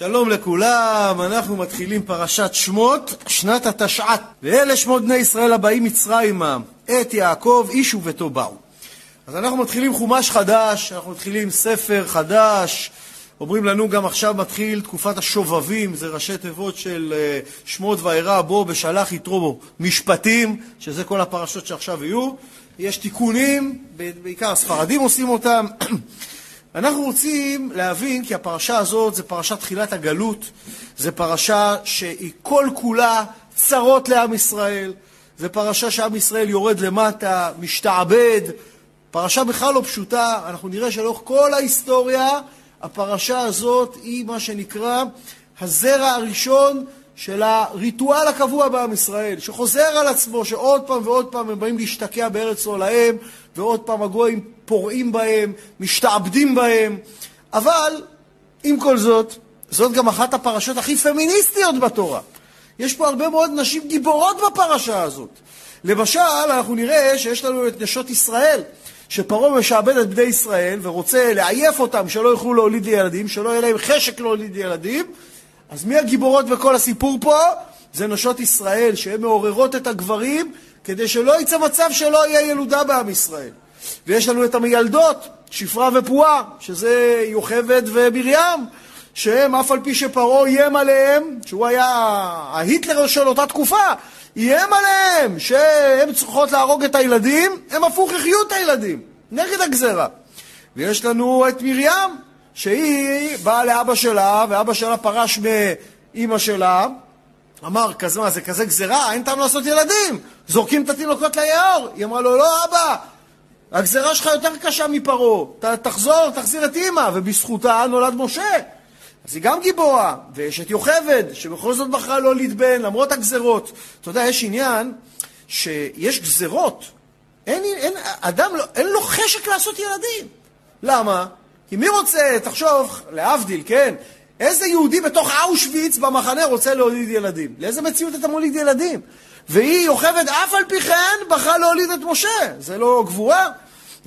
שלום לכולם, אנחנו מתחילים פרשת שמות, שנת התשע"ט. ואלה שמות בני ישראל הבאים מצרימה, את יעקב, איש וביתו באו. אז אנחנו מתחילים חומש חדש, אנחנו מתחילים ספר חדש. אומרים לנו גם עכשיו מתחיל תקופת השובבים, זה ראשי תיבות של אה, שמות וארא בו בשלח יתרו משפטים, שזה כל הפרשות שעכשיו יהיו. יש תיקונים, בעיקר הספרדים עושים אותם. אנחנו רוצים להבין כי הפרשה הזאת זה פרשת תחילת הגלות, זה פרשה שהיא כל כולה צרות לעם ישראל, זה פרשה שעם ישראל יורד למטה, משתעבד, פרשה בכלל לא פשוטה, אנחנו נראה שלאורך כל ההיסטוריה הפרשה הזאת היא מה שנקרא הזרע הראשון של הריטואל הקבוע בעם ישראל, שחוזר על עצמו, שעוד פעם ועוד פעם הם באים להשתקע בארץ עולהם, ועוד פעם הגויים פורעים בהם, משתעבדים בהם. אבל עם כל זאת, זאת גם אחת הפרשות הכי פמיניסטיות בתורה. יש פה הרבה מאוד נשים גיבורות בפרשה הזאת. למשל, אנחנו נראה שיש לנו את נשות ישראל, שפרעה משעבד את בני ישראל ורוצה לעייף אותם שלא יוכלו להוליד ילדים, שלא יהיה להם חשק להוליד ילדים, אז מי הגיבורות בכל הסיפור פה? זה נשות ישראל, שהן מעוררות את הגברים כדי שלא יצא מצב שלא יהיה ילודה בעם ישראל. ויש לנו את המיילדות, שפרה ופועה, שזה יוכבד ומרים, שהם, אף על פי שפרעה איים עליהם, שהוא היה ההיטלר של אותה תקופה, איים עליהם שהן צריכות להרוג את הילדים, הם הפוך יחיו את הילדים, נגד הגזרה. ויש לנו את מרים, שהיא באה לאבא שלה, ואבא שלה פרש מאימא שלה, אמר, כזה, מה, זה כזה גזירה, אין טעם לעשות ילדים, זורקים את התינוקות ליער. היא אמרה לו, לא, אבא, הגזירה שלך יותר קשה מפרעה, תחזור, תחזיר את אימא, ובזכותה נולד משה. אז היא גם גיבורה, ויש את יוכבד, שבכל זאת בחרה לא להתבן, למרות הגזרות. אתה יודע, יש עניין שיש גזרות, אין, אין, אדם, לא, אין לו חשק לעשות ילדים. למה? כי מי רוצה, תחשוב, להבדיל, כן? איזה יהודי בתוך אושוויץ במחנה רוצה להוליד ילדים? לאיזה מציאות אתה מוליד ילדים? והיא, יוכבד, אף על פי כן, בחרה להוליד את משה. זה לא גבורה?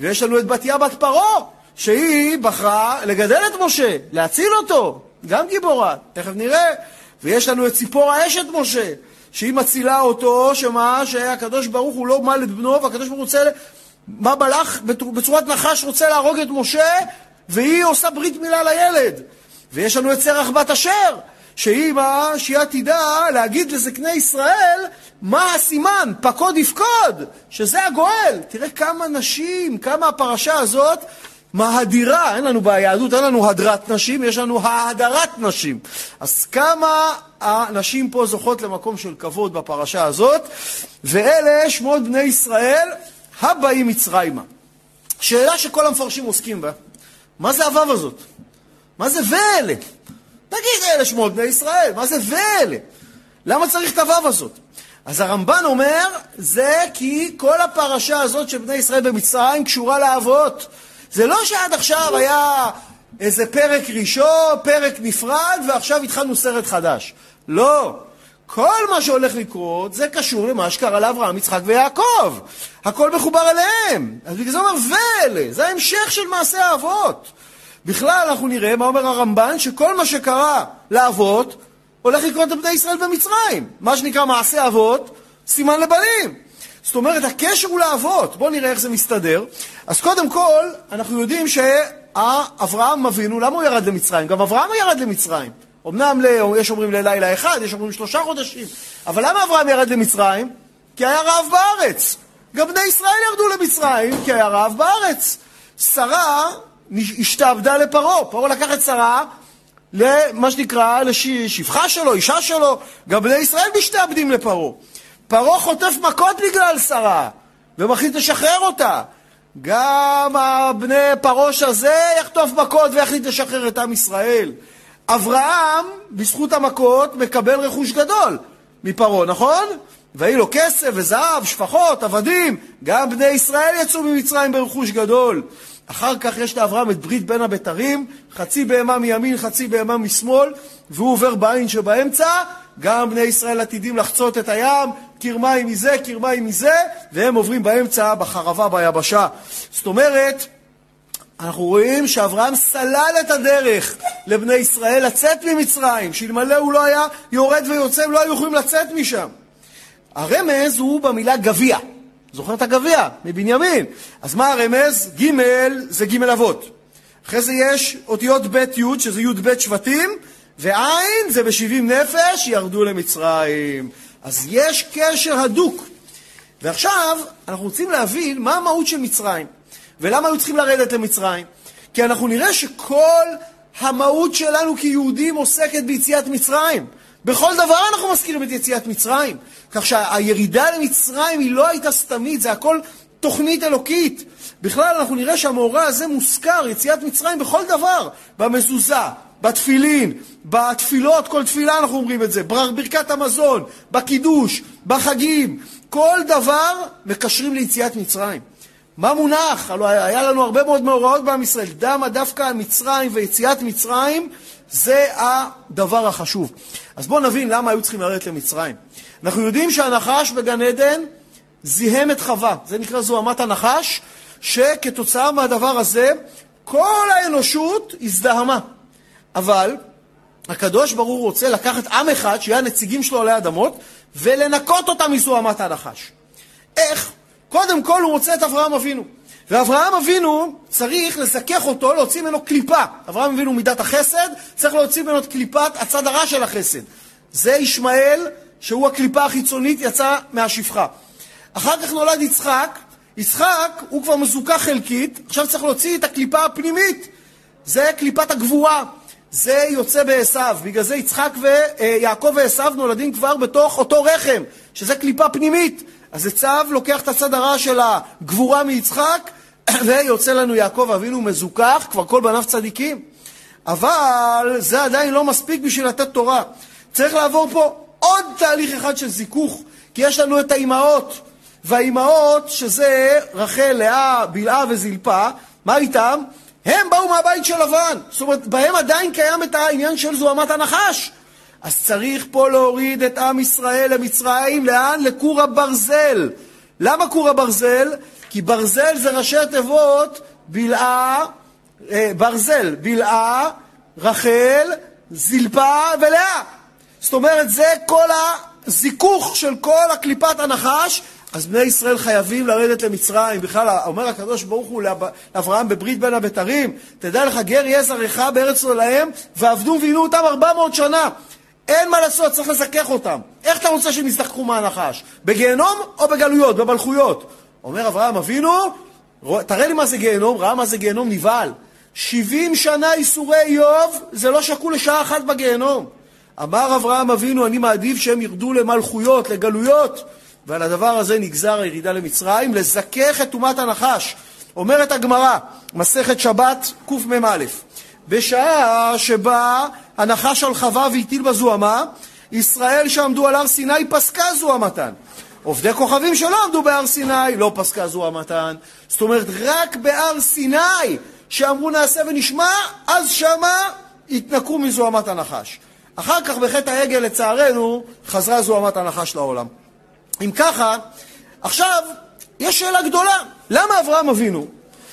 ויש לנו את בתיה בת פרעה, שהיא בחרה לגדל את משה, להציל אותו. גם גיבורה, תכף נראה. ויש לנו את ציפורה אשת משה, שהיא מצילה אותו, שמה? שהקדוש ברוך הוא לא מל את בנו, והקדוש ברוך הוא רוצה, מה מלאך בצורת נחש רוצה להרוג את משה, והיא עושה ברית מילה לילד. ויש לנו את סרח בת אשר, שהיא מה? שהיא עתידה להגיד לזקני ישראל מה הסימן, פקוד יפקוד, שזה הגואל. תראה כמה נשים, כמה הפרשה הזאת מהדירה, אין לנו ביהדות, אין לנו הדרת נשים, יש לנו ההדרת נשים. אז כמה הנשים פה זוכות למקום של כבוד בפרשה הזאת, ואלה שמות בני ישראל הבאים מצרימה. שאלה שכל המפרשים עוסקים בה, מה זה הוו הזאת? מה זה ואלה? תגיד, אלה שמות בני ישראל, מה זה ואלה? למה צריך את הוו הזאת? אז הרמב"ן אומר, זה כי כל הפרשה הזאת של בני ישראל במצרים קשורה לאבות. זה לא שעד עכשיו היה איזה פרק ראשון, פרק נפרד, ועכשיו התחלנו סרט חדש. לא. כל מה שהולך לקרות זה קשור למה שקרה לאברהם, יצחק ויעקב. הכל מחובר אליהם. אז בגלל זה אומר, ואלה, זה ההמשך של מעשה האבות. בכלל, אנחנו נראה מה אומר הרמב"ן, שכל מה שקרה לאבות הולך לקרות לבני ישראל במצרים. מה שנקרא מעשה אבות, סימן לבנים. זאת אומרת, הקשר הוא לאבות. בואו נראה איך זה מסתדר. אז קודם כל, אנחנו יודעים שאברהם אבינו, למה הוא ירד למצרים? גם אברהם ירד למצרים. אמנם יש אומרים ללילה אחד, יש אומרים שלושה חודשים. אבל למה אברהם ירד למצרים? כי היה רעב בארץ. גם בני ישראל ירדו למצרים כי היה רעב בארץ. שרה השתעבדה לפרעה. פרעה לקח את שרה למה שנקרא, לשפחה שלו, אישה שלו. גם בני ישראל משתעבדים לפרעה. פרעה חוטף מכות בגלל שרה, ומחליט לשחרר אותה. גם הבני פרוש הזה יחטוף מכות ויחליט לשחרר את עם ישראל. אברהם, בזכות המכות, מקבל רכוש גדול מפרעה, נכון? ויהי לו כסף וזהב, שפחות, עבדים. גם בני ישראל יצאו ממצרים ברכוש גדול. אחר כך יש לאברהם את ברית בין הבתרים, חצי בהמה מימין, חצי בהמה משמאל, והוא עובר בעין שבאמצע, גם בני ישראל עתידים לחצות את הים, קיר מים מזה, קיר מים מזה, והם עוברים באמצע בחרבה ביבשה. זאת אומרת, אנחנו רואים שאברהם סלל את הדרך לבני ישראל לצאת ממצרים, שאלמלא הוא לא היה יורד ויוצא, הם לא היו יכולים לצאת משם. הרמז הוא במילה גביע. זוכר את הגביע? מבנימין. אז מה הרמז? ג' זה ג' אבות. אחרי זה יש אותיות ב' י', שזה י' ב' שבטים, ועין זה בשבעים נפש, ירדו למצרים. אז יש קשר הדוק. ועכשיו אנחנו רוצים להבין מה המהות של מצרים, ולמה היו צריכים לרדת למצרים. כי אנחנו נראה שכל המהות שלנו כיהודים עוסקת ביציאת מצרים. בכל דבר אנחנו מזכירים את יציאת מצרים. כך שהירידה למצרים היא לא הייתה סתמית, זה הכל תוכנית אלוקית. בכלל אנחנו נראה שהמאורע הזה מוזכר, יציאת מצרים, בכל דבר. במזוזה, בתפילין, בתפילות, כל תפילה אנחנו אומרים את זה, ברכת המזון, בקידוש, בחגים, כל דבר מקשרים ליציאת מצרים. מה מונח? הלוא היה לנו הרבה מאוד מאורעות בעם ישראל. דמה דווקא מצרים ויציאת מצרים זה הדבר החשוב. אז בואו נבין למה היו צריכים לרדת למצרים. אנחנו יודעים שהנחש בגן עדן זיהם את חווה. זה נקרא זוהמת הנחש, שכתוצאה מהדבר הזה כל האנושות הזדהמה. אבל הקדוש ברוך הוא רוצה לקחת עם אחד, שיהיה הנציגים שלו עלי אדמות, ולנקות אותם מזוהמת הנחש. איך? קודם כל הוא רוצה את אברהם אבינו. ואברהם אבינו צריך לזכך אותו, להוציא ממנו קליפה. אברהם אבינו מידת החסד, צריך להוציא ממנו את קליפת הצד הרע של החסד. זה ישמעאל, שהוא הקליפה החיצונית, יצא מהשפחה. אחר כך נולד יצחק, יצחק הוא כבר מזוכח חלקית, עכשיו צריך להוציא את הקליפה הפנימית. זה קליפת הגבורה. זה יוצא בעשו, בגלל זה יצחק ויעקב ועשו נולדים כבר בתוך אותו רחם, שזה קליפה פנימית. אז עשו לוקח את הצד הרע של הגבורה מיצחק, ויוצא לנו יעקב אבינו מזוכח, כבר כל בניו צדיקים. אבל זה עדיין לא מספיק בשביל לתת תורה. צריך לעבור פה עוד תהליך אחד של זיכוך, כי יש לנו את האימהות, והאימהות, שזה רחל, לאה, בלעה וזלפה, מה איתם? הם באו מהבית של לבן. זאת אומרת, בהם עדיין קיים את העניין של זוהמת הנחש. אז צריך פה להוריד את עם ישראל למצרים, לאן? לכור הברזל. למה כור הברזל? כי ברזל זה ראשי תיבות בלעה, אה, ברזל, בלעה, רחל, זלפה ולאה. זאת אומרת, זה כל הזיכוך של כל הקליפת הנחש, אז בני ישראל חייבים לרדת למצרים. בכלל, אומר הקדוש ברוך הוא לאברהם בברית בין הבתרים, תדע לך, גר יהיה זרעך בארץ עולהם, ועבדו ועינו אותם ארבע מאות שנה. אין מה לעשות, צריך לזכך אותם. איך אתה רוצה שהם יזדחקו מהנחש? בגיהנום או בגלויות, במלכויות? אומר אברהם אבינו, תראה לי מה זה גיהנום, ראה מה זה גיהנום נבהל. שבעים שנה ייסורי איוב, זה לא שקול לשעה אחת בגיהנום. אמר אברהם אבינו, אני מעדיף שהם ירדו למלכויות, לגלויות. ועל הדבר הזה נגזר הירידה למצרים, לזכך את טומאת הנחש. אומרת הגמרא, מסכת שבת קמ"א, בשעה שבה הנחש על חווה והטיל בזוהמה, ישראל שעמדו על הר סיני פסקה זוהמתן. עובדי כוכבים שלא עמדו בהר סיני, לא פסקה זוהמתן. זאת אומרת, רק בהר סיני, שאמרו נעשה ונשמע, אז שמה התנקו מזוהמת הנחש. אחר כך בחטא העגל, לצערנו, חזרה זוהמת הנחש לעולם. אם ככה, עכשיו, יש שאלה גדולה. למה אברהם אבינו,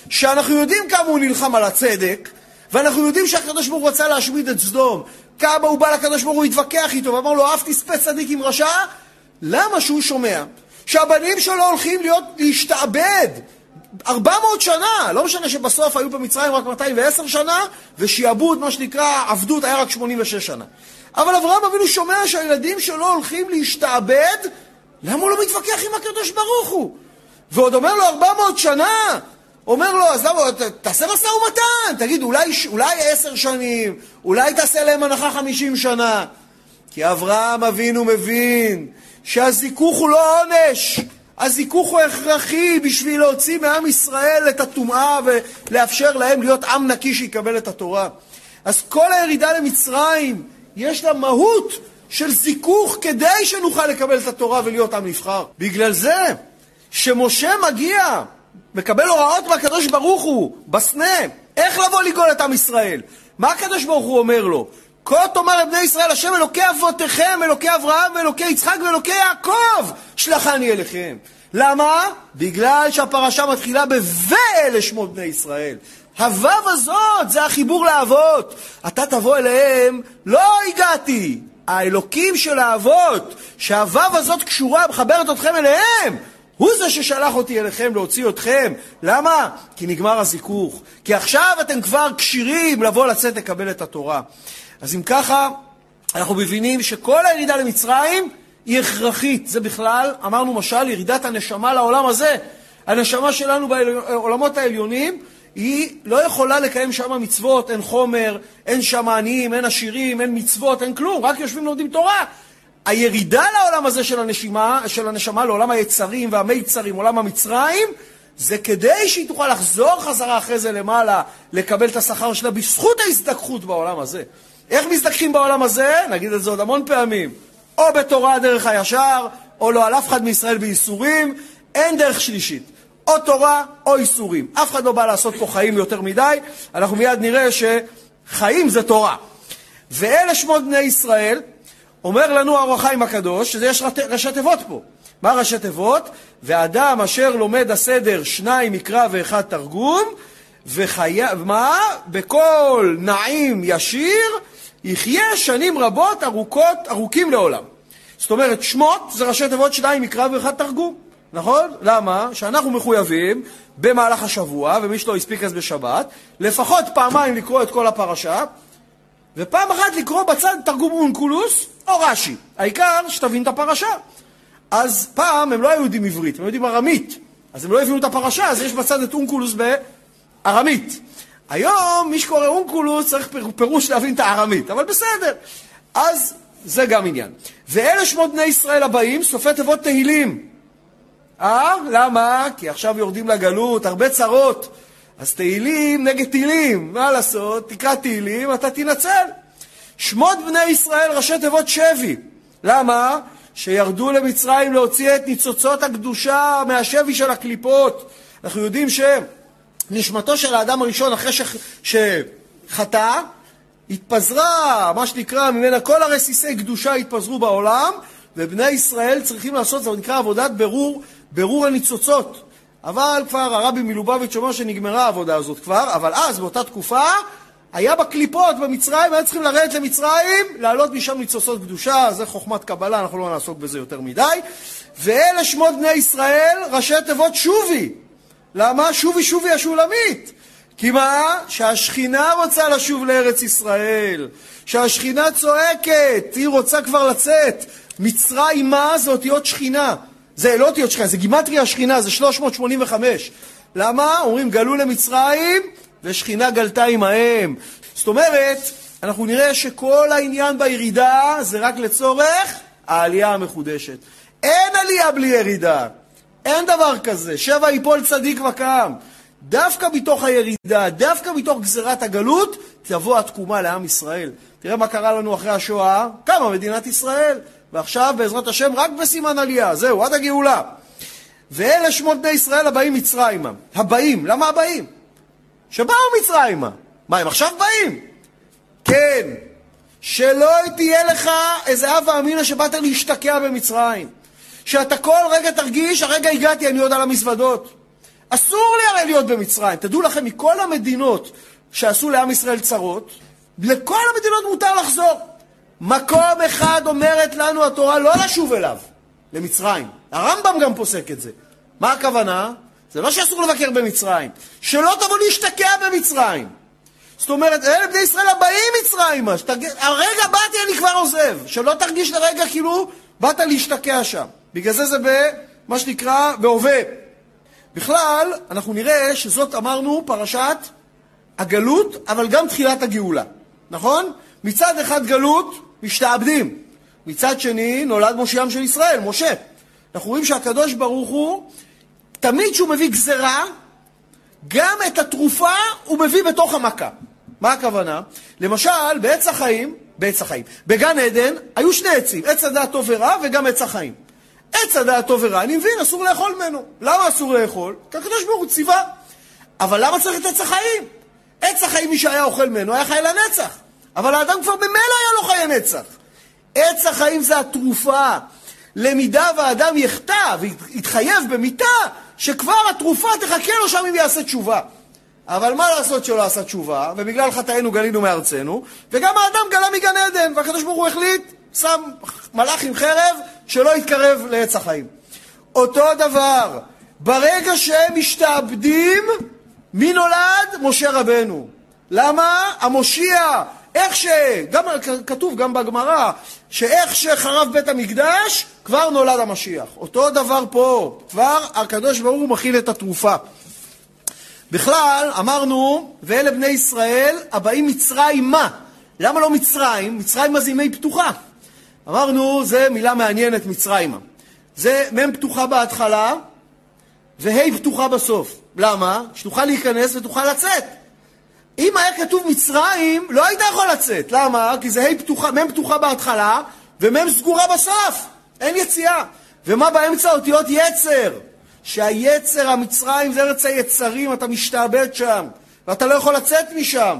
שאנחנו יודעים כמה הוא נלחם על הצדק, ואנחנו יודעים שהקדוש ברוך הוא רצה להשמיד את סדום, כמה הוא בא לקדוש ברוך הוא להתווכח איתו, ואמר לו, אף תספה צדיק עם רשע, למה שהוא שומע? שהבנים שלו הולכים להיות, להשתעבד. 400 שנה, לא משנה שבסוף היו במצרים רק 210 שנה, ושיעבוד, מה שנקרא, עבדות היה רק 86 שנה. אבל אברהם אבינו שומע שהילדים שלו הולכים להשתעבד למה הוא לא מתווכח עם הקדוש ברוך הוא? ועוד אומר לו 400 שנה, אומר לו, אז למה, תעשה משא ומתן, תגיד, אולי, אולי עשר שנים, אולי תעשה להם הנחה חמישים שנה. כי אברהם אבינו מבין שהזיכוך הוא לא עונש, הזיכוך הוא הכרחי בשביל להוציא מעם ישראל את הטומאה ולאפשר להם להיות עם נקי שיקבל את התורה. אז כל הירידה למצרים, יש לה מהות של זיכוך כדי שנוכל לקבל את התורה ולהיות עם נבחר. בגלל זה, שמשה מגיע, מקבל הוראות מהקדוש ברוך הוא, בסנה, איך לבוא לגאול את עם ישראל. מה הקדוש ברוך הוא אומר לו? כה תאמר לבני ישראל, השם אלוקי אבותיכם, אלוקי אברהם ואלוקי יצחק ואלוקי יעקב, שלחני אליכם. למה? בגלל שהפרשה מתחילה ב"ואלה שמות בני ישראל". הוו הזאת זה החיבור לאבות. אתה תבוא אליהם, לא הגעתי. האלוקים של האבות, שהוו הזאת קשורה, מחברת אתכם אליהם. הוא זה ששלח אותי אליכם להוציא אתכם. למה? כי נגמר הזיכוך. כי עכשיו אתם כבר כשירים לבוא לצאת לקבל את התורה. אז אם ככה, אנחנו מבינים שכל הירידה למצרים היא הכרחית. זה בכלל, אמרנו משל, ירידת הנשמה לעולם הזה. הנשמה שלנו בעולמות העליונים היא לא יכולה לקיים שם מצוות, אין חומר, אין שם עניים, אין עשירים, אין מצוות, אין כלום, רק יושבים ולומדים תורה. הירידה לעולם הזה של הנשימה, של הנשמה, לעולם היצרים והמיצרים, עולם המצרים, זה כדי שהיא תוכל לחזור חזרה אחרי זה למעלה, לקבל את השכר שלה בזכות ההזדככות בעולם הזה. איך מזדככים בעולם הזה? נגיד את זה עוד המון פעמים. או בתורה דרך הישר, או לא על אף אחד מישראל בייסורים, אין דרך שלישית. או תורה או איסורים. אף אחד לא בא לעשות פה חיים יותר מדי, אנחנו מיד נראה שחיים זה תורה. ואלה שמות בני ישראל, אומר לנו האור החיים הקדוש, שיש ראשי תיבות פה. מה ראשי תיבות? ואדם אשר לומד הסדר שניים מקרא ואחד תרגום, ומה? בכל נעים ישיר, יחיה שנים רבות ארוכות, ארוכים לעולם. זאת אומרת, שמות זה ראשי תיבות שניים מקרא ואחד תרגום. נכון? למה? שאנחנו מחויבים במהלך השבוע, ומי שלא הספיק אז בשבת, לפחות פעמיים לקרוא את כל הפרשה, ופעם אחת לקרוא בצד תרגום אונקולוס או רש"י. העיקר שתבין את הפרשה. אז פעם הם לא היו יודעים עברית, הם יודעים ארמית. אז הם לא הבינו את הפרשה, אז יש בצד את אונקולוס בארמית. היום מי שקורא אונקולוס צריך פירוש להבין את הארמית, אבל בסדר. אז זה גם עניין. ואלה שמות בני ישראל הבאים, סופי תיבות תהילים. אה? למה? כי עכשיו יורדים לגלות, הרבה צרות. אז תהילים נגד תהילים, מה לעשות? תקרא תהילים, אתה תנצל. שמות בני ישראל ראשי תיבות שבי. למה? שירדו למצרים להוציא את ניצוצות הקדושה מהשבי של הקליפות. אנחנו יודעים שנשמתו של האדם הראשון אחרי ש... שחטא, התפזרה, מה שנקרא, ממנה כל הרסיסי קדושה התפזרו בעולם, ובני ישראל צריכים לעשות, זה נקרא עבודת ברור ברור הניצוצות. אבל כבר הרבי מלובביץ' אומר שנגמרה העבודה הזאת כבר, אבל אז, באותה תקופה, היה בקליפות במצרים, היו צריכים לרדת למצרים, להעלות משם ניצוצות קדושה, זה חוכמת קבלה, אנחנו לא נעסוק בזה יותר מדי. ואלה שמות בני ישראל, ראשי תיבות שובי. למה? שובי שובי השולמית. כי מה? שהשכינה רוצה לשוב לארץ ישראל, שהשכינה צועקת, היא רוצה כבר לצאת. מצרים מה זה אותיות שכינה. זה לא אותיות שכינה, זה גימטריה שכינה, זה 385. למה? אומרים גלו למצרים ושכינה גלתה עמהם. זאת אומרת, אנחנו נראה שכל העניין בירידה זה רק לצורך העלייה המחודשת. אין עלייה בלי ירידה. אין דבר כזה. שבע יפול צדיק וקם. דווקא מתוך הירידה, דווקא מתוך גזירת הגלות, תבוא התקומה לעם ישראל. תראה מה קרה לנו אחרי השואה, קמה מדינת ישראל. ועכשיו בעזרת השם רק בסימן עלייה, זהו, עד הגאולה. ואלה שמות בני ישראל הבאים מצרימה. הבאים, למה הבאים? שבאו מצרימה. מה, הם עכשיו באים? כן, שלא תהיה לך איזה אב ואמינא שבאת להשתקע במצרים. שאתה כל רגע תרגיש, הרגע הגעתי, אני עוד על המזוודות. אסור לי הרי להיות במצרים. תדעו לכם, מכל המדינות שעשו לעם ישראל צרות, לכל המדינות מותר לחזור. מקום אחד אומרת לנו התורה לא לשוב אליו, למצרים. הרמב"ם גם פוסק את זה. מה הכוונה? זה לא שאסור לבקר במצרים, שלא תבוא להשתקע במצרים. זאת אומרת, אלה בני ישראל הבאים מצרימה, שתרג... הרגע באתי אני כבר עוזב, שלא תרגיש לרגע כאילו באת להשתקע שם. בגלל זה זה במה שנקרא בהווה. בכלל, אנחנו נראה שזאת אמרנו פרשת הגלות, אבל גם תחילת הגאולה, נכון? מצד אחד גלות, משתעבדים. מצד שני, נולד מושיעם של ישראל, משה. אנחנו רואים שהקדוש ברוך הוא, תמיד כשהוא מביא גזרה, גם את התרופה הוא מביא בתוך המכה. מה הכוונה? למשל, בעץ החיים, בעץ החיים, בגן עדן היו שני עצים, עץ הדעת טוב ורע וגם עץ החיים. עץ הדעת טוב ורע, אני מבין, אסור לאכול ממנו. למה אסור לאכול? כי הקדוש ברוך הוא ציווה. אבל למה צריך את עץ החיים? עץ החיים, מי שהיה אוכל ממנו, היה חי לנצח. אבל האדם כבר במילא היה לו חיי נצח. עץ החיים זה התרופה. למידה והאדם יחטא ויתחייב במיתה, שכבר התרופה תחכה לו שם אם יעשה תשובה. אבל מה לעשות שלא עשה תשובה, ובגלל חטאינו גלינו מארצנו, וגם האדם גלה מגן עדן, והקדוש ברוך הוא החליט, שם מלאך עם חרב, שלא יתקרב לעץ החיים. אותו דבר, ברגע שהם משתעבדים, מי נולד? משה רבנו. למה? המושיע, איך ש... גם כתוב גם בגמרא, שאיך שחרב בית המקדש, כבר נולד המשיח. אותו דבר פה, כבר הקדוש ברוך הוא מכיל את התרופה. בכלל, אמרנו, ואלה בני ישראל הבאים מצרימה. למה לא מצרים? מצרימה זה ימי פתוחה. אמרנו, זה מילה מעניינת, מצרימה. זה מ' פתוחה בהתחלה וה' פתוחה בסוף. למה? שתוכל להיכנס ותוכל לצאת. אם היה כתוב מצרים, לא היית יכול לצאת. למה? כי זה ה' פתוחה, מ' פתוחה בהתחלה ומ' סגורה בסוף. אין יציאה. ומה באמצע אותיות יצר? שהיצר, המצרים, זה ארץ היצרים, אתה משתעבד שם, ואתה לא יכול לצאת משם.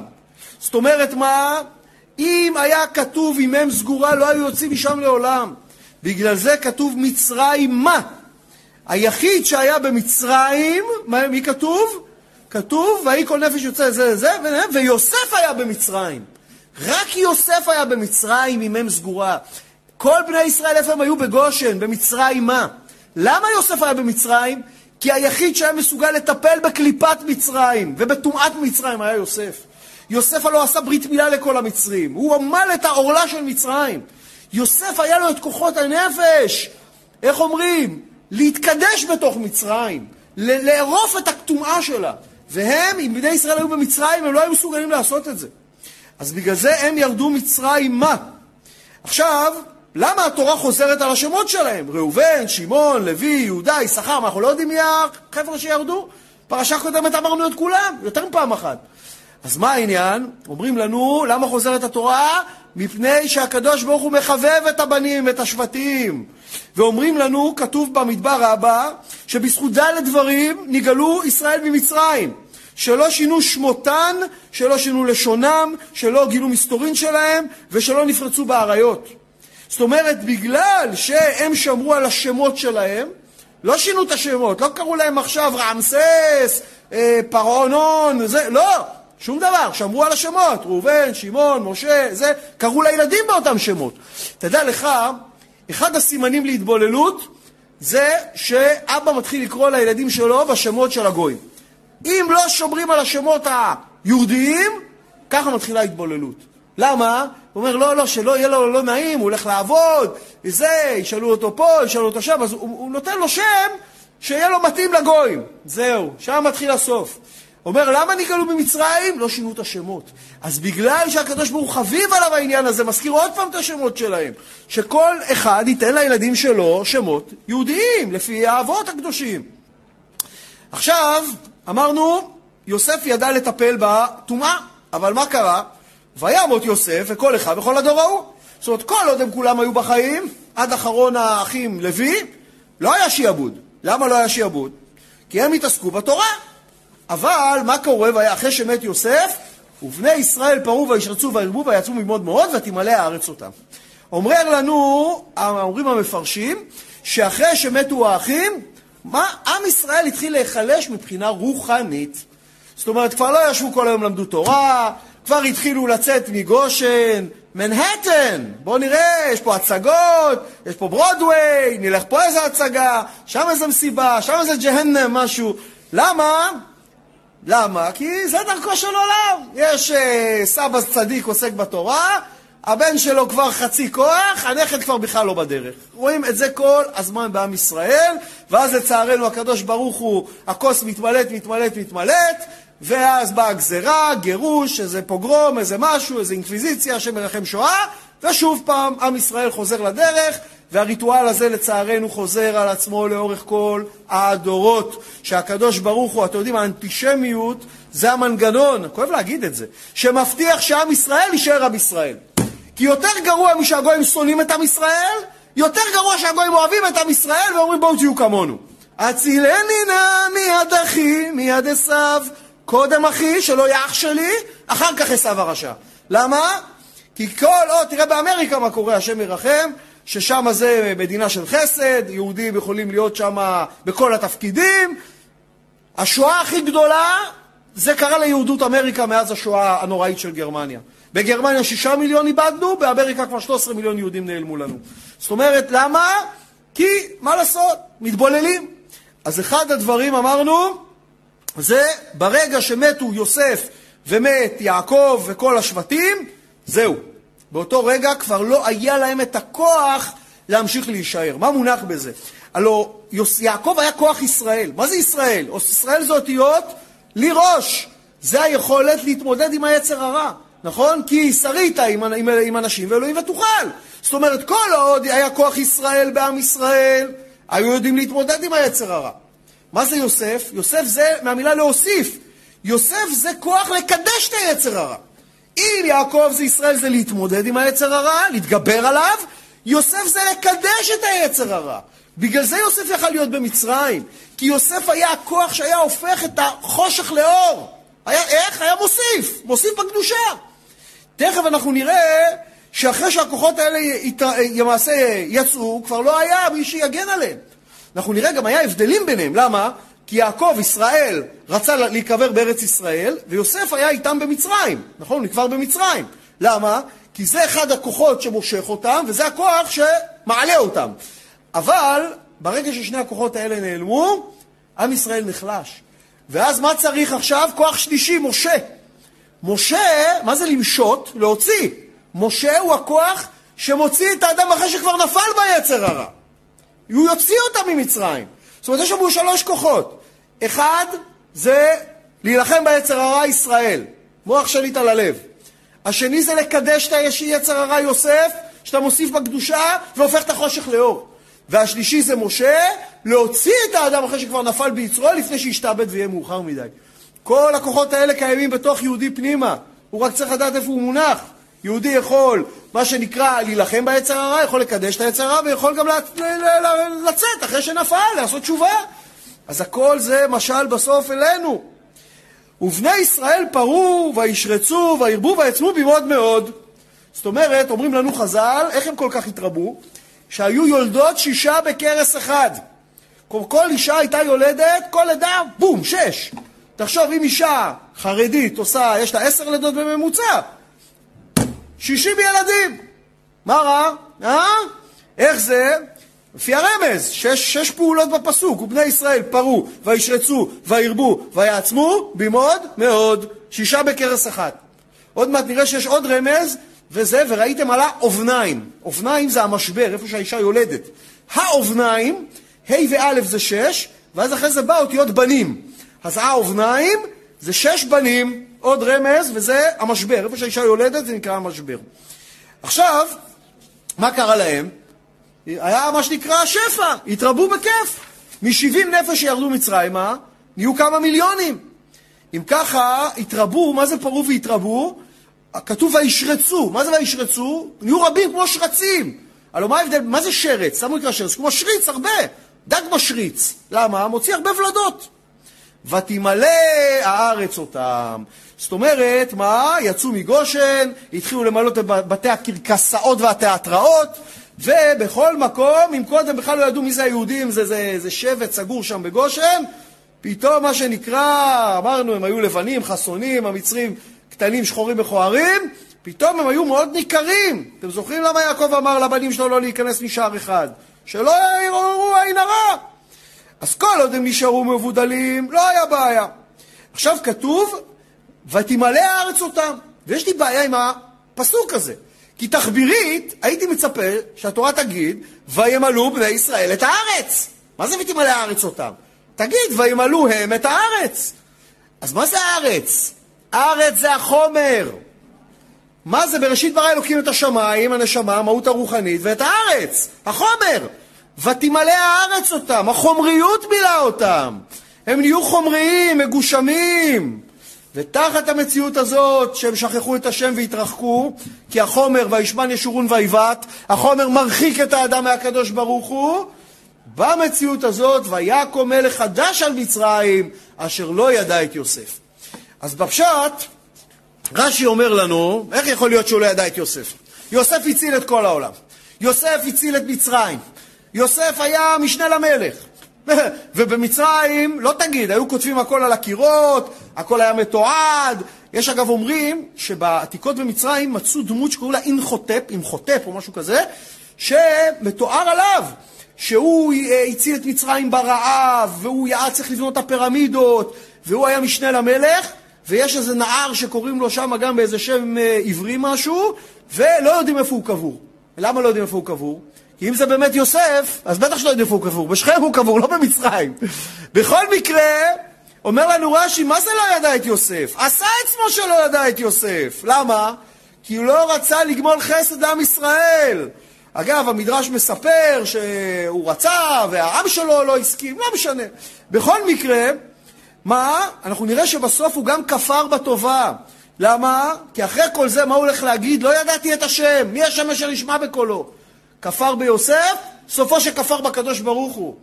זאת אומרת מה? אם היה כתוב עם מ' סגורה, לא היו יוצאים משם לעולם. בגלל זה כתוב מצרים מה? היחיד שהיה במצרים, מי כתוב? כתוב, ויהי כל נפש יוצא זה לזה, ויוסף היה במצרים. רק יוסף היה במצרים עם מ' סגורה. כל בני ישראל איפה הם היו? בגושן, במצרים מה? למה יוסף היה במצרים? כי היחיד שהיה מסוגל לטפל בקליפת מצרים ובטומאת מצרים היה יוסף. יוסף הלא עשה ברית מילה לכל המצרים, הוא עמל את העורלה של מצרים. יוסף היה לו את כוחות הנפש, איך אומרים? להתקדש בתוך מצרים, לערוף את הטומאה שלה. והם, אם בני ישראל היו במצרים, הם לא היו מסוגלים לעשות את זה. אז בגלל זה הם ירדו מצרים מה? עכשיו, למה התורה חוזרת על השמות שלהם? ראובן, שמעון, לוי, יהודה, יששכר, מה, אנחנו לא יודעים מי החבר'ה שירדו? פרשה קודמת אמרנו את כולם, יותר מפעם אחת. אז מה העניין? אומרים לנו, למה חוזרת התורה? מפני שהקדוש ברוך הוא מחבב את הבנים, את השבטים. ואומרים לנו, כתוב במדבר רבה, שבזכות ד' דברים נגאלו ישראל ממצרים. שלא שינו שמותן, שלא שינו לשונם, שלא גילו מסתורין שלהם, ושלא נפרצו באריות. זאת אומרת, בגלל שהם שמרו על השמות שלהם, לא שינו את השמות, לא קראו להם עכשיו רעמסס, אה, פרעונון, זה, לא, שום דבר, שמרו על השמות, ראובן, שמעון, משה, זה, קראו לילדים באותם שמות. תדע לך, אחד הסימנים להתבוללות זה שאבא מתחיל לקרוא לילדים שלו בשמות של הגויים. אם לא שומרים על השמות היהודיים, ככה מתחילה התבוללות. למה? הוא אומר, לא, לא, שלא יהיה לו לא נעים, הוא הולך לעבוד, וזה, ישאלו אותו פה, ישאלו אותו שם, אז הוא, הוא נותן לו שם שיהיה לו מתאים לגויים. זהו, שם מתחיל הסוף. אומר, למה נגאלו ממצרים? לא שינו את השמות. אז בגלל שהקדוש ברוך חביב עליו העניין הזה, מזכיר עוד פעם את השמות שלהם. שכל אחד ייתן לילדים שלו שמות יהודיים, לפי האבות הקדושים. עכשיו, אמרנו, יוסף ידע לטפל בטומאה, אבל מה קרה? וימות יוסף וכל אחד וכל הדור ההוא. זאת אומרת, כל עוד הם כולם היו בחיים, עד אחרון האחים לוי, לא היה שיעבוד. למה לא היה שיעבוד? כי הם התעסקו בתורה. אבל מה קורה אחרי שמת יוסף? ובני ישראל פרו וישרצו וירבו ויצאו ללמוד מאוד ותמלא הארץ אותם. אומר לנו, אומרים המפרשים, שאחרי שמתו האחים, מה? עם ישראל התחיל להיחלש מבחינה רוחנית. זאת אומרת, כבר לא ישבו כל היום למדו תורה, כבר התחילו לצאת מגושן, מנהטן, בואו נראה, יש פה הצגות, יש פה ברודוויי, נלך פה איזה הצגה, שם איזה מסיבה, שם איזה ג'הנם, משהו. למה? למה? כי זה דרכו של עולם. יש uh, סבא צדיק עוסק בתורה, הבן שלו כבר חצי כוח, הנכד כבר בכלל לא בדרך. רואים את זה כל הזמן בעם ישראל, ואז לצערנו הקדוש ברוך הוא, הכוס מתמלאת, מתמלאת, מתמלאת, ואז באה גזרה, גירוש, איזה פוגרום, איזה משהו, איזה אינקוויזיציה, השם מרחם שואה, ושוב פעם עם ישראל חוזר לדרך, והריטואל הזה לצערנו חוזר על עצמו לאורך כל הדורות, שהקדוש ברוך הוא, אתם יודעים, האנטישמיות זה המנגנון, כואב להגיד את זה, שמבטיח שעם ישראל יישאר עם ישראל. כי יותר גרוע משהגויים שונאים את עם ישראל, יותר גרוע שהגויים אוהבים את עם ישראל ואומרים בואו תהיו כמונו. הצילני נא מיד אחי, מיד עשיו, קודם אחי, שלא יהיה אח שלי, אחר כך עשיו הרשע. למה? כי כל עוד, תראה באמריקה מה קורה, השם ירחם, ששם זה מדינה של חסד, יהודים יכולים להיות שם בכל התפקידים. השואה הכי גדולה זה קרה ליהודות אמריקה מאז השואה הנוראית של גרמניה. בגרמניה שישה מיליון איבדנו, באמריקה כבר 13 מיליון יהודים נעלמו לנו. זאת אומרת, למה? כי, מה לעשות, מתבוללים. אז אחד הדברים, אמרנו, זה ברגע שמתו יוסף ומת יעקב וכל השבטים, זהו. באותו רגע כבר לא היה להם את הכוח להמשיך להישאר. מה מונח בזה? הלוא יעקב היה כוח ישראל. מה זה ישראל? ישראל זה אותיות לי. זה היכולת להתמודד עם היצר הרע, נכון? כי שרית עם, עם, עם אנשים ואלוהים ותוכל. זאת אומרת, כל עוד היה כוח ישראל בעם ישראל, היו יודעים להתמודד עם היצר הרע. מה זה יוסף? יוסף זה מהמילה להוסיף. יוסף זה כוח לקדש את היצר הרע. אם יעקב זה ישראל זה להתמודד עם היצר הרע, להתגבר עליו, יוסף זה לקדש את היצר הרע. בגלל זה יוסף יכל להיות במצרים, כי יוסף היה הכוח שהיה הופך את החושך לאור. היה, איך? היה מוסיף, מוסיף בקדושה. תכף אנחנו נראה שאחרי שהכוחות האלה למעשה יצאו, כבר לא היה מי שיגן עליהם. אנחנו נראה גם היה הבדלים ביניהם, למה? כי יעקב, ישראל, רצה להיקבר בארץ ישראל, ויוסף היה איתם במצרים, נכון? הוא נקבר במצרים. למה? כי זה אחד הכוחות שמושך אותם, וזה הכוח שמעלה אותם. אבל ברגע ששני הכוחות האלה נעלמו, עם ישראל נחלש. ואז מה צריך עכשיו? כוח שלישי, משה. משה, מה זה למשות? להוציא. משה הוא הכוח שמוציא את האדם אחרי שכבר נפל ביצר הרע. הוא יוציא אותם ממצרים. זאת אומרת, יש לנו שלוש כוחות. אחד זה להילחם ביצר הרע ישראל, מוח שליט על הלב. השני זה לקדש את היצר הרע יוסף, שאתה מוסיף בקדושה והופך את החושך לאור. והשלישי זה משה, להוציא את האדם אחרי שכבר נפל ביצרו, לפני שישתעבד ויהיה מאוחר מדי. כל הכוחות האלה קיימים בתוך יהודי פנימה, הוא רק צריך לדעת איפה הוא מונח. יהודי יכול, מה שנקרא, להילחם ביצר הרע, יכול לקדש את היצר הרע, ויכול גם לצאת אחרי שנפל, לעשות תשובה. אז הכל זה משל בסוף אלינו. ובני ישראל פרו, וישרצו, וירבו, ויצמו במאוד מאוד. זאת אומרת, אומרים לנו חז"ל, איך הם כל כך התרבו? שהיו יולדות שישה בכרס אחד. כל, אישה הייתה יולדת, כל לידה, בום, שש. תחשוב, אם אישה חרדית עושה, יש לה עשר לידות בממוצע, שישים ילדים. מה רע? אה? איך זה? לפי הרמז, שש, שש פעולות בפסוק, ובני ישראל פרו, וישרצו, וירבו, ויעצמו, במאוד מאוד, שישה בכרס אחת. עוד מעט נראה שיש עוד רמז, וזה, וראיתם עלה אובניים. אובניים זה המשבר, איפה שהאישה יולדת. האובניים, ה' וא' זה שש, ואז אחרי זה בא אותיות בנים. אז האובניים זה שש בנים, עוד רמז, וזה המשבר. איפה שהאישה יולדת זה נקרא המשבר. עכשיו, מה קרה להם? היה מה שנקרא שפע, התרבו בכיף. מ-70 נפש שירדו מצרימה, נהיו כמה מיליונים. אם ככה, התרבו, מה זה פרו והתרבו? כתוב וישרצו. מה זה וישרצו? נהיו רבים כמו שרצים. הלוא מה ההבדל? מה זה שרץ? למה נקרא שרץ? כמו שריץ, הרבה. דג משריץ. למה? מוציא הרבה ולדות. ותמלא הארץ אותם. זאת אומרת, מה? יצאו מגושן, התחילו למלא את בתי הקרקסאות והתיאטראות, ובכל מקום, אם קודם בכלל לא ידעו מי זה היהודים, זה, זה, זה שבט סגור שם בגושן, פתאום מה שנקרא, אמרנו, הם היו לבנים, חסונים, המצרים קטנים, שחורים מכוערים, פתאום הם היו מאוד ניכרים. אתם זוכרים למה יעקב אמר לבנים שלו לא להיכנס משער אחד? שלא יראו עין הרע. אז כל עוד הם נשארו מבודלים, לא היה בעיה. עכשיו כתוב, ותמלא הארץ אותם. ויש לי בעיה עם הפסוק הזה. כי תחבירית, הייתי מצפה שהתורה תגיד, וימלאו בני ישראל את הארץ. מה זה ותמלא הארץ אותם? תגיד, וימלאו הם את הארץ. אז מה זה הארץ? הארץ זה החומר. מה זה? בראשית ברא אלוקים את השמיים, הנשמה, המהות הרוחנית, ואת הארץ, החומר. ותמלא הארץ אותם, החומריות מילאה אותם. הם נהיו חומריים, מגושמים. ותחת המציאות הזאת שהם שכחו את השם והתרחקו, כי החומר וישמן ישורון ויבעט, החומר מרחיק את האדם מהקדוש ברוך הוא, במציאות הזאת ויקום מלך חדש על מצרים, אשר לא ידע את יוסף. אז בפשט, רש"י אומר לנו, איך יכול להיות שהוא לא ידע את יוסף? יוסף הציל את כל העולם. יוסף הציל את מצרים. יוסף היה משנה למלך. ובמצרים, לא תגיד, היו כותבים הכל על הקירות, הכל היה מתועד. יש אגב אומרים שבעתיקות במצרים מצאו דמות שקוראים לה אינחוטפ, אינחוטפ או משהו כזה, שמתואר עליו שהוא אה, הציל את מצרים ברעב, והוא היה צריך לבנות את הפירמידות, והוא היה משנה למלך, ויש איזה נער שקוראים לו שם גם באיזה שם אה, עברי משהו, ולא יודעים איפה הוא קבור. למה לא יודעים איפה הוא קבור? כי אם זה באמת יוסף, אז בטח שלא יודעים איפה הוא קבור. בשכם הוא קבור, לא במצרים. בכל מקרה, אומר לנו רש"י, מה זה לא ידע את יוסף? עשה עצמו שלא ידע את יוסף. למה? כי הוא לא רצה לגמול חסד לעם ישראל. אגב, המדרש מספר שהוא רצה והעם שלו לא הסכים, לא משנה. בכל מקרה, מה? אנחנו נראה שבסוף הוא גם כפר בטובה. למה? כי אחרי כל זה, מה הוא הולך להגיד? לא ידעתי את השם, מי השם אשר נשמע בקולו? כפר ביוסף, סופו שכפר בקדוש ברוך הוא.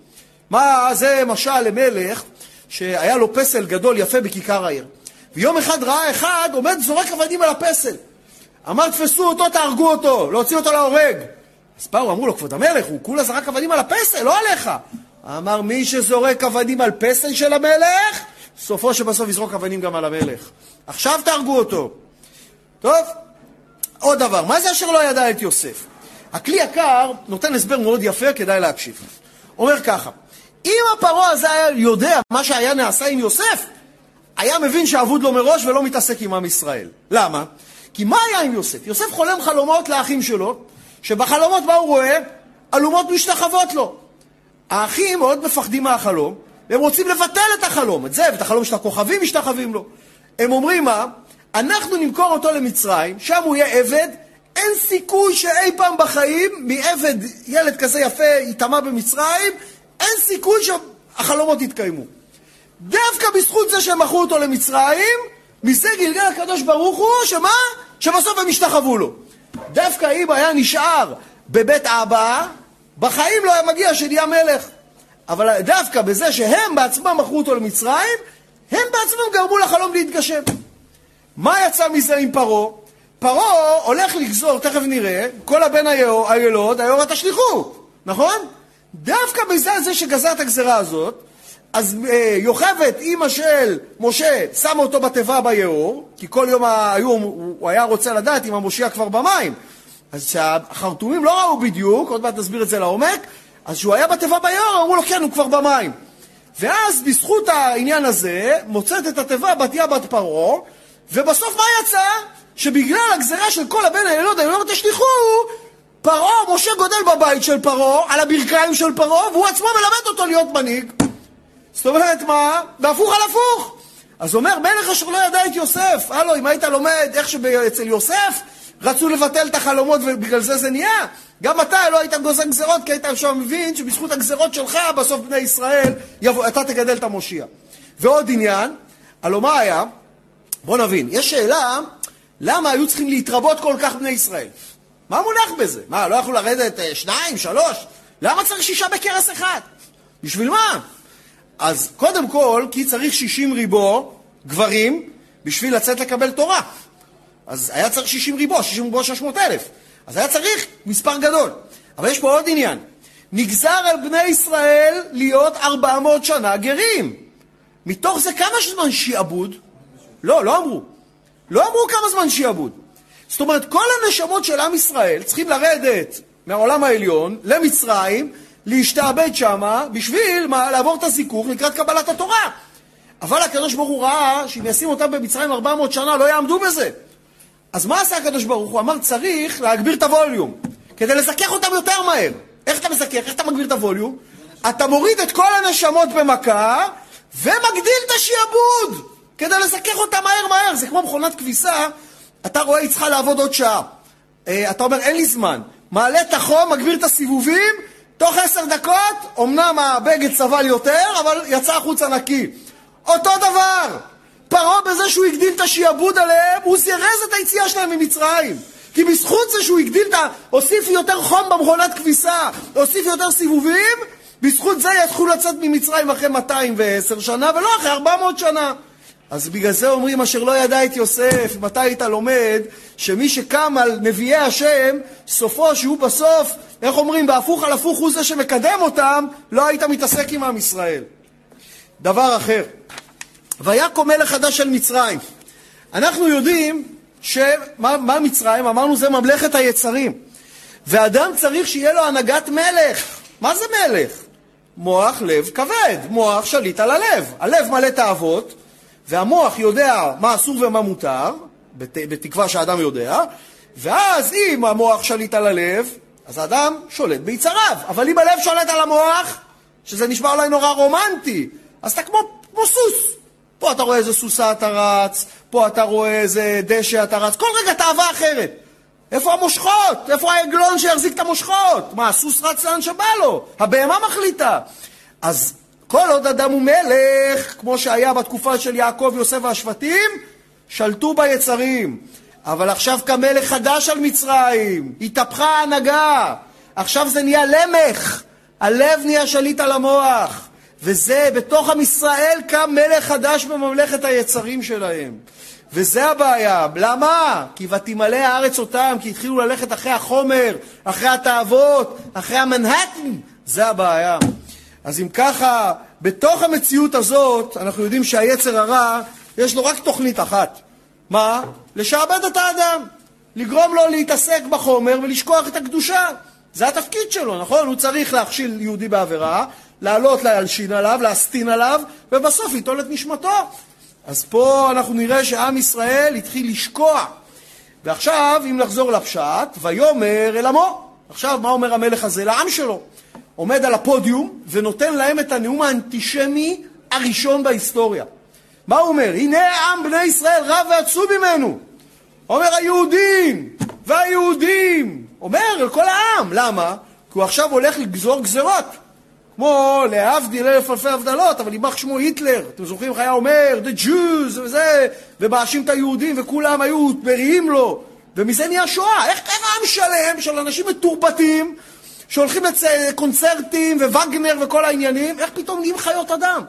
מה זה משל למלך שהיה לו פסל גדול יפה בכיכר העיר. ויום אחד ראה אחד עומד זורק אבנים על הפסל. אמר תפסו אותו, תהרגו אותו, להוציא אותו להורג. אז באו, אמרו לו, כבוד המלך, הוא כולה זרק אבנים על הפסל, לא עליך. אמר, מי שזורק אבנים על פסל של המלך, סופו שבסוף יזרוק אבנים גם על המלך. עכשיו תהרגו אותו. טוב, עוד דבר, מה זה אשר לא ידע את יוסף? הכלי יקר נותן הסבר מאוד יפה, כדאי להקשיב. אומר ככה, אם הפרעה הזה היה יודע מה שהיה נעשה עם יוסף, היה מבין שאבוד לו מראש ולא מתעסק עם עם ישראל. למה? כי מה היה עם יוסף? יוסף חולם חלומות לאחים שלו, שבחלומות מה הוא רואה? אלומות משתחוות לו. האחים מאוד מפחדים מהחלום, והם רוצים לבטל את החלום, את זה, ואת החלום של הכוכבים משתחווים לו. הם אומרים מה? אנחנו נמכור אותו למצרים, שם הוא יהיה עבד, אין סיכוי שאי פעם בחיים מעבד ילד כזה יפה ייטמע במצרים, אין סיכוי שהחלומות יתקיימו. דווקא בזכות זה שהם מכרו אותו למצרים, מזה גלגל הקדוש ברוך הוא, שמה? שבסוף הם השתחוו לו. דווקא אם היה נשאר בבית אבא, בחיים לא היה מגיע שנהיה מלך. אבל דווקא בזה שהם בעצמם מכרו אותו למצרים, הם בעצמם גרמו לחלום להתגשם. מה יצא מזה עם פרעה? פרעה הולך לגזור, תכף נראה, כל הבן הילוד, היורה תשליכו, נכון? דווקא בזה זה שגזר את הגזרה הזאת, אז אה, יוכבת, אימא של משה, שמה אותו בתיבה ביאור, כי כל יום היום הוא היה רוצה לדעת אם המושיע כבר במים. אז כשהחרטומים לא ראו בדיוק, עוד מעט נסביר את זה לעומק, אז כשהוא היה בתיבה ביאור, אמרו לו, כן, הוא כבר במים. ואז בזכות העניין הזה, מוצאת את התיבה בתיה בת פרעה, ובסוף מה יצא? שבגלל הגזרה של כל הבן הילוד, הילוד תשליכו, פרעה, משה גודל בבית של פרעה, על הברכיים של פרעה, והוא עצמו מלמד אותו להיות מנהיג. זאת אומרת, מה? והפוך על הפוך. אז אומר, מלך אשר לא ידע את יוסף. הלו, אם היית לומד איך שאצל יוסף רצו לבטל את החלומות ובגלל זה זה נהיה, גם אתה לא היית גוזר גזרות, כי היית עכשיו מבין שבזכות הגזרות שלך, בסוף בני ישראל, יבוא, אתה תגדל את המושיע. ועוד עניין, הלוא מה היה? בוא נבין, יש שאלה, למה היו צריכים להתרבות כל כך בני ישראל? מה מונח בזה? מה, לא יכלו לרדת אה, שניים, שלוש? למה צריך שישה בכרס אחד? בשביל מה? אז קודם כל, כי צריך שישים ריבו גברים בשביל לצאת לקבל תורה. אז היה צריך שישים ריבו, שישים ריבו שש מאות אלף. אז היה צריך מספר גדול. אבל יש פה עוד עניין. נגזר על בני ישראל להיות ארבע מאות שנה גרים. מתוך זה כמה זמן שיעבוד? לא, לא אמרו. לא אמרו כמה זמן שיעבוד. זאת אומרת, כל הנשמות של עם ישראל צריכים לרדת מהעולם העליון למצרים, להשתעבד שמה, בשביל מה? לעבור את הזיכוך לקראת קבלת התורה. אבל הקדוש ברוך הוא ראה שאם ישים אותם במצרים 400 שנה לא יעמדו בזה. אז מה עשה הקדוש ברוך הוא? אמר צריך להגביר את הווליום, כדי לזכך אותם יותר מהר. איך אתה מזכך? איך אתה מגביר את הווליום? אתה מוריד את כל הנשמות במכה ומגדיל את השיעבוד כדי לזכך אותם מהר מהר. זה כמו מכונת כביסה אתה רואה, היא צריכה לעבוד עוד שעה. אה, אתה אומר, אין לי זמן. מעלה את החום, מגביר את הסיבובים, תוך עשר דקות, אמנם הבגד סבל יותר, אבל יצא החוצה נקי. אותו דבר, פרעה בזה שהוא הגדיל את השיעבוד עליהם, הוא זירז את היציאה שלהם ממצרים. כי בזכות זה שהוא הגדיל את ה... הוסיף יותר חום במכונת כביסה, הוסיף יותר סיבובים, בזכות זה יתחילו לצאת ממצרים אחרי 210 שנה, ולא אחרי 400 שנה. אז בגלל זה אומרים, אשר לא ידע את יוסף, מתי היית לומד, שמי שקם על נביאי השם, סופו שהוא בסוף, איך אומרים, בהפוך על הפוך הוא זה שמקדם אותם, לא היית מתעסק עם עם ישראל. דבר אחר, ויקום מלך חדש של מצרים. אנחנו יודעים שמה מה מצרים? אמרנו זה ממלכת היצרים. ואדם צריך שיהיה לו הנהגת מלך. מה זה מלך? מוח, לב, כבד. מוח שליט על הלב. הלב מלא תאוות, והמוח יודע מה אסור ומה מותר, בת, בתקווה שהאדם יודע, ואז אם המוח שליט על הלב, אז האדם שולט ביצריו. אבל אם הלב שולט על המוח, שזה נשמע אולי נורא רומנטי, אז אתה כמו, כמו סוס. פה אתה רואה איזה סוסה אתה רץ, פה אתה רואה איזה דשא אתה רץ, כל רגע תאווה אחרת. איפה המושכות? איפה העגלון שיחזיק את המושכות? מה, הסוס רץ לאן שבא לו? הבהמה מחליטה. אז כל עוד אדם הוא מלך, כמו שהיה בתקופה של יעקב, יוסף והשבטים, שלטו ביצרים. אבל עכשיו כמלך חדש על מצרים, התהפכה ההנהגה. עכשיו זה נהיה למך, הלב נהיה שליט על המוח. וזה, בתוך עם ישראל קם מלך חדש בממלכת היצרים שלהם. וזה הבעיה. למה? כי ותמלא הארץ אותם, כי התחילו ללכת אחרי החומר, אחרי התאוות, אחרי המנהטן. זה הבעיה. אז אם ככה, בתוך המציאות הזאת, אנחנו יודעים שהיצר הרע, יש לו רק תוכנית אחת. מה? לשעבד את האדם. לגרום לו להתעסק בחומר ולשכוח את הקדושה. זה התפקיד שלו, נכון? הוא צריך להכשיל יהודי בעבירה, לעלות להלשין עליו, להסטין עליו, ובסוף ליטול את נשמתו. אז פה אנחנו נראה שעם ישראל התחיל לשקוע. ועכשיו, אם נחזור לפשט, ויאמר אל עמו. עכשיו, מה אומר המלך הזה לעם שלו? עומד על הפודיום ונותן להם את הנאום האנטישמי הראשון בהיסטוריה. מה הוא אומר? הנה עם בני ישראל רב ועצום ממנו. אומר היהודים והיהודים. אומר אל כל העם. למה? כי הוא עכשיו הולך לגזור גזרות. כמו להבדיל אלף אלפי הבדלות, אבל יימח שמו היטלר. אתם זוכרים איך היה אומר, The Jews וזה, ומאשים את היהודים, וכולם היו מריעים לו. ומזה נהיה שואה. איך קרה עם שלם של אנשים מתורבתים, שהולכים לקונצרטים ווגנר וכל העניינים, איך פתאום נהיים חיות אדם?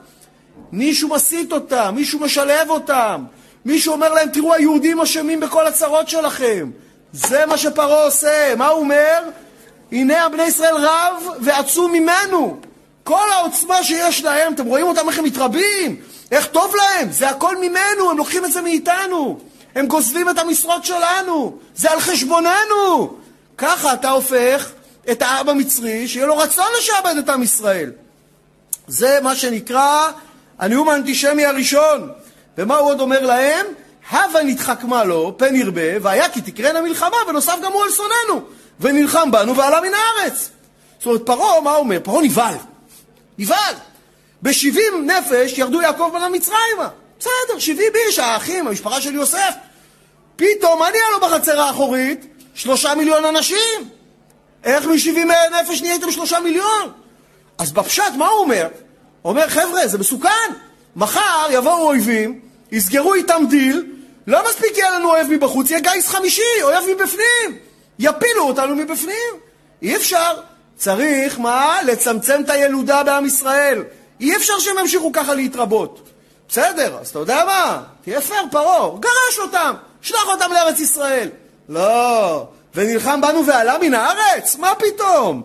מישהו מסית אותם, מישהו משלב אותם, מישהו אומר להם, תראו, היהודים אשמים בכל הצרות שלכם. זה מה שפרעה עושה. מה הוא אומר? הנה הבני ישראל רב ועצום ממנו. כל העוצמה שיש להם, אתם רואים אותם איך הם מתרבים? איך טוב להם? זה הכל ממנו, הם לוקחים את זה מאיתנו. הם גוזלים את המשרות שלנו, זה על חשבוננו. ככה אתה הופך את העם המצרי, שיהיה לו רצון לשעבד את עם ישראל. זה מה שנקרא הנאום האנטישמי הראשון. ומה הוא עוד אומר להם? הווה נתחכמה לו, פן ירבה, והיה כי תקרנה מלחמה, ונוסף גם הוא על שונאנו, ונלחם בנו ועלה מן הארץ. זאת אומרת, פרעה, מה אומר? פרעה נבהל. נבהל. בשבעים נפש ירדו יעקב בנה מצרימה. בסדר, שבעים איש, האחים, המשפחה של יוסף. פתאום, נהיה לו בחצר האחורית? שלושה מיליון אנשים. איך משבעים נפש נהייתם שלושה מיליון? אז בפשט, מה הוא אומר? הוא אומר, חבר'ה, זה מסוכן. מחר יבואו אויבים, יסגרו איתם דיל, לא מספיק יהיה לנו אויב מבחוץ, יהיה גיס חמישי, אויב מבפנים. יפילו אותנו מבפנים. אי אפשר. צריך, מה? לצמצם את הילודה בעם ישראל. אי אפשר שהם ימשיכו ככה להתרבות. בסדר, אז אתה יודע מה? תהיה פייר, פרעה, גרש אותם, שלח אותם לארץ ישראל. לא, ונלחם בנו ועלה מן הארץ? מה פתאום?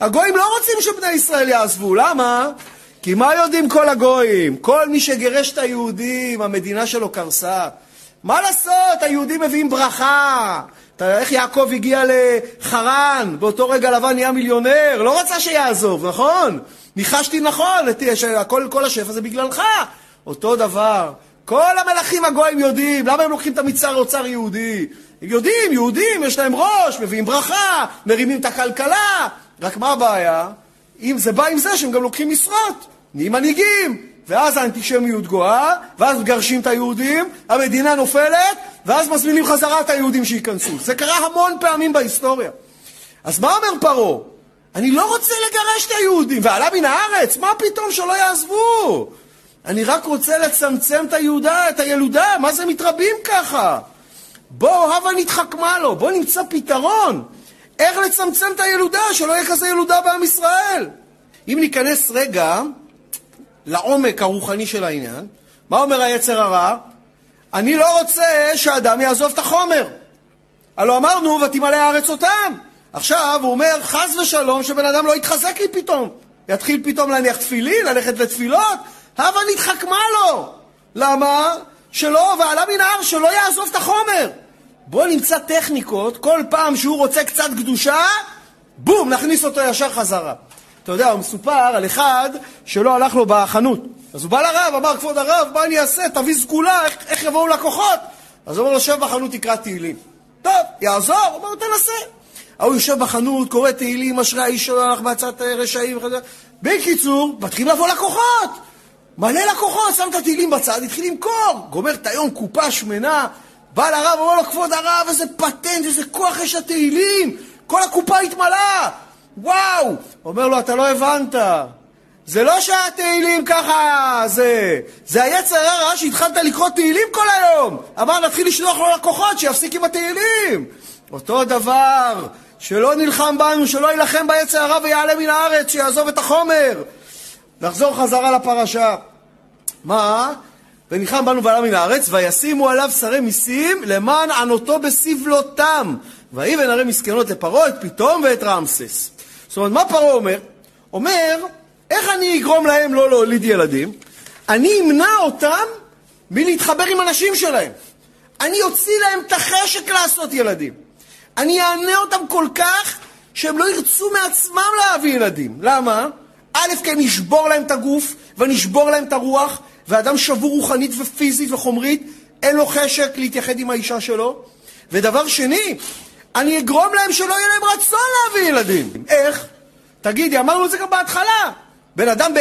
הגויים לא רוצים שבני ישראל יעזבו, למה? כי מה יודעים כל הגויים? כל מי שגירש את היהודים, המדינה שלו קרסה. מה לעשות? היהודים מביאים ברכה. אתה, איך יעקב הגיע לחרן, באותו רגע לבן נהיה מיליונר, לא רצה שיעזוב, נכון? ניחשתי נכון, כל, כל השפע זה בגללך. אותו דבר, כל המלכים הגויים יודעים, למה הם לוקחים את המצר אוצר יהודי? הם יודעים, יהודים, יש להם ראש, מביאים ברכה, מרימים את הכלכלה. רק מה הבעיה? אם זה בא עם זה שהם גם לוקחים משרות, נהיים מנהיגים, ואז האנטישמיות גואה, ואז מגרשים את היהודים, המדינה נופלת, ואז מזמינים חזרה את היהודים שייכנסו. זה קרה המון פעמים בהיסטוריה. אז מה אומר פרעה? אני לא רוצה לגרש את היהודים, ועלה מן הארץ, מה פתאום שלא יעזבו? אני רק רוצה לצמצם את היהודה, את הילודה, מה זה מתרבים ככה? בואו, הבה נתחכמה לו, בואו נמצא פתרון. איך לצמצם את הילודה, שלא יהיה כזה ילודה בעם ישראל. אם ניכנס רגע לעומק הרוחני של העניין, מה אומר היצר הרע? אני לא רוצה שאדם יעזוב את החומר. הלוא אמרנו, ותמלא הארץ אותם. עכשיו, הוא אומר, חס ושלום, שבן אדם לא יתחזק לי פתאום. יתחיל פתאום להניח תפילין, ללכת לתפילות, הבה נתחכמה לו. למה? שלא, ועלה מן ההר, שלא יעזוב את החומר. בואו נמצא טכניקות, כל פעם שהוא רוצה קצת קדושה, בום, נכניס אותו ישר חזרה. אתה יודע, הוא מסופר על אחד שלא הלך לו בחנות. אז הוא בא לרב, אמר, כבוד הרב, מה אני אעשה? תביא סגולה, איך, איך יבואו לקוחות? אז הוא אומר לו, שב בחנות, תקרא תהילים. טוב, יעזור? הוא אומר, תנסה. ההוא יושב בחנות, קורא תהילים, אשרי האיש שהלך בעצת רשעים. בקיצור, מתחילים לבוא לקוחות. מלא לקוחות, שם את התהילים בצד, התחיל למכור. גומר את היום, קופה שמנה, בא לרב, אומר לו, כבוד הרב, איזה פטנט, איזה כוח יש לתהילים. כל הקופה התמלאה. וואו! אומר לו, אתה לא הבנת. זה לא שהתהילים ככה, זה... זה היצר הרע שהתחלת לקרוא תהילים כל היום. אמר, נתחיל לשלוח לו לקוחות, שיפסיק עם התהילים. אותו דבר, שלא נלחם בנו, שלא יילחם ביצר הרע ויעלה מן הארץ, שיעזוב את החומר. נחזור חזרה לפרשה. מה? ונלחם בנו ועלה מן הארץ, וישימו עליו שרי מיסים למען ענותו בסבלותם. ויבן הרי מסכנות לפרעה את פתאום ואת רעמסס. זאת אומרת, מה פרעה אומר? אומר, איך אני אגרום להם לא להוליד ילדים? אני אמנע אותם מלהתחבר עם אנשים שלהם. אני אוציא להם את החשק לעשות ילדים. אני אענה אותם כל כך שהם לא ירצו מעצמם להביא ילדים. למה? א', כי אני אשבור להם את הגוף ואני אשבור להם את הרוח, ואדם שבור רוחנית ופיזית וחומרית, אין לו חשק להתייחד עם האישה שלו. ודבר שני, אני אגרום להם שלא יהיה להם רצון להביא ילדים. איך? תגידי, אמרנו את זה גם בהתחלה. בן אדם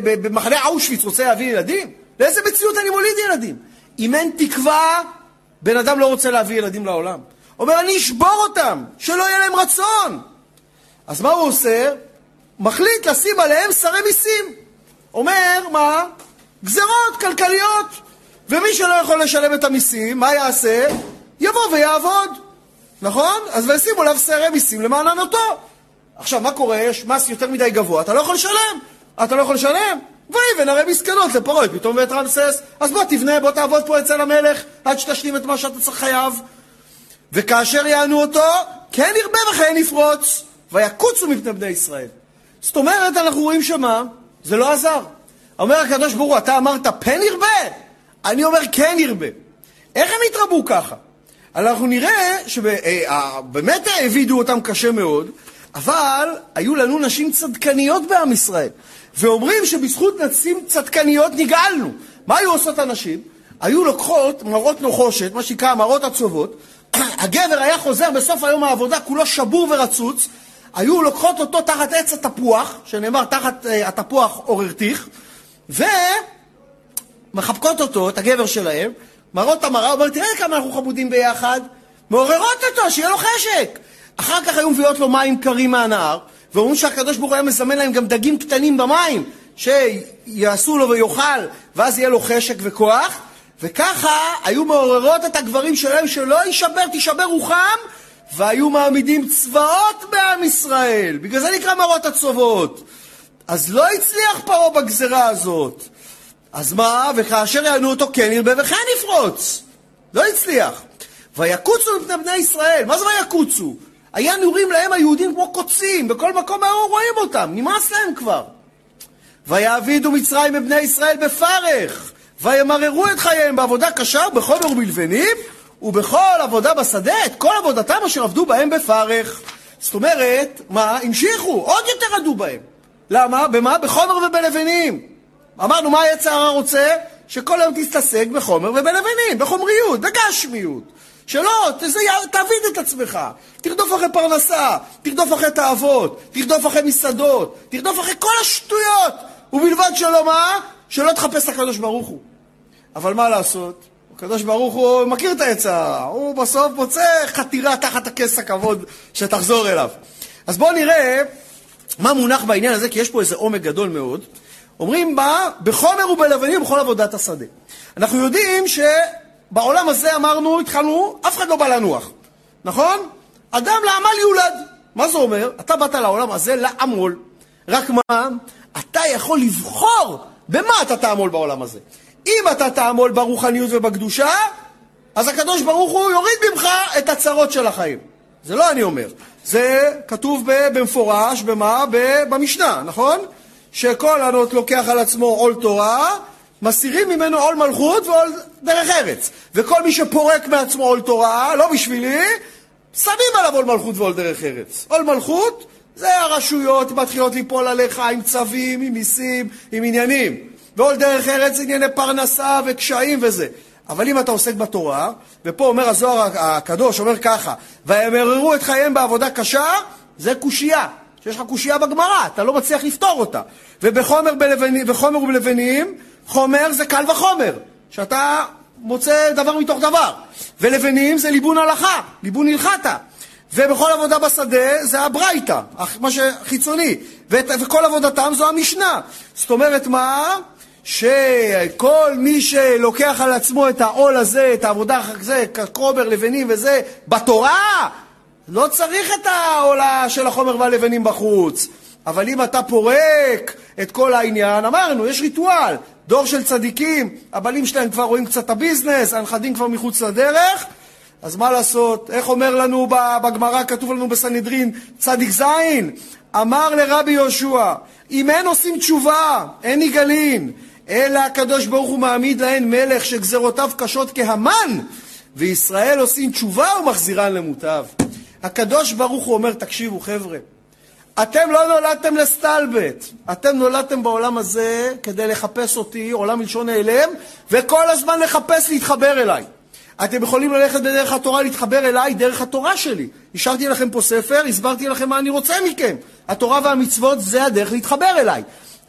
במחנה אושוויץ רוצה להביא ילדים? לאיזה מציאות אני מוליד ילדים? אם אין תקווה, בן אדם לא רוצה להביא ילדים לעולם. אומר, אני אשבור אותם, שלא יהיה להם רצון. אז מה הוא עושה? מחליט לשים עליהם שרי מיסים. אומר, מה? גזרות כלכליות. ומי שלא יכול לשלם את המיסים, מה יעשה? יבוא ויעבוד. נכון? אז וישימו עליו שרי מיסים למען ענותו. עכשיו, מה קורה? יש מס יותר מדי גבוה, אתה לא יכול לשלם. אתה לא יכול לשלם? ויבן הרי מסכנות לפרעה פתאום ואת רמסס. אז בוא תבנה, בוא תעבוד פה אצל המלך עד שתשלים את מה שאתה צריך חייב. וכאשר יענו אותו, כן ירבה וכן יפרוץ. ויקוצו מפני בני ישראל. זאת אומרת, אנחנו רואים שמה? זה לא עזר. אומר הקדוש ברוך הוא, אתה אמרת פן ירבה? אני אומר כן ירבה. איך הם התרבו ככה? אנחנו נראה שבאמת העבידו אותם קשה מאוד, אבל היו לנו נשים צדקניות בעם ישראל. ואומרים שבזכות נשים צדקניות נגאלנו. מה היו עושות הנשים? היו לוקחות מראות נחושת, מה שנקרא מראות עצובות, הגבר היה חוזר בסוף היום העבודה כולו שבור ורצוץ, היו לוקחות אותו תחת עץ התפוח, שנאמר תחת uh, התפוח עוררתיך, ומחבקות אותו, את הגבר שלהם, מראות את המראה, אומרת, תראה כמה אנחנו חמודים ביחד, מעוררות אותו, שיהיה לו חשק. אחר כך היו מביאות לו מים קרים מהנהר, ואומרים שהקדוש ברוך הוא היה מזמן להם גם דגים קטנים במים, שיעשו לו ויאכל, ואז יהיה לו חשק וכוח, וככה היו מעוררות את הגברים שלהם שלא יישבר, תישבר רוחם, והיו מעמידים צבאות בעם ישראל. בגלל זה נקרא מראות הצובות. אז לא הצליח פרעה בגזרה הזאת. אז מה? וכאשר יענו אותו כן ירבה וכן יפרוץ. לא הצליח. ויקוצו מפני בני ישראל. מה זה ויקוצו? היה נורים להם היהודים כמו קוצים, בכל מקום היו רואים אותם, נמאס להם כבר. ויעבידו מצרים את ישראל בפרך, וימררו את חייהם בעבודה קשה ובחומר ובלבנים, ובכל עבודה בשדה, את כל עבודתם אשר עבדו בהם בפרך. זאת אומרת, מה? המשיכו, עוד יותר עדו בהם. למה? במה? בחומר ובלבנים. אמרנו, מה היצר הרע רוצה? שכל היום תתעסק בחומר ובלבנים, בחומריות, בגשמיות. שלא, תזה, תעביד את עצמך. תרדוף אחרי פרנסה, תרדוף אחרי תאוות, תרדוף אחרי מסעדות, תרדוף אחרי כל השטויות. ובלבד שלא מה? שלא תחפש את הקדוש ברוך הוא. אבל מה לעשות? הקדוש ברוך הוא מכיר את העצה, הוא בסוף מוצא חתירה תחת הכס הכבוד שתחזור אליו. אז בואו נראה מה מונח בעניין הזה, כי יש פה איזה עומק גדול מאוד. אומרים מה? בחומר ובלבנים ובכל עבודת השדה. אנחנו יודעים שבעולם הזה אמרנו, התחלנו, אף אחד לא בא לנוח, נכון? אדם לעמל יולד. מה זה אומר? אתה באת לעולם הזה לעמול. רק מה? אתה יכול לבחור במה אתה תעמול בעולם הזה. אם אתה תעמול ברוחניות ובקדושה, אז הקדוש ברוך הוא יוריד ממך את הצרות של החיים. זה לא אני אומר, זה כתוב במפורש, במה? במשנה, נכון? שכל הנות לוקח על עצמו עול תורה, מסירים ממנו עול מלכות ועול דרך ארץ. וכל מי שפורק מעצמו עול תורה, לא בשבילי, שמים עליו עול מלכות ועול דרך ארץ. עול מלכות זה הרשויות מתחילות ליפול עליך עם צווים, עם מיסים, עם עניינים. ועול דרך ארץ ענייני פרנסה וקשיים וזה. אבל אם אתה עוסק בתורה, ופה אומר הזוהר הקדוש, אומר ככה, וימררו את חייהם בעבודה קשה, זה קושייה. שיש לך קושייה בגמרא, אתה לא מצליח לפתור אותה. ובחומר בלבני, ובלבנים, חומר זה קל וחומר, שאתה מוצא דבר מתוך דבר. ולבנים זה ליבון הלכה, ליבון הלכתה. ובכל עבודה בשדה זה הברייתא, מה שחיצוני. וכל עבודתם זו המשנה. זאת אומרת מה? שכל מי שלוקח על עצמו את העול הזה, את העבודה הזה, קרובר, לבנים וזה, בתורה, לא צריך את העולה של החומר והלבנים בחוץ. אבל אם אתה פורק את כל העניין, אמרנו, יש ריטואל. דור של צדיקים, הבעלים שלהם כבר רואים קצת את הביזנס, הנכדים כבר מחוץ לדרך, אז מה לעשות? איך אומר לנו בגמרא, כתוב לנו בסנהדרין, צדיק זין, אמר לרבי יהושע, אם אין עושים תשובה, אין יגלין, אלא הקדוש ברוך הוא מעמיד להן מלך שגזרותיו קשות כהמן, וישראל עושים תשובה ומחזירן למוטב. הקדוש ברוך הוא אומר, תקשיבו חבר'ה, אתם לא נולדתם לסטלבט, אתם נולדתם בעולם הזה כדי לחפש אותי, עולם מלשון נעלם, וכל הזמן לחפש להתחבר אליי. אתם יכולים ללכת בדרך התורה, להתחבר אליי, דרך התורה שלי. השארתי לכם פה ספר, הסברתי לכם מה אני רוצה מכם. התורה והמצוות זה הדרך להתחבר אליי.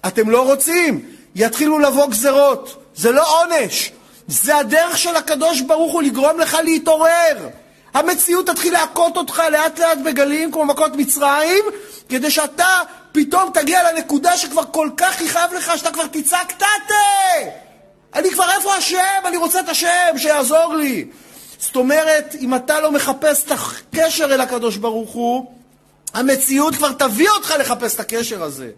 אתם לא רוצים, יתחילו לבוא גזרות. זה לא עונש, זה הדרך של הקדוש ברוך הוא לגרום לך להתעורר. המציאות תתחיל להכות אותך לאט לאט בגלים כמו מכות מצרים, כדי שאתה פתאום תגיע לנקודה שכבר כל כך יכאב לך, שאתה כבר תצעק תתה! אני כבר איפה השם? אני רוצה את השם, שיעזור לי. זאת אומרת, אם אתה לא מחפש את הקשר אל הקדוש ברוך הוא, המציאות כבר תביא אותך לחפש את הקשר הזה.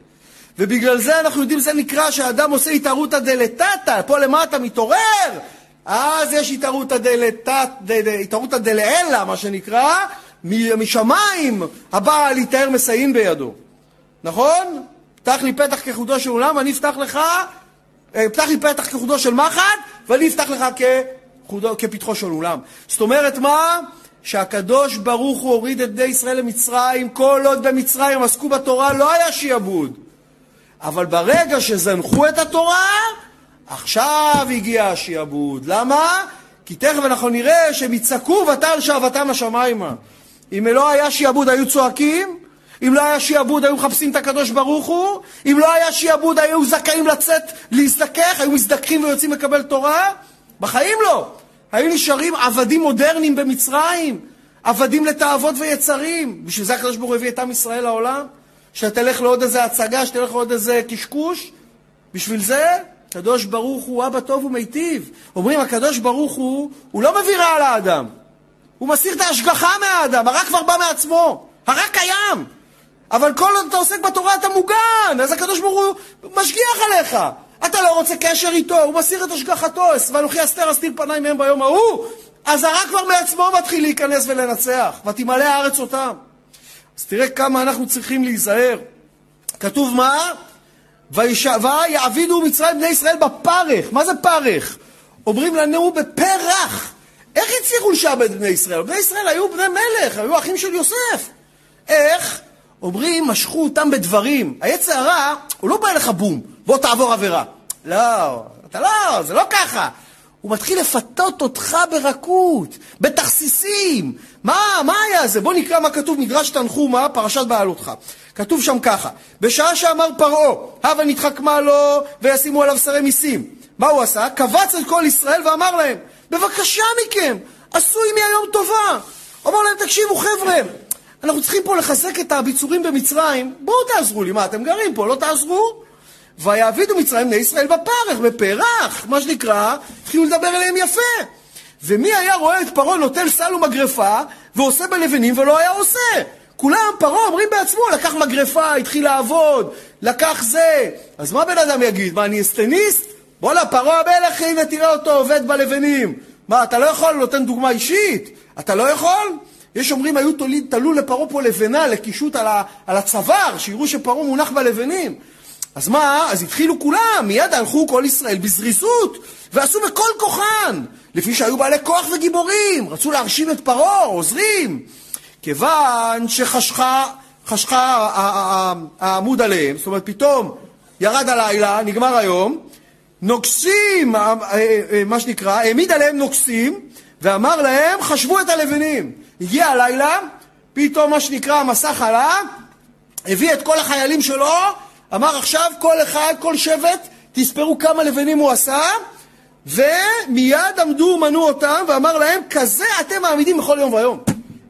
ובגלל זה אנחנו יודעים, זה נקרא שהאדם עושה התערותא דלתתא, פה למטה מתעורר, אז יש התערותא דלעילא, מה שנקרא, משמיים הבא להתאר מסייעים בידו. נכון? פתח לי פתח כחודו של עולם, אני אפתח לך, אה, פתח לי פתח כחודו של מחט, ואני אפתח לך כחודו, כפתחו של עולם. זאת אומרת מה? שהקדוש ברוך הוא הוריד את בני ישראל למצרים, כל עוד במצרים עסקו בתורה לא היה שיעבוד. אבל ברגע שזנחו את התורה, עכשיו הגיע השיעבוד. למה? כי תכף אנחנו נראה שהם יצעקו ותעל שעבתם השמיימה. אם לא היה שיעבוד היו צועקים, אם לא היה שיעבוד היו מחפשים את הקדוש ברוך הוא, אם לא היה שיעבוד היו זכאים לצאת להזדכך, היו מזדככים ויוצאים לקבל תורה? בחיים לא. היו נשארים עבדים מודרניים במצרים, עבדים לתאוות ויצרים. בשביל זה הקדוש ברוך הוא הביא את עם ישראל לעולם? שתלך לעוד איזה הצגה, שתלך לעוד איזה קשקוש? בשביל זה? הקדוש ברוך הוא אבא טוב ומיטיב. אומרים, הקדוש ברוך הוא, הוא לא מביא רע לאדם. הוא מסיר את ההשגחה מהאדם, הרע כבר בא מעצמו. הרע קיים. אבל כל עוד אתה עוסק בתורה אתה מוגן, אז הקדוש ברוך הוא משגיח עליך. אתה לא רוצה קשר איתו, הוא מסיר את השגחתו, ואנוכי אסתר אסתיר פניי מהם ביום ההוא. אז הרע כבר מעצמו מתחיל להיכנס ולנצח, ותמלא הארץ אותם. אז תראה כמה אנחנו צריכים להיזהר. כתוב מה? ויעבידו מצרים בני ישראל בפרך. מה זה פרך? אומרים לנו בפרח. איך הצליחו לשעבד בני ישראל? בני ישראל היו בני מלך, היו אחים של יוסף. איך? אומרים, משכו אותם בדברים. היצר הרע, הוא לא בא אליך בום, בוא תעבור עבירה. לא, אתה לא, זה לא ככה. הוא מתחיל לפתות אותך ברכות, בתכסיסים. מה, מה היה זה? בוא נקרא מה כתוב מדרש תנחומה, פרשת בעלותך. כתוב שם ככה, בשעה שאמר פרעה, הבה נתחכמה לו וישימו עליו שרי מיסים. מה הוא עשה? קבץ את כל ישראל ואמר להם, בבקשה מכם, עשו עמי היום טובה. אמר להם, תקשיבו חבר'ה, אנחנו צריכים פה לחזק את הביצורים במצרים, בואו תעזרו לי, מה אתם גרים פה, לא תעזרו? ויעבידו מצרים בני ישראל בפרך, בפרח, מה שנקרא, התחילו לדבר אליהם יפה. ומי היה רואה את פרעה נוטל סל ומגרפה ועושה בלבנים ולא היה עושה? כולם, פרעה אומרים בעצמו, לקח מגרפה, התחיל לעבוד, לקח זה. אז מה בן אדם יגיד? מה, אני אסטניסט? בואנה, פרעה המלך, הנה תראה אותו עובד בלבנים. מה, אתה לא יכול? נותן דוגמה אישית? אתה לא יכול? יש אומרים, היו תולים, תלו לפרעה פה לבנה, לקישוט על, ה, על הצוואר, שיראו שפרעה מונח בלבנים. אז מה? אז התחילו כולם, מיד הלכו כל ישראל בזריזות, ועשו בכל כוחן, לפי שהיו בעלי כוח וגיבורים, רצו להרשים את פרעה, עוזרים. כיוון שחשכה חשכה העמוד עליהם, זאת אומרת פתאום ירד הלילה, נגמר היום, נוגסים, אה, אה, אה, מה שנקרא, העמיד עליהם נוגסים, ואמר להם, חשבו את הלבנים. הגיע הלילה, פתאום מה שנקרא המסך עלה, הביא את כל החיילים שלו, אמר עכשיו כל אחד, כל שבט, תספרו כמה לבנים הוא עשה, ומיד עמדו ומנו אותם, ואמר להם, כזה אתם מעמידים בכל יום ויום.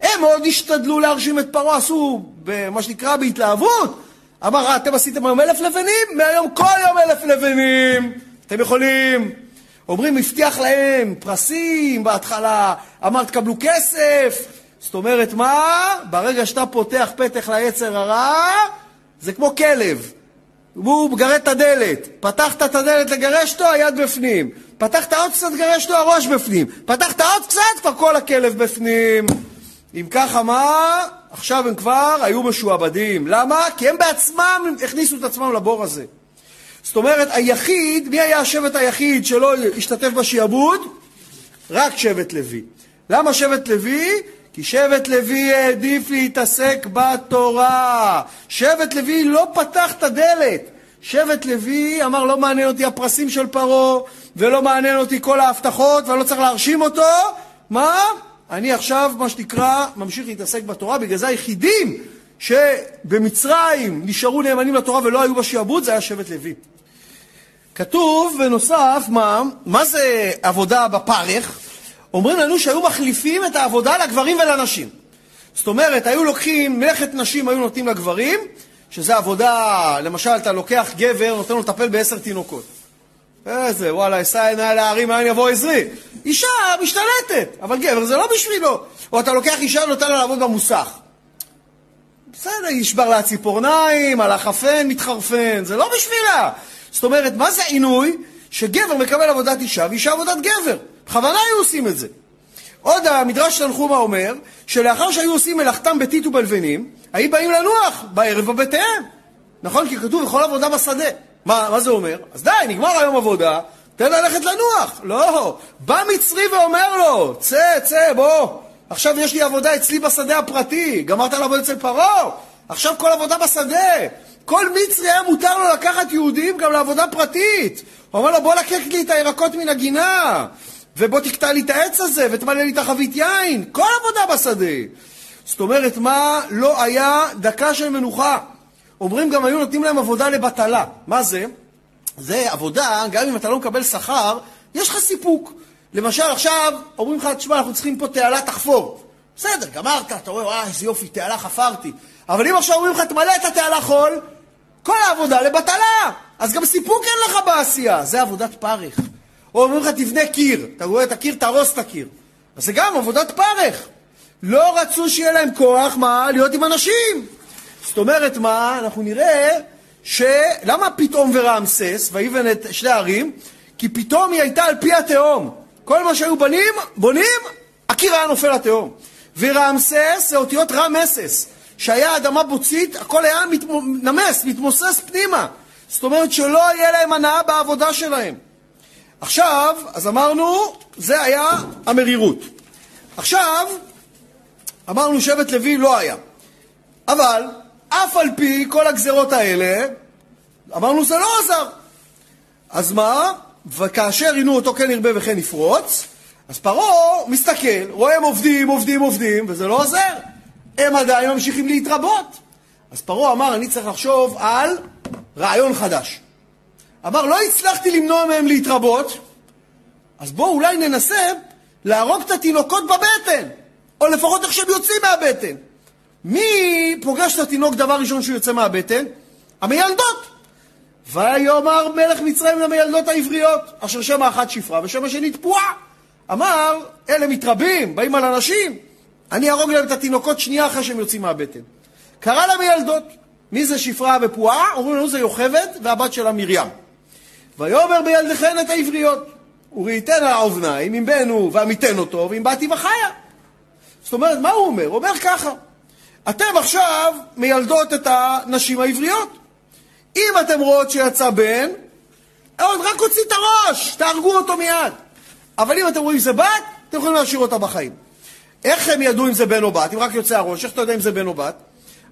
הם מאוד השתדלו להרשים את פרעה, עשו מה שנקרא בהתלהבות. אמר, אתם עשיתם היום אלף לבנים? מהיום כל יום אלף לבנים. אתם יכולים. אומרים, הבטיח להם פרסים בהתחלה, אמר, תקבלו כסף. זאת אומרת, מה? ברגע שאתה פותח פתח ליצר הרע, זה כמו כלב. הוא מגרד את הדלת. פתחת את הדלת לגרש אותו, היד בפנים. פתחת עוד קצת, לגרש אותו, הראש בפנים. פתחת עוד קצת, כבר כל הכלב בפנים. אם ככה, מה? עכשיו הם כבר היו משועבדים. למה? כי הם בעצמם הכניסו את עצמם לבור הזה. זאת אומרת, היחיד, מי היה השבט היחיד שלא השתתף בשעבוד? רק שבט לוי. למה שבט לוי? כי שבט לוי העדיף להתעסק בתורה. שבט לוי לא פתח את הדלת. שבט לוי אמר, לא מעניין אותי הפרסים של פרעה, ולא מעניין אותי כל ההבטחות, ואני לא צריך להרשים אותו. מה? אני עכשיו, מה שנקרא, ממשיך להתעסק בתורה, בגלל זה היחידים שבמצרים נשארו נאמנים לתורה ולא היו בשעבוד, זה היה שבט לוי. כתוב בנוסף, מה, מה זה עבודה בפרך? אומרים לנו שהיו מחליפים את העבודה לגברים ולנשים. זאת אומרת, היו לוקחים, מלאכת נשים היו נותנים לגברים, שזה עבודה, למשל, אתה לוקח גבר, נותן לו לטפל בעשר תינוקות. איזה, וואלה, אשא עיניי להרים, מאין יבוא עזרי. אישה משתלטת, אבל גבר זה לא בשבילו. או אתה לוקח אישה ונותן לה לעבוד במוסך. בסדר, ישבר לה ציפורניים, על החפן מתחרפן, זה לא בשבילה. זאת אומרת, מה זה עינוי? שגבר מקבל עבודת אישה ואישה עבודת גבר. בכוונה היו עושים את זה. עוד המדרש תנחומה אומר, שלאחר שהיו עושים מלאכתם בטיט ובלבנים, היו באים לנוח בערב בביתיהם. נכון? כי כתוב בכל עבודה בשדה. מה, מה זה אומר? אז די, נגמר היום עבודה, תן ללכת לנוח. לא, בא מצרי ואומר לו, צא, צא, בוא. עכשיו יש לי עבודה אצלי בשדה הפרטי, גמרת לעבוד אצל פרעה? עכשיו כל עבודה בשדה. כל מצרי היה מותר לו לקחת יהודים גם לעבודה פרטית. הוא אומר לו, בוא לקק לי את הירקות מן הגינה, ובוא תקטע לי את העץ הזה, ותמלא לי את החבית יין. כל עבודה בשדה. זאת אומרת, מה? לא היה דקה של מנוחה. אומרים גם היו נותנים להם עבודה לבטלה. מה זה? זה עבודה, גם אם אתה לא מקבל שכר, יש לך סיפוק. למשל, עכשיו אומרים לך, תשמע, אנחנו צריכים פה תעלה תחפור. בסדר, גמרת, אתה רואה, וואי, איזה יופי, תעלה חפרתי. אבל אם עכשיו אומרים לך, תמלא את התעלה חול, כל העבודה לבטלה. אז גם סיפוק אין לך בעשייה, זה עבודת פרך. או אומרים לך, תבנה קיר. אתה רואה את הקיר, תהרוס את הקיר. אז זה גם עבודת פרך. לא רצו שיהיה להם כוח, מה? להיות עם אנשים. זאת אומרת, מה? אנחנו נראה ש... למה פתאום ורעמסס, ויבן את שני הערים? כי פתאום היא הייתה על פי התהום. כל מה שהיו בנים, בונים, הקיר היה נופל לתהום. ורעמסס זה אותיות רמסס, שהיה אדמה בוצית, הכל היה נמס, מתמוסס פנימה. זאת אומרת שלא יהיה להם הנאה בעבודה שלהם. עכשיו, אז אמרנו, זה היה המרירות. עכשיו, אמרנו שבט לוי לא היה. אבל אף על פי כל הגזרות האלה, אמרנו זה לא עזר. אז מה? וכאשר עינו אותו כן ירבה וכן יפרוץ, אז פרעה מסתכל, רואה הם עובדים, עובדים, עובדים, וזה לא עוזר. הם עדיין ממשיכים להתרבות. אז פרעה אמר, אני צריך לחשוב על רעיון חדש. אמר, לא הצלחתי למנוע מהם להתרבות, אז בואו אולי ננסה להרוג את התינוקות בבטן, או לפחות איך שהם יוצאים מהבטן. מי פוגש את התינוק דבר ראשון שהוא יוצא מהבטן? המיילדות. ויאמר מלך מצרים למיילדות העבריות, אשר שם האחת שפרה ושם השני תפועה. אמר, אלה מתרבים, באים על אנשים, אני אהרוג להם את התינוקות שנייה אחרי שהם יוצאים מהבטן. קרא למיילדות, מי זה שפרה ופועה? אומרים לנו זה יוכבד והבת שלה מרים. ויאמר בילדיכן את העבריות. וראיתן האוזניים, אם הוא ועמיתן אותו, ואם באתי וחיה. זאת אומרת, מה הוא אומר? הוא אומר ככה, אתם עכשיו מיילדות את הנשים העבריות. אם אתם רואות שיצא בן, עוד רק הוציא את הראש, תהרגו אותו מיד. אבל אם אתם רואים שזה בת, אתם יכולים להשאיר אותה בחיים. איך הם ידעו אם זה בן או בת? אם רק יוצא הראש, איך אתה יודע אם זה בן או בת?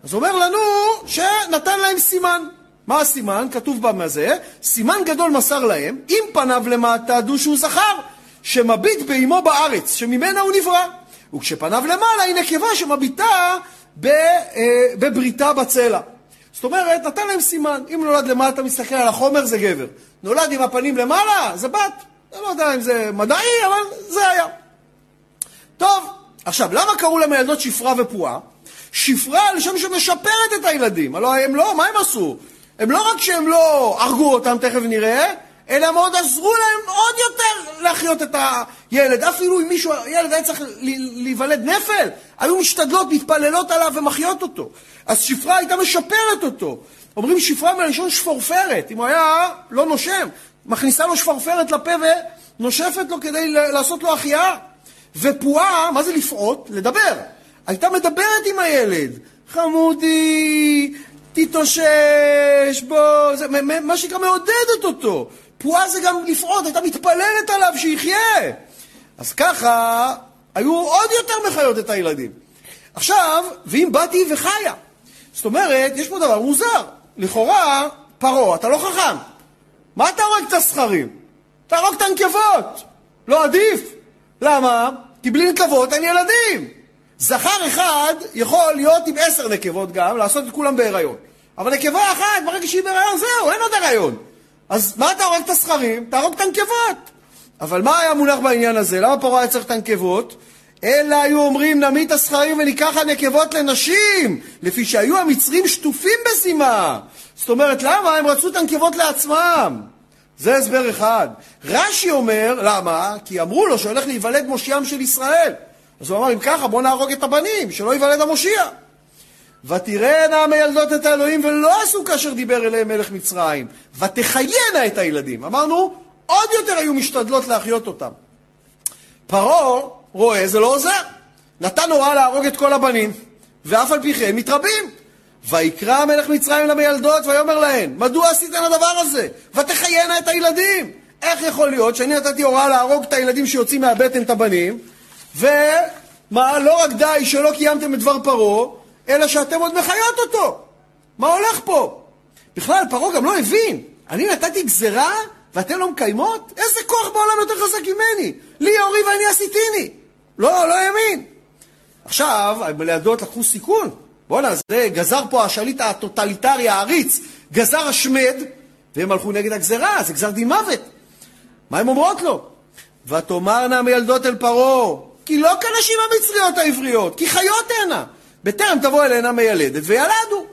אז הוא אומר לנו שנתן להם סימן. מה הסימן? כתוב בזה, סימן גדול מסר להם, אם פניו למטה דו שהוא זכר, שמביט באמו בארץ, שממנה הוא נברא. וכשפניו למעלה היא נקבה שמביטה אה, בבריתה בצלע. זאת אומרת, נתן להם סימן. אם נולד למטה, מסתכל על החומר, זה גבר. נולד עם הפנים למעלה, זה בת. אני לא יודע אם זה מדעי, אבל זה היה. טוב, עכשיו, למה קראו להם הילדות שפרה ופועה? שפרה לשם שמשפרת את הילדים. הלוא הם לא, מה הם עשו? הם לא רק שהם לא הרגו אותם, תכף נראה, אלא הם עוד עזרו להם עוד יותר להחיות את הילד. אפילו אם מישהו, ילד היה צריך להיוולד נפל, היו משתדלות, מתפללות עליו ומחיות אותו. אז שפרה הייתה משפרת אותו. אומרים שפרה מלשון שפורפרת. אם הוא היה לא נושם, מכניסה לו שפרפרת לפה ונושפת לו כדי לעשות לו החייאה. ופועה, מה זה לפעות? לדבר. הייתה מדברת עם הילד. חמודי, תתאושש, בוא, זה, מה שנקרא מעודדת אותו. פועה זה גם לפעוד, הייתה מתפללת עליו שיחיה. אז ככה, היו עוד יותר מחיות את הילדים. עכשיו, ואם באתי וחיה. זאת אומרת, יש פה דבר מוזר. לכאורה, פרעה, אתה לא חכם. מה אתה הורג את הסכרים? תהרוג את הנקבות. לא עדיף? למה? כי בלי נקבות אין ילדים. זכר אחד יכול להיות עם עשר נקבות גם, לעשות את כולם בהיריון. אבל נקבה אחת, ברגע שהיא בהיריון, זהו, אין עוד הריון. אז מה אתה הורג את הסכרים? תהרוג את הנקבות. אבל מה היה מונח בעניין הזה? למה פרעה היה צריך את הנקבות? אלא היו אומרים נמית את הסכרים וניקח הנקבות לנשים, לפי שהיו המצרים שטופים בזימה. זאת אומרת, למה? הם רצו את הנקבות לעצמם. זה הסבר אחד. רש"י אומר, למה? כי אמרו לו שהולך להיוולד מושיעם של ישראל. אז הוא אמר, אם ככה, בוא נהרוג את הבנים, שלא ייוולד המושיע. ותראינה המילדות את האלוהים ולא עשו כאשר דיבר אליהם מלך מצרים, ותחיינה את הילדים. אמרנו, עוד יותר היו משתדלות להחיות אותם. פרעה רואה, זה לא עוזר. נתן הוראה להרוג את כל הבנים, ואף על פי כן מתרבים. ויקרא המלך מצרים למילדות ויאמר להן, מדוע עשיתן הדבר הזה? ותחיינה את הילדים. איך יכול להיות שאני נתתי הוראה להרוג את הילדים שיוצאים מהבטן את הבנים, ומה, לא רק די שלא קיימתם את דבר פרעה, אלא שאתם עוד מחיות אותו. מה הולך פה? בכלל, פרעה גם לא הבין. אני נתתי גזרה ואתן לא מקיימות? איזה כוח בעולם יותר חזק ממני? לי אורי ואני עשיתיני. לא, לא האמין. עכשיו, המלידות לקחו סיכון. בואנה, זה גזר פה השליט הטוטליטרי העריץ, גזר השמד, והם הלכו נגד הגזרה, זה גזר דין מוות. מה הן אומרות לו? ותאמרנה מילדות אל פרעה, כי לא כנשים המצריות העבריות, כי חיות הנה. בטרם תבוא אלינה מיילדת וילדו.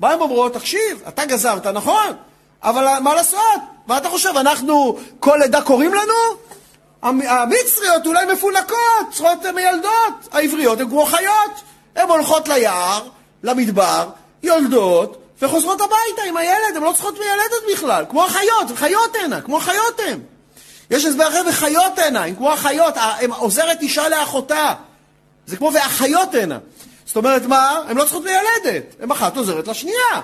מה הן אומרות? תקשיב, אתה גזרת, נכון, אבל מה לעשות? מה אתה חושב, אנחנו כל עדה קוראים לנו? המצריות אולי מפונקות, צריכות מיילדות, העבריות הן כמו חיות. הן הולכות ליער, למדבר, יולדות, וחוזרות הביתה עם הילד, הן לא צריכות מיילדת בכלל, כמו החיות, חיות הנה, כמו חיות הן. יש הסבר אחר, וחיות הנה, הן כמו החיות, הן עוזרת אישה לאחותה. זה כמו ואחיות הנה. זאת אומרת, מה? הן לא צריכות מיילדת, הן אחת עוזרת לשנייה.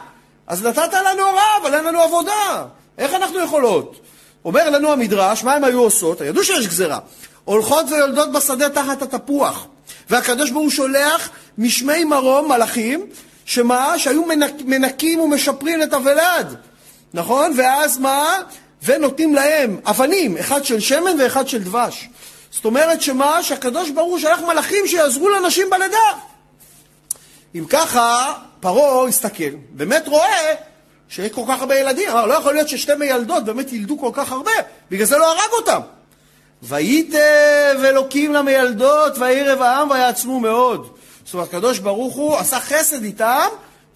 אז נתת לנו הוראה, אבל אין לנו עבודה. איך אנחנו יכולות? אומר לנו המדרש, מה הן היו עושות? ידעו שיש גזרה. הולכות ויולדות בשדה תחת התפוח. והקדוש ברוך הוא שולח משמי מרום, מלאכים, שמה? שהיו מנק, מנקים ומשפרים את הוולד. נכון? ואז מה? ונותנים להם אבנים, אחד של שמן ואחד של דבש. זאת אומרת שמה? שהקדוש ברוך הוא שלח מלאכים שיעזרו לנשים בלידה. אם ככה, פרעה הסתכל, באמת רואה שיש כל כך הרבה ילדים. אמר, לא יכול להיות ששתי מיילדות באמת ילדו כל כך הרבה, בגלל זה לא הרג אותם. וייטב אלוקים למיילדות, וירב העם ויעצמו מאוד. זאת אומרת, הקדוש ברוך הוא עשה חסד איתם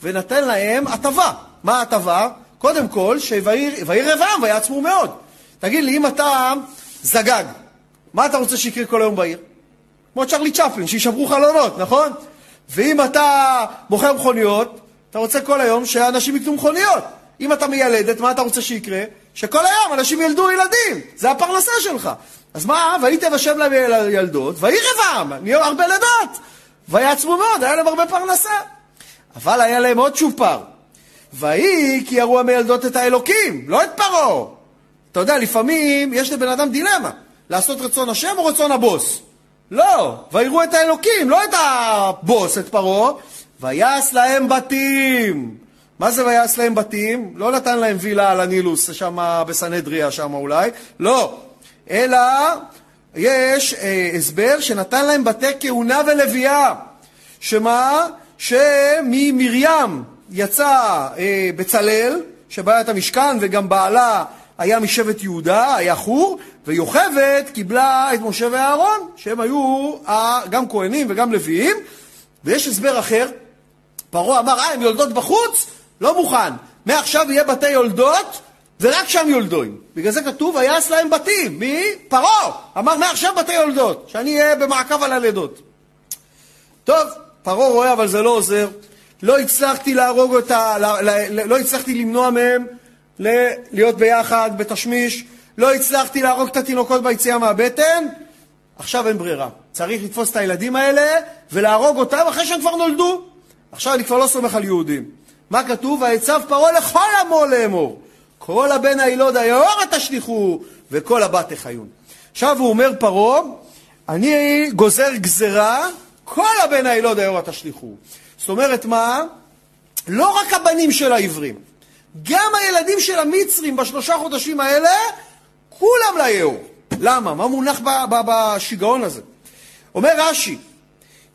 ונתן להם הטבה. מה ההטבה? קודם כל, שוירב העם ויעצמו מאוד. תגיד לי, אם אתה זגג, מה אתה רוצה שיקרה כל היום בעיר? כמו צ'רלי צ'פלין, שישברו חלונות, נכון? ואם אתה מוכר מכוניות, אתה רוצה כל היום שאנשים יקנו מכוניות. אם אתה מיילדת, מה אתה רוצה שיקרה? שכל היום אנשים ילדו ילדים, זה הפרנסה שלך. אז מה, ויהי תבשם להם ילדות, ויהי רבם, נהיו הרבה לידות. ויעצמו מאוד, היה להם הרבה פרנסה. אבל היה להם עוד צ'ופר. ויהי כי יראו המילדות את האלוקים, לא את פרעה. אתה יודע, לפעמים יש לבן אדם דילמה, לעשות רצון השם או רצון הבוס. לא, ויראו את האלוקים, לא את הבוס, את פרעה. ויעש להם בתים. מה זה ויעש להם בתים? לא נתן להם וילה על הנילוס, שם בסנהדריה, שם אולי. לא. אלא יש אה, הסבר שנתן להם בתי כהונה ולוויה. שמה? שממרים יצא אה, בצלאל, שבא את המשכן, וגם בעלה היה משבט יהודה, היה חור, ויוכבד קיבלה את משה ואהרון, שהם היו גם כהנים וגם לוויים. ויש הסבר אחר, פרעה אמר, אה, הם יולדות בחוץ? לא מוכן. מעכשיו יהיה בתי יולדות, ורק שם יולדוים. בגלל זה כתוב, ויעש להם בתים. מי? פרעה. אמר, מעכשיו בתי יולדות, שאני אהיה במעקב על הלידות. טוב, פרעה רואה, אבל זה לא עוזר. לא הצלחתי להרוג אותה, לא, הצלחתי למנוע מהם להיות ביחד, בתשמיש. לא הצלחתי להרוג את התינוקות ביציאה מהבטן. עכשיו אין ברירה. צריך לתפוס את הילדים האלה ולהרוג אותם אחרי שהם כבר נולדו. עכשיו אני כבר לא סומך על יהודים. מה כתוב? ויצב פרעה לכל עמו לאמור. כל הבן הילוד היאורה תשליכו, וכל הבת תחיון. עכשיו הוא אומר פרעה, אני גוזר גזרה, כל הבן הילוד היאורה תשליכו. זאת אומרת מה? לא רק הבנים של העברים, גם הילדים של המצרים בשלושה חודשים האלה, כולם ליאור. למה? מה מונח בשיגעון הזה? אומר רש"י,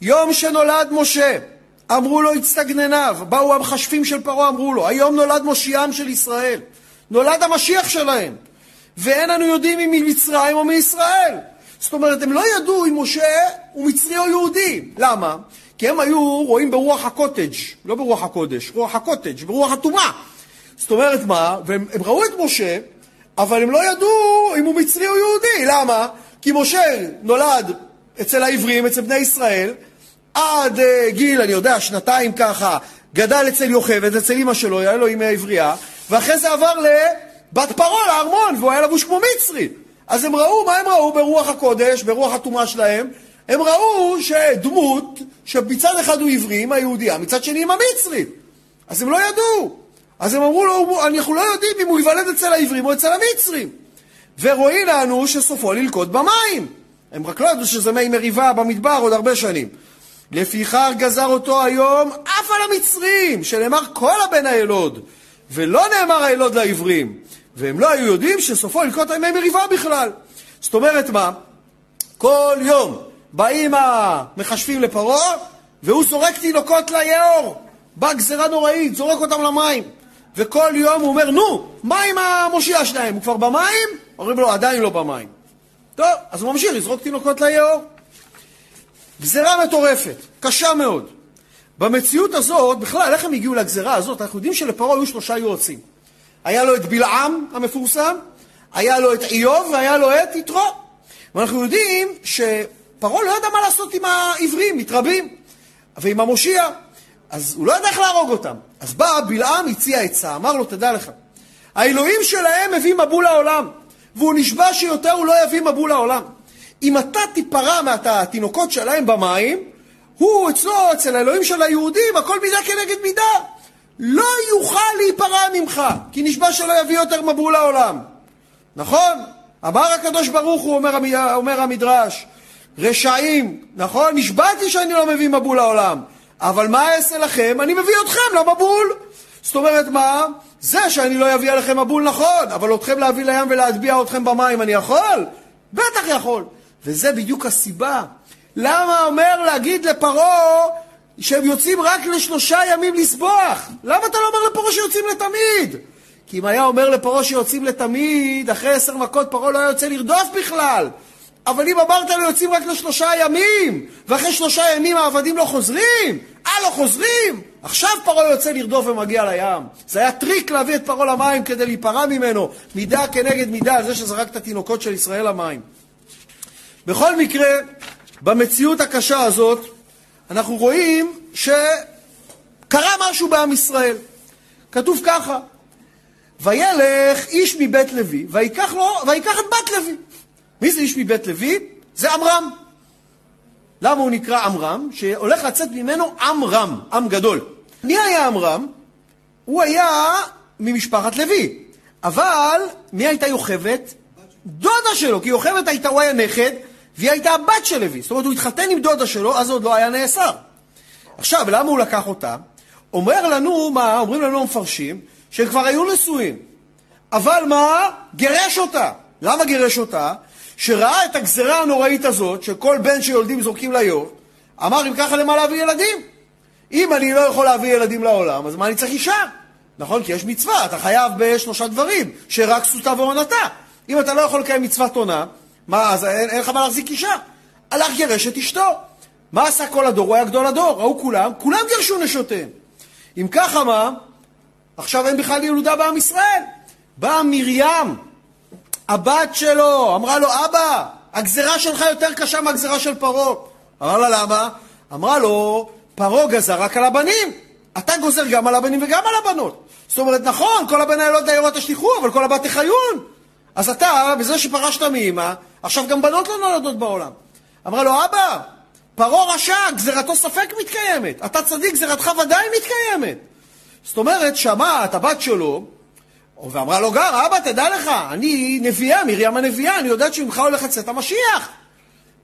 יום שנולד משה, אמרו לו הצטגנניו, באו המכשפים של פרעה, אמרו לו, היום נולד מושיעם של ישראל, נולד המשיח שלהם, ואין אנו יודעים אם ממצרים או מישראל. זאת אומרת, הם לא ידעו אם משה הוא מצרי או יהודי. למה? כי הם היו רואים ברוח הקוטג', לא ברוח הקודש, רוח הקוטג', ברוח הטומאה. זאת אומרת מה? והם ראו את משה, אבל הם לא ידעו אם הוא מצרי או יהודי. למה? כי משה נולד אצל העברים, אצל בני ישראל, עד uh, גיל, אני יודע, שנתיים ככה, גדל אצל יוכבד, אצל אמא שלו, היה לו אמא עברייה, ואחרי זה עבר לבת פרעה, לארמון, והוא היה לבוש כמו מצרי. אז הם ראו, מה הם ראו ברוח הקודש, ברוח הטומאה שלהם? הם ראו שדמות, שמצד אחד הוא עברי, אמא יהודייה, מצד שני אמא מצרית. אז הם לא ידעו. אז הם אמרו לו, אנחנו לא יודעים אם הוא ייוולד אצל העברים או אצל המצרים. ורואי לנו שסופו ללקוט במים. הם רק לא ידעו שזה מי מריבה במדבר עוד הרבה שנים. לפיכך גזר אותו היום אף על המצרים, שנאמר כל הבן הילוד, ולא נאמר הילוד לעברים. והם לא היו יודעים שסופו ללקוט ימי מריבה בכלל. זאת אומרת מה? כל יום באים המכשפים לפרעה, והוא זורק תינוקות ליאור. באה גזירה נוראית, זורק אותם למים. וכל יום הוא אומר, נו, מה עם המושיע שלהם? הוא כבר במים? אומרים לו, עדיין לא במים. טוב, אז הוא ממשיך לזרוק תינוקות ליאור. גזירה מטורפת, קשה מאוד. במציאות הזאת, בכלל, איך הם הגיעו לגזירה הזאת? אנחנו יודעים שלפרעה היו שלושה יועצים. היה לו את בלעם המפורסם, היה לו את איוב והיה לו את יתרו. ואנחנו יודעים שפרעה לא ידע מה לעשות עם העברים, מתרבים, ועם המושיע. אז הוא לא ידע איך להרוג אותם. אז בא בלעם, הציע עצה, אמר לו, תדע לך, האלוהים שלהם מביא מבול לעולם, והוא נשבע שיותר הוא לא יביא מבול לעולם. אם אתה תיפרע מהתינוקות שלהם במים, הוא אצלו, אצל האלוהים של היהודים, הכל מידה כנגד מידה. לא יוכל להיפרע ממך, כי נשבע שלא יביא יותר מבול לעולם. נכון? אמר הקדוש ברוך הוא, אומר, אומר המדרש, רשעים, נכון? נשבעתי שאני לא מביא מבול לעולם, אבל מה אעשה לכם? אני מביא אתכם למבול. זאת אומרת מה? זה שאני לא אביא עליכם מבול נכון, אבל אתכם להביא לים ולהטביע אתכם במים אני יכול? בטח יכול. וזה בדיוק הסיבה. למה אומר להגיד לפרעה שהם יוצאים רק לשלושה ימים לסבוח? למה אתה לא אומר לפרעה שיוצאים לתמיד? כי אם היה אומר לפרעה שיוצאים לתמיד, אחרי עשר מכות פרעה לא היה יוצא לרדוף בכלל. אבל אם אמרת לו יוצאים רק לשלושה ימים, ואחרי שלושה ימים העבדים לא חוזרים, אה, לא חוזרים? עכשיו פרעה יוצא לרדוף ומגיע לים. זה היה טריק להביא את פרעה למים כדי להיפרע ממנו, מידה כנגד מידה, על זה שזרק את התינוקות של ישראל למים. בכל מקרה, במציאות הקשה הזאת, אנחנו רואים שקרה משהו בעם ישראל. כתוב ככה, וילך איש מבית לוי, ויקח, לו, ויקח את בת לוי. מי זה איש מבית לוי? זה עמרם. למה הוא נקרא עמרם? שהולך לצאת ממנו עם רם, עם גדול. מי היה עמרם? הוא היה ממשפחת לוי. אבל מי הייתה יוכבת? דודה שלו, כי יוכבת הייתה, הוא היה נכד, והיא הייתה הבת של לוי. זאת אומרת, הוא התחתן עם דודה שלו, אז עוד לא היה נאסר. עכשיו, למה הוא לקח אותה? אומר לנו, מה? אומרים לנו המפרשים, שהם כבר היו נשואים. אבל מה? גירש אותה. למה גירש אותה? שראה את הגזרה הנוראית הזאת, שכל בן שיולדים זורקים ליור, אמר, אם ככה למה להביא ילדים? אם אני לא יכול להביא ילדים לעולם, אז מה אני צריך אישה? נכון? כי יש מצווה, אתה חייב בשלושה דברים, שרק סוטה ועונתה. אם אתה לא יכול לקיים מצוות עונה, מה, אז אין, אין לך מה להחזיק אישה. הלך גירש את אשתו. מה עשה כל הדור? הוא היה גדול הדור. ראו כולם, כולם גירשו נשותיהם. אם ככה מה, עכשיו אין בכלל ילודה בעם ישראל. באה מרים, הבת שלו, אמרה לו, אבא, הגזרה שלך יותר קשה מהגזרה של פרעה. אמר לה, למה? אמרה לו, פרעה גזר רק על הבנים. אתה גוזר גם על הבנים וגם על הבנות. זאת אומרת, נכון, כל הבן לא דיירות תשליכו, אבל כל הבת תחיון. אז אתה, בזה שפרשת מאמא, עכשיו גם בנות לא נולדות בעולם. אמרה לו, אבא, פרעה רשע, גזירתו ספק מתקיימת. אתה צדיק, גזירתך ודאי מתקיימת. זאת אומרת, שמע את הבת שלו, ואמרה לו גר, אבא, תדע לך, אני נביאה, מרים הנביאה, אני יודעת שממך הולך לצאת המשיח.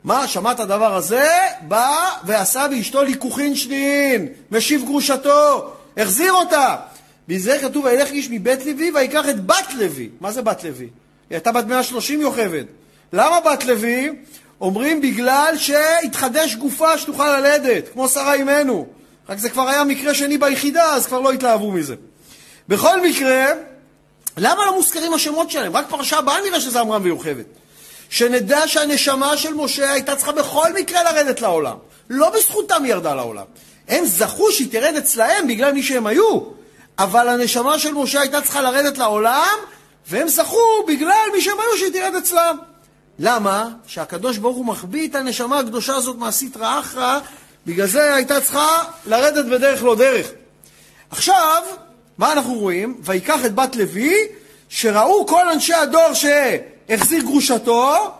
מה, שמע את הדבר הזה? בא ועשה באשתו ליקוחין שנין, משיב גרושתו, החזיר אותה. בזה כתוב, וילך איש מבית לוי ויקח את בת לוי. מה זה בת לוי? היא הייתה בת 130 יוכבד. למה בת לוי? אומרים בגלל שהתחדש גופה שתוכל ללדת, כמו שרה אימנו. רק זה כבר היה מקרה שני ביחידה, אז כבר לא התלהבו מזה. בכל מקרה, למה לא מוזכרים השמות שלהם? רק פרשה הבאה נראה שזה עמרם ויוכבד. שנדע שהנשמה של משה הייתה צריכה בכל מקרה לרדת לעולם. לא בזכותם היא ירדה לעולם. הם זכו שהיא תרד אצלהם בגלל מי שהם היו, אבל הנשמה של משה הייתה צריכה לרדת לעולם, והם זכו בגלל מי שהם היו שהיא תרד אצלם. למה? שהקדוש ברוך הוא מחביא את הנשמה הקדושה הזאת מהסיטרא אחרא, בגלל זה הייתה צריכה לרדת בדרך לא דרך. עכשיו, מה אנחנו רואים? ויקח את בת לוי, שראו כל אנשי הדור שהחזיר גרושתו,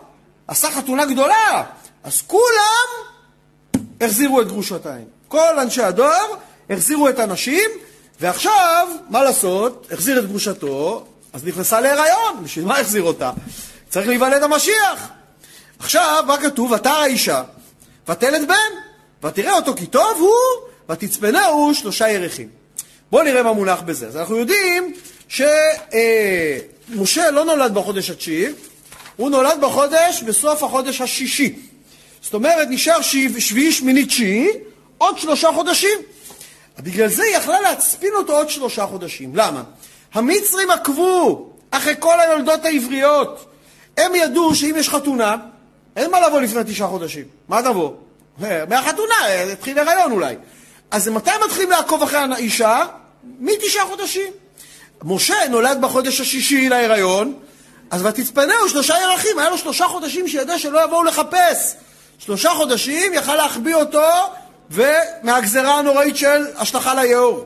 עשה חתונה גדולה, אז כולם החזירו את גרושתיים. כל אנשי הדור החזירו את הנשים, ועכשיו, מה לעשות? החזיר את גרושתו, אז נכנסה להיריון, בשביל מה החזיר אותה? צריך להיוולד המשיח. עכשיו, מה כתוב? ותרא האישה, ותלד בן, ותראה אותו כי טוב הוא, ותצפנהו שלושה ירחים. בואו נראה מה מונח בזה. אז אנחנו יודעים שמשה אה, לא נולד בחודש התשיעי, הוא נולד בחודש, בסוף החודש השישי. זאת אומרת, נשאר שביעי, שמיני, תשיעי, עוד שלושה חודשים. בגלל זה היא יכלה להצפין אותו עוד שלושה חודשים. למה? המצרים עקבו אחרי כל היולדות העבריות. הם ידעו שאם יש חתונה, אין מה לבוא לפני תשעה חודשים. מה תבוא? מהחתונה, אה, התחיל הריון אולי. אז מתי מתחילים לעקוב אחרי האישה? מתשעה חודשים. משה נולד בחודש השישי להיריון, אז ותצפנהו שלושה ירחים, היה לו שלושה חודשים שידע שלא יבואו לחפש. שלושה חודשים יכל להחביא אותו ומהגזרה הנוראית של השלכה ליאור.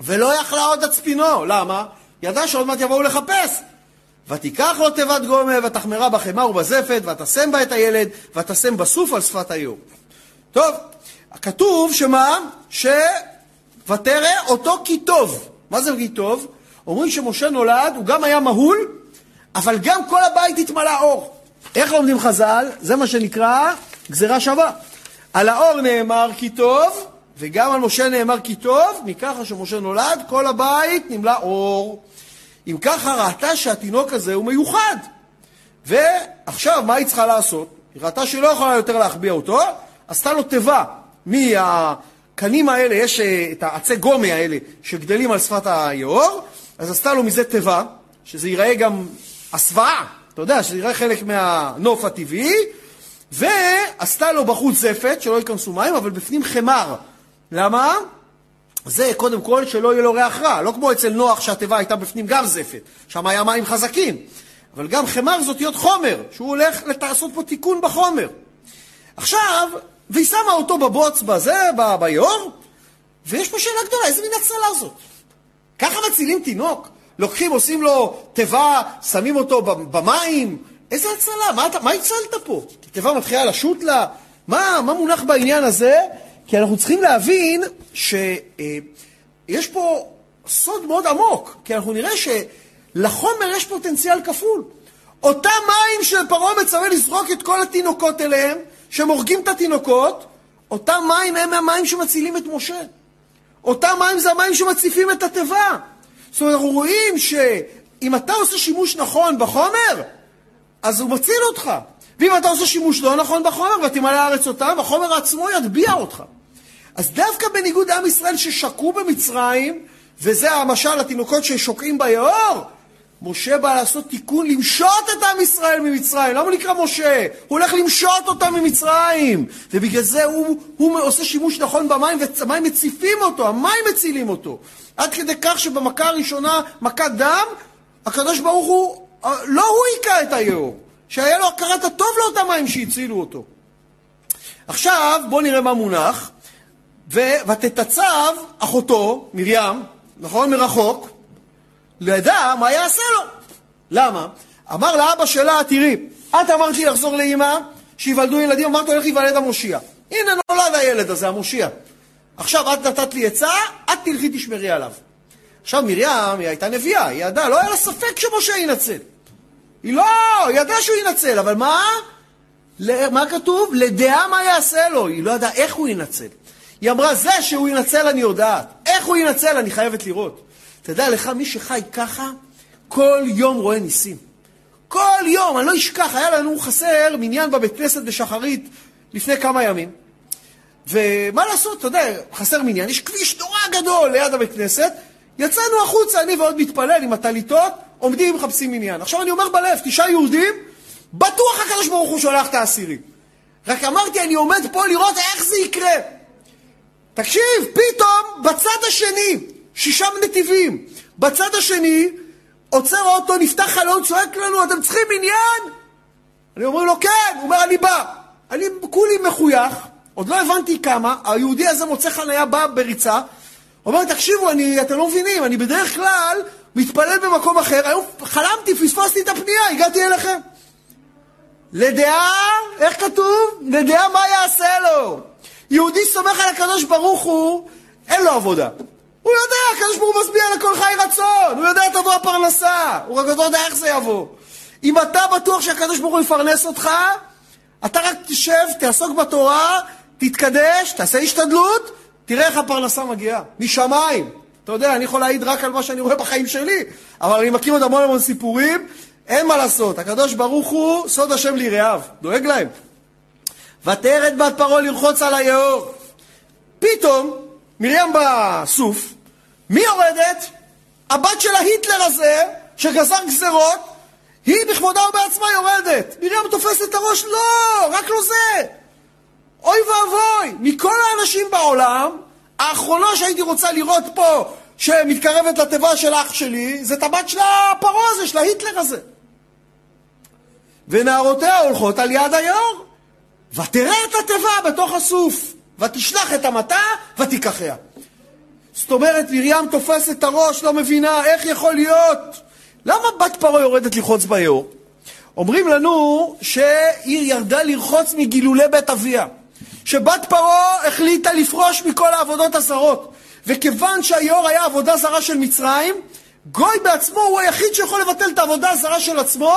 ולא יכלה עוד הצפינו, למה? ידע שעוד מעט יבואו לחפש. ותיקח לו תיבת גומר, ותחמרה בחמר ובזפת, ותשם בה את הילד, ותשם בסוף על שפת היאור. טוב, כתוב שמה? שוותרא אותו כי טוב. מה זה כי טוב? אומרים שמשה נולד, הוא גם היה מהול, אבל גם כל הבית התמלא אור. איך לומדים חז"ל? זה מה שנקרא גזירה שווה. על האור נאמר כי טוב, וגם על משה נאמר כי טוב, מככה שמשה נולד, כל הבית נמלא אור. אם ככה ראתה שהתינוק הזה הוא מיוחד. ועכשיו, מה היא צריכה לעשות? היא ראתה שהיא לא יכולה יותר להחביא אותו, עשתה לו תיבה. מהקנים האלה, יש אה, את העצי גומי האלה שגדלים על שפת היאור, אז עשתה לו מזה תיבה, שזה ייראה גם הסוואה, אתה יודע, שזה ייראה חלק מהנוף הטבעי, ועשתה לו בחוץ זפת, שלא ייכנסו מים, אבל בפנים חמר. למה? זה קודם כל שלא יהיה לו ריח רע, לא כמו אצל נוח שהתיבה הייתה בפנים גם זפת, שם היה מים חזקים. אבל גם חמר זאת להיות חומר, שהוא הולך לעשות פה תיקון בחומר. עכשיו, והיא שמה אותו בבוץ בזה, ביאור, ויש פה שאלה גדולה, איזה מין הצלה זאת? ככה מצילים תינוק? לוקחים, עושים לו תיבה, שמים אותו במים. איזה הצלה? מה, מה הצלת פה? תיבה מתחילה לשוט לה? מה, מה מונח בעניין הזה? כי אנחנו צריכים להבין שיש אה, פה סוד מאוד עמוק, כי אנחנו נראה שלחומר יש פוטנציאל כפול. אותם מים שפרעה מצווה לזרוק את כל התינוקות אליהם, שהם הורגים את התינוקות, אותם מים הם המים שמצילים את משה. אותם מים זה המים שמציפים את התיבה. זאת אומרת, אנחנו רואים שאם אתה עושה שימוש נכון בחומר, אז הוא מציל אותך. ואם אתה עושה שימוש לא נכון בחומר ותמלא הארץ אותם, החומר עצמו יטביע אותך. אז דווקא בניגוד לעם ישראל ששקעו במצרים, וזה המשל לתינוקות ששוקעים ביאור, משה בא לעשות תיקון, למשות את עם ישראל ממצרים. למה הוא נקרא משה? הוא הולך למשות אותם ממצרים. ובגלל זה הוא, הוא עושה שימוש נכון במים, והמים מציפים אותו, המים מצילים אותו. עד כדי כך שבמכה הראשונה, מכת דם, הקדוש ברוך הוא, לא הוא היכה את היאור, שהיה לו הכרת הטוב לאותם מים שהצילו אותו. עכשיו, בואו נראה מה מונח. ותתצב אחותו, מרים, נכון? מרחוק, לידע מה יעשה לו. למה? אמר לאבא שלה, תראי, את אמרת לי לחזור לאמא, שיוולדו ילדים, אמרת לו, איך ייוולד המושיע. הנה נולד הילד הזה, המושיע. עכשיו את נתת לי עצה, את תלכי תשמרי עליו. עכשיו מרים, היא הייתה נביאה, היא ידעה, לא היה לה ספק שמשה ינצל. היא לא, היא ידעה שהוא ינצל, אבל מה? מה כתוב? לדעה מה יעשה לו. היא לא ידעה איך הוא ינצל. היא אמרה, זה שהוא ינצל אני יודעת. איך הוא ינצל אני חייבת לראות. תדע לך, מי שחי ככה, כל יום רואה ניסים. כל יום, אני לא אשכח, היה לנו חסר מניין בבית כנסת בשחרית לפני כמה ימים. ומה לעשות, אתה יודע, חסר מניין, יש כביש נורא גדול ליד הבית כנסת, יצאנו החוצה, אני ועוד מתפלל עם הטליתות, עומדים מחפשים מניין. עכשיו אני אומר בלב, תשעה יהודים, בטוח הקדוש ברוך הוא שולח את העשירים. רק אמרתי, אני עומד פה לראות איך זה יקרה. תקשיב, פתאום בצד השני, שישה נתיבים, בצד השני, עוצר אוטו, נפתח חלון, צועק לנו, אתם צריכים עניין? אני אומר לו, כן. הוא אומר, אני בא. אני כולי מחוייך, עוד לא הבנתי כמה, היהודי הזה מוצא חניה, בא בריצה, אומר, תקשיבו, אני, אתם לא מבינים, אני בדרך כלל מתפלל במקום אחר, היום חלמתי, פספסתי את הפנייה, הגעתי אליכם. לדעה, איך כתוב? לדעה מה יעשה לו. יהודי סומך על הקדוש ברוך הוא, אין לו עבודה. הוא יודע, הקדוש ברוך הוא משביע לכל חי רצון, הוא יודע תבוא הפרנסה, הוא רק לא יודע איך זה יבוא. אם אתה בטוח שהקדוש ברוך הוא יפרנס אותך, אתה רק תשב, תעסוק בתורה, תתקדש, תעשה השתדלות, תראה איך הפרנסה מגיעה, משמיים. אתה יודע, אני יכול להעיד רק על מה שאני רואה בחיים שלי, אבל אני מכיר עוד המון המון סיפורים, אין מה לעשות, הקדוש ברוך הוא סוד השם ליראיו, דואג להם. ותרד בת פרעה לרחוץ על היאור. פתאום, מרים בסוף, מי יורדת? הבת של ההיטלר הזה, שגזר גזרות, היא בכבודה ובעצמה יורדת. מרים תופסת את הראש, לא, רק לא זה. אוי ואבוי, מכל האנשים בעולם, האחרונה שהייתי רוצה לראות פה, שמתקרבת לתיבה של אח שלי, זה את הבת של הפרעה הזה, של ההיטלר הזה. ונערותיה הולכות על יד היאור. ותראה את התיבה בתוך הסוף, ותשלח את המטה ותיקחיה. זאת אומרת, מרים תופסת את הראש, לא מבינה איך יכול להיות. למה בת פרעה יורדת לרחוץ ביאור? אומרים לנו שהיא ירדה לרחוץ מגילולי בית אביה. שבת פרעה החליטה לפרוש מכל העבודות הזרות. וכיוון שהיאור היה עבודה זרה של מצרים, גוי בעצמו הוא היחיד שיכול לבטל את העבודה הזרה של עצמו,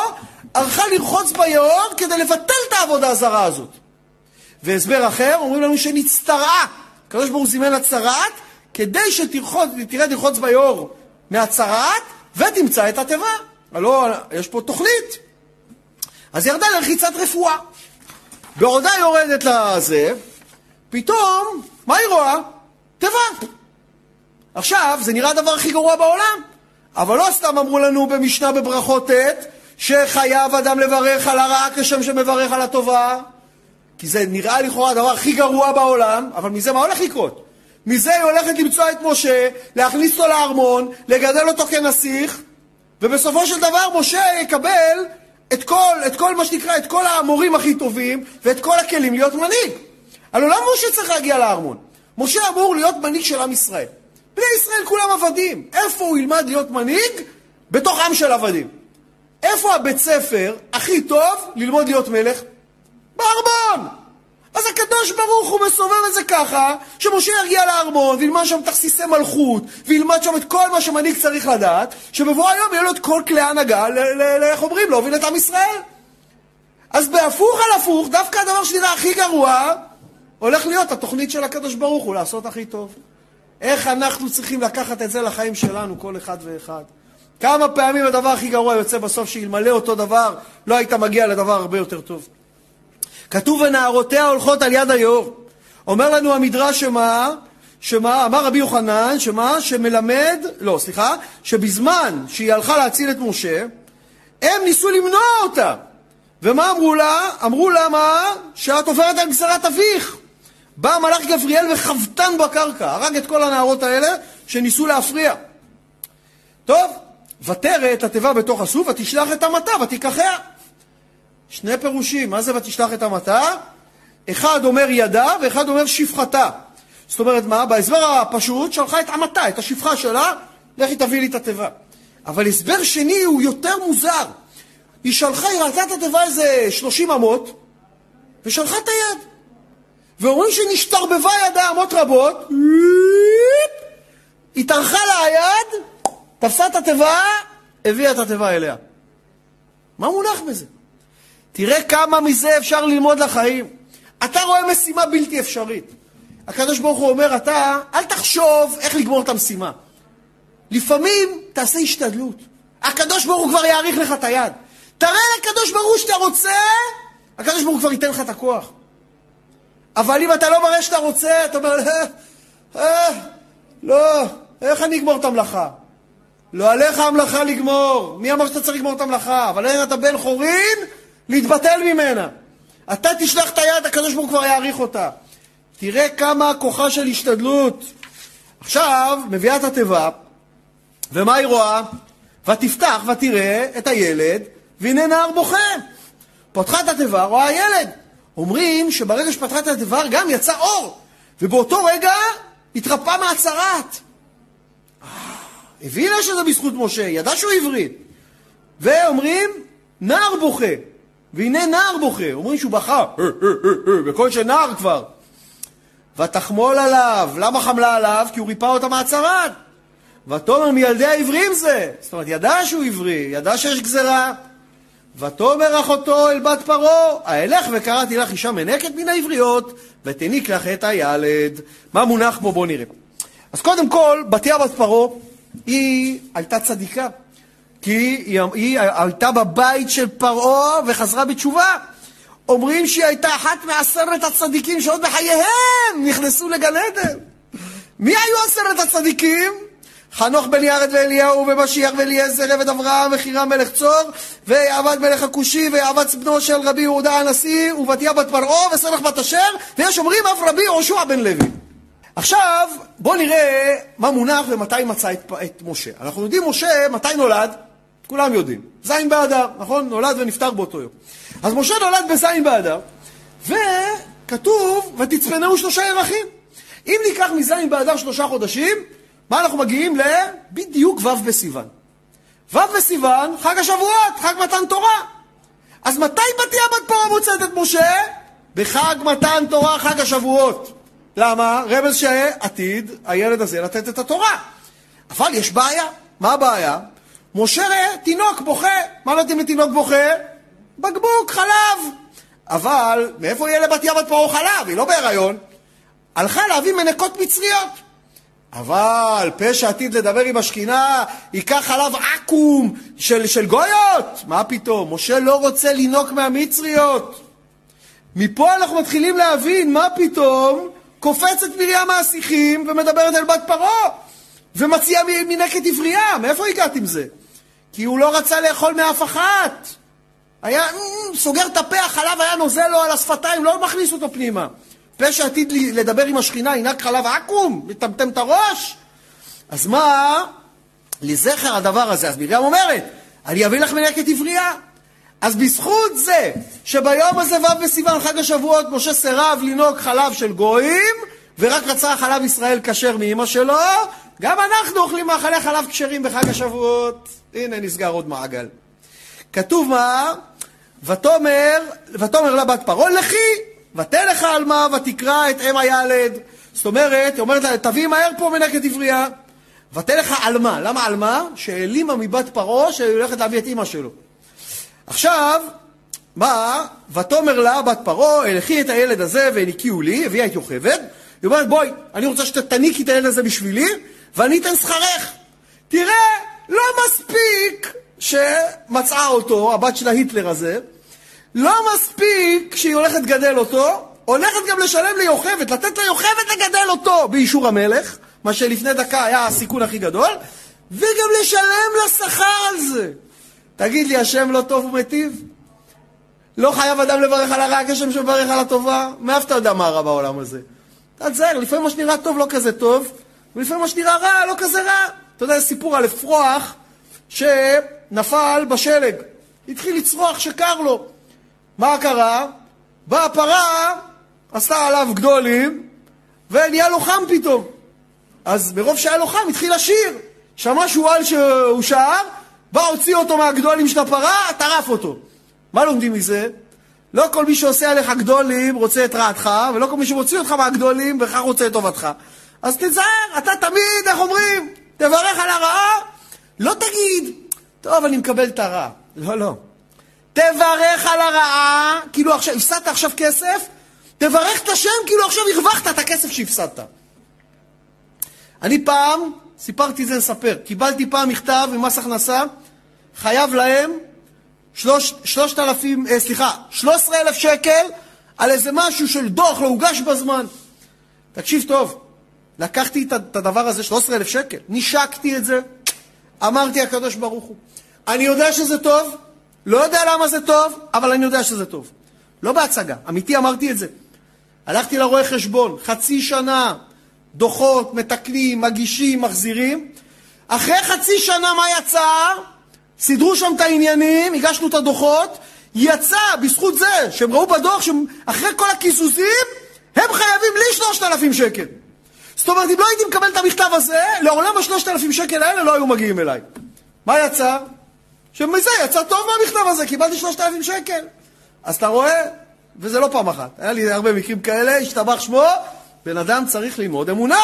הלכה לרחוץ ביאור כדי לבטל את העבודה הזרה הזאת. והסבר אחר, אומרים לנו שנצטרעה. הקדוש ברוך הוא זימן לה צרעת, כדי שתרד לרחוץ ביאור מהצרעת, ותמצא את התיבה. הלוא יש פה תוכנית. אז ירדה לרחיצת רפואה. בעודה יורדת לזה, פתאום, מה היא רואה? תיבה. עכשיו, זה נראה הדבר הכי גרוע בעולם, אבל לא סתם אמרו לנו במשנה בברכות ט' שחייב אדם לברך על הרע כשם שמברך על הטובה, כי זה נראה לכאורה הדבר הכי גרוע בעולם, אבל מזה מה הולך לקרות? מזה היא הולכת למצוא את משה, להכניס אותו לארמון, לגדל אותו כנסיך, ובסופו של דבר משה יקבל את כל, את כל מה שנקרא, את כל המורים הכי טובים, ואת כל הכלים להיות מנהיג. הלוא למה משה צריך להגיע לארמון? משה אמור להיות מנהיג של עם ישראל. בני ישראל כולם עבדים. איפה הוא ילמד להיות מנהיג? בתוך עם של עבדים. איפה הבית ספר הכי טוב ללמוד להיות מלך? בארמון! אז הקדוש ברוך הוא מסובב את זה ככה, שמשה יגיע לארמון וילמד שם תכסיסי מלכות, וילמד שם את כל מה שמנהיג צריך לדעת, שבבוא היום יהיה לו את כל כלי ההנהגה, איך אומרים, להוביל את עם ישראל. אז בהפוך על הפוך, דווקא הדבר שנראה הכי גרוע, הולך להיות התוכנית של הקדוש ברוך הוא לעשות הכי טוב. איך אנחנו צריכים לקחת את זה לחיים שלנו, כל אחד ואחד. כמה פעמים הדבר הכי גרוע יוצא בסוף, שאלמלא אותו דבר, לא היית מגיע לדבר הרבה יותר טוב. כתוב ונערותיה הולכות על יד היאור. אומר לנו המדרש שמה, שמה, אמר רבי יוחנן, שמה, שמלמד, לא, סליחה, שבזמן שהיא הלכה להציל את משה, הם ניסו למנוע אותה. ומה אמרו לה? אמרו לה מה? שאת עוברת על גזרת אביך. בא המלאך גבריאל וחבטן בקרקע, הרג את כל הנערות האלה שניסו להפריע. טוב, ותרא את התיבה בתוך הסוף, ותשלח את המטה, ותיקחיה. שני פירושים, מה זה ותשלח את המטה? אחד אומר ידה ואחד אומר שפחתה. זאת אומרת מה? בהסבר הפשוט שלחה את המטה, את השפחה שלה, לכי תביא לי את התיבה. אבל הסבר שני הוא יותר מוזר. היא שלחה, היא ראתה את התיבה איזה 30 אמות, ושלחה את היד. ואומרים שנשתרבבה ידה אמות רבות, התארכה לה היד, תפסה את התיבה, הביאה את התיבה אליה. מה מונח בזה? תראה כמה מזה אפשר ללמוד לחיים. אתה רואה משימה בלתי אפשרית. הקדוש ברוך הוא אומר, אתה, אל תחשוב איך לגמור את המשימה. לפעמים תעשה השתדלות. הקדוש ברוך הוא כבר יאריך לך את היד. תראה לקדוש ברוך הוא שאתה רוצה, הקדוש ברוך הוא כבר ייתן לך את הכוח. אבל אם אתה לא מראה שאתה רוצה, אתה אומר, אה, אה, לא, איך אני אגמור את המלאכה? לא עליך המלאכה לגמור. מי אמר שאתה צריך לגמור את המלאכה? אבל אין אתה בן חורין, להתבטל ממנה. אתה תשלח את היד, הקדוש ברוך הוא כבר יעריך אותה. תראה כמה כוחה של השתדלות. עכשיו, מביאה את התיבה, ומה היא רואה? ותפתח ותראה את הילד, והנה נער בוכה. פתחה את התיבה, רואה ילד. אומרים שברגע שפתחה את התיבה גם יצא אור, ובאותו רגע התרפא מהצרת. הבינה שזה בזכות משה, ידע שהוא עברי. ואומרים, נער בוכה. והנה נער בוכה. אומרים שהוא בכה, בקול של נער כבר. ותחמול עליו. למה חמלה עליו? כי הוא ריפא אותה מהצרת. ותאמר מילדי העברים זה. זאת אומרת, ידע שהוא עברי, ידע שיש גזרה. ותאמר אחותו אל בת פרעה, האלך וקראתי לך אישה מנקת מן העבריות, ותניק לך את הילד. מה מונח פה? בואו נראה. אז קודם כל, בתיה בת פרעה, היא הייתה צדיקה. כי היא, היא הייתה בבית של פרעה וחזרה בתשובה. אומרים שהיא הייתה אחת מעשרת הצדיקים שעוד בחייהם נכנסו לגן עדן. מי היו עשרת הצדיקים? חנוך בן ירד ואליהו ומשיח ואליעזר עבד אברהם וחירם מלך צור ויעבד מלך הכושי ויעבד בנו של רבי יהודה הנשיא ובתיה בת פרעה וסמך בת אשר ויש אומרים אף רבי יהושע בן לוי. עכשיו בואו נראה מה מונח ומתי מצא את, את משה. אנחנו יודעים משה מתי נולד? כולם יודעים. זין באדר, נכון? נולד ונפטר באותו יום. אז משה נולד בזין באדר וכתוב ותצפנהו שלושה ירחים. אם ניקח מזין באדר שלושה חודשים מה אנחנו מגיעים ל... בדיוק ו' בסיוון. ו' בסיוון, חג השבועות, חג מתן תורה. אז מתי בתיה בת פרעה מוצאת את משה? בחג מתן תורה, חג השבועות. למה? רמז שעתיד הילד הזה לתת את התורה. אבל יש בעיה. מה הבעיה? משה תינוק בוכה. מה נותנים לתינוק בוכה? בקבוק, חלב. אבל מאיפה יהיה לבתיה בת פרעה חלב? היא לא בהיריון. הלכה להביא מנקות מצריות. אבל פה שעתיד לדבר עם השכינה, ייקח חלב עכו"ם של, של גויות? מה פתאום? משה לא רוצה לינוק מהמצריות. מפה אנחנו מתחילים להבין מה פתאום קופצת מרים מהשיחים ומדברת אל בת פרעה ומציעה מנקת עברייה. מאיפה הגעת עם זה? כי הוא לא רצה לאכול מאף אחת. היה סוגר את הפה, החלב היה נוזל לו על השפתיים, לא מכניס אותו פנימה. פה שעתיד לדבר עם השכינה, ינהג חלב עכו"ם, מטמטם את הראש. אז מה, לזכר הדבר הזה, אז מרים אומרת, אני אביא לך מנקת עברייה. אז בזכות זה שביום הזה ו' בסיוון חג השבועות משה סירב לנהוג חלב של גויים ורק רצה חלב ישראל כשר מאימא שלו, גם אנחנו אוכלים מאכלי חלב כשרים בחג השבועות. הנה נסגר עוד מעגל. כתוב מה? ותאמר, ותאמר לה בת פרעה, לכי, ותלך עלמה ותקרא את אם הילד. זאת אומרת, היא אומרת לה, תביאי מהר פה מנקת עברייה. ותלך עלמה. למה עלמה? שהעלימה מבת פרעה שהיא הולכת להביא את אימא שלו. עכשיו, מה? ותאמר לה בת פרעה, הלכי את הילד הזה והניקיהו לי, הביאה את יוכבד. היא אומרת, בואי, אני רוצה שתניקי את הילד הזה בשבילי, ואני אתן שכרך. תראה, לא מספיק שמצאה אותו, הבת של ההיטלר הזה, לא מספיק שהיא הולכת לגדל אותו, הולכת גם לשלם ליוכבד, לתת ליוכבד לגדל אותו באישור המלך, מה שלפני דקה היה הסיכון הכי גדול, וגם לשלם לה שכר על זה. תגיד לי, השם לא טוב ומיטיב? לא חייב אדם לברך על הרע כשם שמברך על הטובה? מאיפה אתה יודע מה רע בעולם הזה? אתה תזהר, לפעמים מה שנראה טוב לא כזה טוב, ולפעמים מה שנראה רע לא כזה רע. אתה יודע, סיפור על אפרוח שנפל בשלג. התחיל לצרוח שקר לו. מה קרה? באה הפרה, עשתה עליו גדולים, ונהיה לו חם פתאום. אז מרוב שהיה לו חם, התחיל לשיר. שמע שועל שהוא שר, בא, הוציא אותו מהגדולים של הפרה, טרף אותו. מה לומדים מזה? לא כל מי שעושה עליך גדולים רוצה את רעתך, ולא כל מי שמוציא אותך מהגדולים בכך רוצה את טובתך. אז תיזהר, אתה תמיד, איך אומרים, תברך על הרעה, לא תגיד, טוב, אני מקבל את הרע. לא, לא. תברך על הרעה, כאילו עכשיו, הפסדת עכשיו כסף, תברך את השם כאילו עכשיו הרווחת את הכסף שהפסדת. אני פעם, סיפרתי את זה לספר, קיבלתי פעם מכתב ממס הכנסה, חייב להם שלוש, שלושת אלפים, אה, סליחה, שלוש עשרה אלף שקל על איזה משהו של דוח לא הוגש בזמן. תקשיב טוב, לקחתי את הדבר הזה, שלוש עשרה אלף שקל, נשקתי את זה, אמרתי הקדוש ברוך הוא, אני יודע שזה טוב, לא יודע למה זה טוב, אבל אני יודע שזה טוב. לא בהצגה, אמיתי אמרתי את זה. הלכתי לרואה חשבון, חצי שנה, דוחות, מתקנים, מגישים, מחזירים. אחרי חצי שנה מה יצא? סידרו שם את העניינים, הגשנו את הדוחות, יצא בזכות זה שהם ראו בדוח שאחרי כל הקיזוזים הם חייבים לי שלושת אלפים שקל. זאת אומרת, אם לא הייתי מקבל את המכתב הזה, לעולם השלושת אלפים שקל האלה לא היו מגיעים אליי. מה יצא? שמזה יצא טוב מהמכתב הזה, קיבלתי שלושת אלפים שקל. אז אתה רואה? וזה לא פעם אחת. היה לי הרבה מקרים כאלה, השתבח שמו, בן אדם צריך ללמוד אמונה.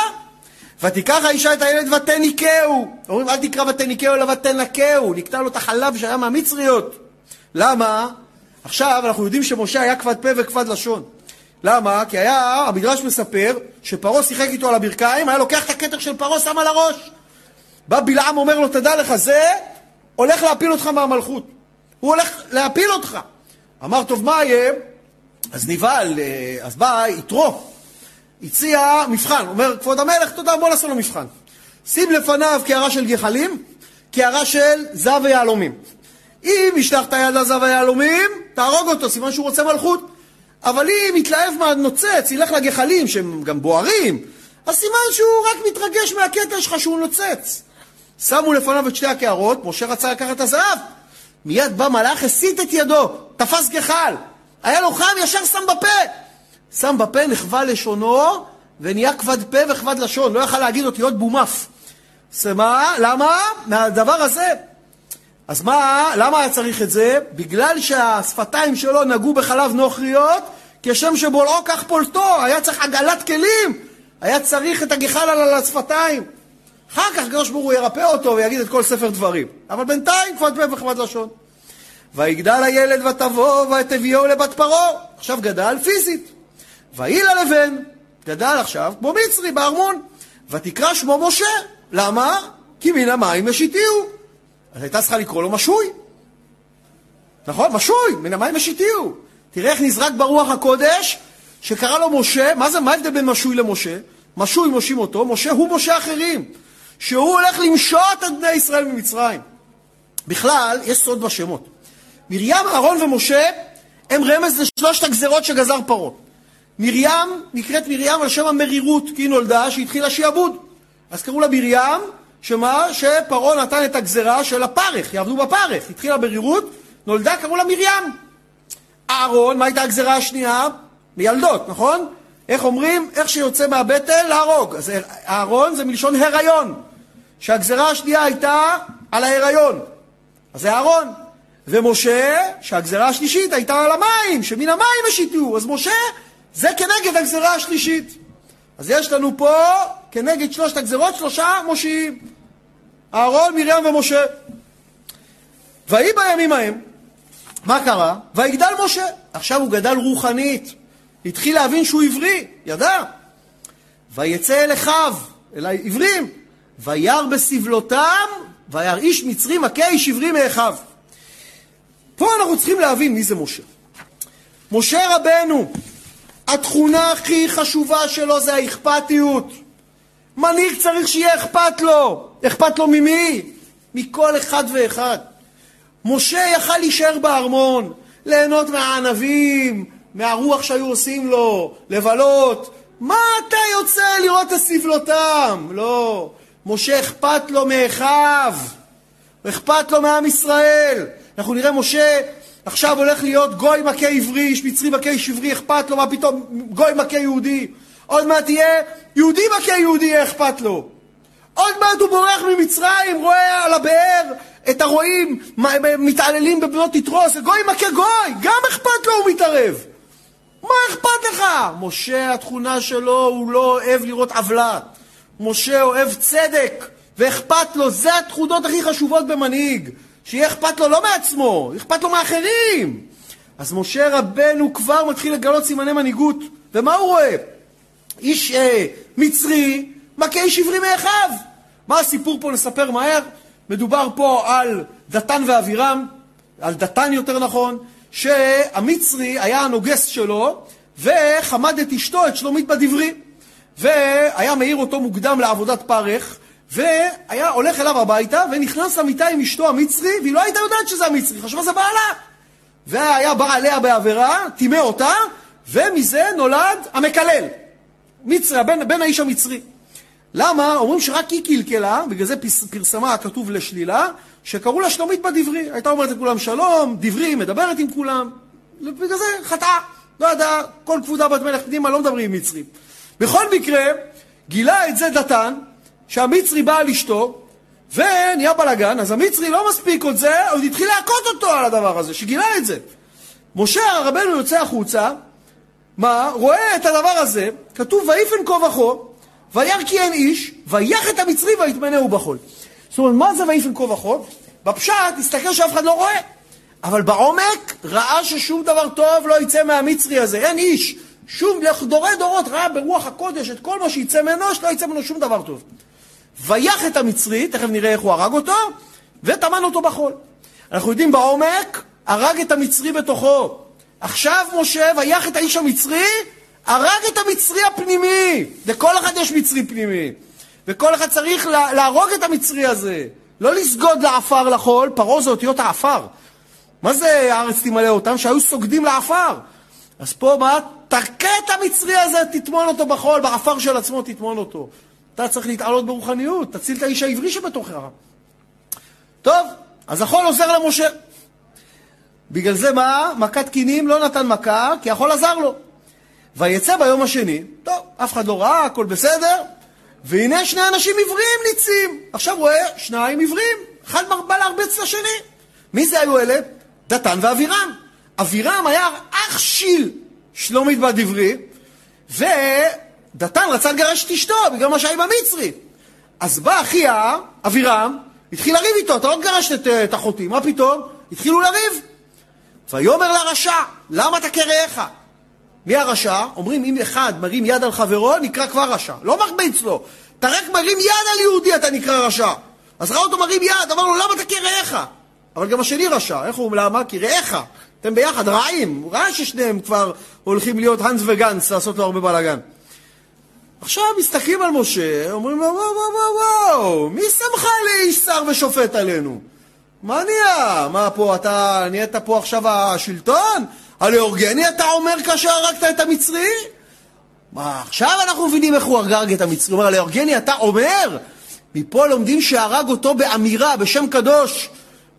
ותיקח האישה את הילד ותניקהו. אומרים, אל תקרא ותניקהו אלא ותנקהו. נקטע לו את החלב שהיה מהמצריות. למה? עכשיו אנחנו יודעים שמשה היה כבד פה וכבד לשון. למה? כי היה, המדרש מספר, שפרעה שיחק איתו על הברכיים, היה לוקח את הכתר של פרעה, שם על הראש. בא בלעם אומר לו, תדע לך, זה הולך להפיל אותך מהמלכות. הוא הולך להפיל אותך. אמר, טוב, מה יהיה? אז נבהל, אה, אז בא יתרו, הציע מבחן. אומר, כבוד המלך, תודה, בוא נעשה לו מבחן. שים לפניו קערה של גחלים, קערה של זב ויהלומים. אם ישלח את היד לזב ויהלומים, תהרוג אותו, סימן שהוא רוצה מלכות. אבל אם יתלהב מהנוצץ, ילך לגחלים שהם גם בוערים, אז סימן שהוא רק מתרגש מהקטע שלך שהוא נוצץ. שמו לפניו את שתי הקערות, משה רצה לקחת את הזהב. מיד בא מלאך, הסיט את ידו, תפס גחל. היה לו חם, ישר שם בפה. שם בפה, נחווה לשונו, ונהיה כבד פה וכבד לשון. לא יכל להגיד אותיות בומף. זה מה? למה? מהדבר הזה. אז מה, למה היה צריך את זה? בגלל שהשפתיים שלו נגעו בחלב נוכריות, כשם שבולעו כך פולטו, היה צריך עגלת כלים, היה צריך את הגחל על השפתיים. אחר כך הקדוש ברוך הוא ירפא אותו ויגיד את כל ספר דברים. אבל בינתיים כבד פה וכבד לשון. ויגדל הילד ותבוא ותביאו לבת פרעה. עכשיו גדל פיזית. ויהי ללבן, גדל עכשיו כמו מצרי בארמון. ותקרא שמו משה. למה? כי מן המים משיתיהו. אז הייתה צריכה לקרוא לו משוי. נכון? משוי, מן המים משיתיהו. תראה איך נזרק ברוח הקודש, שקרא לו משה, מה זה, מה ההבדל בין משוי למשה? משוי מושים אותו, משה הוא משה אחרים. שהוא הולך למשות את בני ישראל ממצרים. בכלל, יש סוד בשמות. מרים, אהרון ומשה הם רמז לשלושת הגזרות שגזר פרעה. מרים נקראת מרים על שם המרירות, כי היא נולדה שהתחילה שיעבוד. אז קראו לה מרים, שמה? שפרעה נתן את הגזרה של הפרך, יעבדו בפרך. התחילה מרירות, נולדה, קראו לה מרים. אהרון, מה הייתה הגזרה השנייה? מילדות, נכון? איך אומרים? איך שיוצא מהבטן, להרוג. אז אהרון זה מלשון הריון, שהגזרה השנייה הייתה על ההיריון. אז זה אהרון. ומשה, שהגזרה השלישית הייתה על המים, שמן המים השיתו. אז משה, זה כנגד הגזרה השלישית. אז יש לנו פה, כנגד שלושת הגזרות, שלושה מושיעים. אהרון, מרים ומשה. ויהי בימים ההם, מה קרה? ויגדל משה. עכשיו הוא גדל רוחנית. התחיל להבין שהוא עברי, ידע. ויצא אל אחיו, אל העברים, וירא בסבלותם, וירא איש מצרי מכה איש עברי מאחיו. פה אנחנו צריכים להבין מי זה משה. משה רבנו, התכונה הכי חשובה שלו זה האכפתיות. מנהיג צריך שיהיה אכפת לו. אכפת לו ממי? מכל אחד ואחד. משה יכל להישאר בארמון, ליהנות מהענבים, מהרוח שהיו עושים לו, לבלות. מה אתה יוצא לראות את סבלותם? לא. משה אכפת לו מאחיו, אכפת לו מעם ישראל. אנחנו נראה משה עכשיו הולך להיות גוי מכה עברי, איש מצרי מכה איש עברי, אכפת לו, מה פתאום גוי מכה יהודי. עוד מעט יהיה יהודי מכה יהודי, אכפת לו. עוד מעט הוא בורח ממצרים, רואה על הבאר את הרועים מתעללים בבנות יתרוס, גוי מכה גוי, גם אכפת לו הוא מתערב. מה אכפת לך? משה, התכונה שלו, הוא לא אוהב לראות עוולה. משה אוהב צדק, ואכפת לו, זה התכונות הכי חשובות במנהיג. שיהיה אכפת לו לא מעצמו, אכפת לו מאחרים. אז משה רבנו כבר מתחיל לגלות סימני מנהיגות. ומה הוא רואה? איש אה, מצרי מכה איש עברי מאחיו. מה הסיפור פה? נספר מהר. מדובר פה על דתן ואבירם, על דתן יותר נכון, שהמצרי היה הנוגס שלו וחמד את אשתו, את שלומית בדברי. והיה מעיר אותו מוקדם לעבודת פרך, והיה הולך אליו הביתה ונכנס למיטה עם אשתו המצרי, והיא לא הייתה יודעת שזה המצרי, חשבה זה בעלה. והיה בא עליה בעבירה, טימא אותה, ומזה נולד המקלל. מצרי, הבן, בן האיש המצרי. למה? אומרים שרק היא קלקלה, בגלל זה פרסמה הכתוב לשלילה, שקראו לה שלומית בדברי. הייתה אומרת לכולם שלום, דברי, מדברת עם כולם. בגלל זה חטאה. לא ידעה, כל כבודה בת מלך פנימה, לא מדברים עם מצרים. בכל מקרה, גילה את זה דתן, שהמצרי בא על אשתו, ונהיה בלאגן, אז המצרי לא מספיק עוד זה, עוד התחיל להכות אותו על הדבר הזה, שגילה את זה. משה רבנו יוצא החוצה, מה? רואה את הדבר הזה, כתוב ויפן כה וכה, וירא כי אין איש, ויח את המצרי ויטמנהו בחול. זאת אומרת, מה זה ויפן כה וכה? בפשט, הסתכל שאף אחד לא רואה. אבל בעומק ראה ששום דבר טוב לא יצא מהמצרי הזה, אין איש. שום, דורי דורות ראה ברוח הקודש את כל מה שיצא ממנו, שלא יצא ממנו שום דבר טוב. ויח את המצרי, תכף נראה איך הוא הרג אותו, וטמן אותו בחול. אנחנו יודעים בעומק, הרג את המצרי בתוכו. עכשיו משה ויח את האיש המצרי, הרג את המצרי הפנימי. לכל אחד יש מצרי פנימי. וכל אחד צריך להרוג את המצרי הזה. לא לסגוד לעפר לחול, פרעה זה אותיות העפר. מה זה הארץ תמלא אותם? שהיו סוגדים לעפר. אז פה מה? תכה את המצרי הזה, תטמון אותו בחול, בעפר של עצמו תטמון אותו. אתה צריך להתעלות ברוחניות, תציל את האיש העברי שבתוכך. טוב, אז החול עוזר למשה. בגלל זה מה? מכת קינים לא נתן מכה, כי החול עזר לו. ויצא ביום השני, טוב, אף אחד לא ראה, הכל בסדר, והנה שני אנשים עבריים ניצים. עכשיו רואה שניים עבריים, אחד בא להרביץ לשני. מי זה היו אלה? דתן ואבירם. אבירם היה אח שיל שלומית בת דברי, ודתן רצה לגרש את אשתו בגלל מה שהיה עם המצרי. אז בא אחיה, אבירם, התחיל לריב איתו, אתה לא תגרש את, את אחותי, מה פתאום? התחילו לריב. ויאמר לרשע, למה אתה כרעך? מי הרשע? אומרים אם אחד מרים יד על חברו, נקרא כבר רשע. לא מרביץ לו. אתה רק מרים יד על יהודי, אתה נקרא רשע. אז ראה אותו מרים יד, אמר לו, למה אתה כרעך? אבל גם השני רשע. איך הוא, למה? כי רעך. אתם ביחד רעים. הוא ראה ששניהם כבר הולכים להיות האנס וגנץ, לעשות לו הרבה בלאגן. עכשיו מסתכלים על משה, אומרים לו, וואו, וואו, וואו, וואו, מי שמך לאיש שר ושופט עלינו? מה נהיה? מה פה, אתה נהיית פה עכשיו השלטון? הלאורגני אתה אומר כאשר הרגת את המצרי? מה, עכשיו אנחנו מבינים איך הוא הרג את המצרי. הוא אומר, הלאורגני אתה אומר? מפה לומדים שהרג אותו באמירה, בשם קדוש.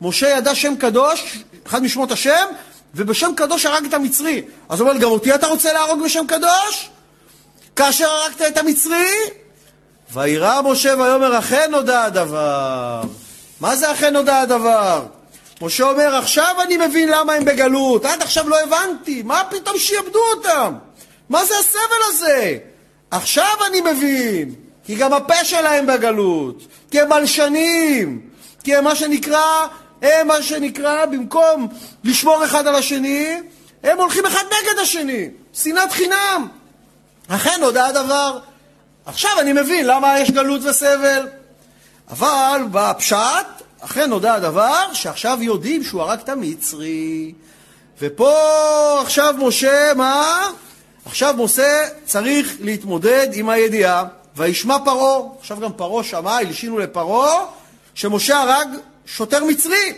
משה ידע שם קדוש, אחד משמות השם, ובשם קדוש הרג את המצרי. אז הוא אומר, גם אותי אתה רוצה להרוג בשם קדוש? כאשר הרגת את המצרי? וירא משה ויאמר, אכן נודע הדבר. מה זה אכן נודע הדבר? משה אומר, עכשיו אני מבין למה הם בגלות, עד עכשיו לא הבנתי, מה פתאום שיעבדו אותם? מה זה הסבל הזה? עכשיו אני מבין, כי גם הפה שלהם בגלות, כי הם מלשנים, כי הם מה שנקרא, הם מה שנקרא, במקום לשמור אחד על השני, הם הולכים אחד נגד השני, שנאת חינם. אכן נודע הדבר. עכשיו אני מבין למה יש גלות וסבל. אבל בפשט, אכן נודע הדבר שעכשיו יודעים שהוא הרג את המצרי. ופה עכשיו משה, מה? עכשיו משה צריך להתמודד עם הידיעה. וישמע פרעה, עכשיו גם פרעה שמע, הלשינו לפרעה, שמשה הרג שוטר מצרי.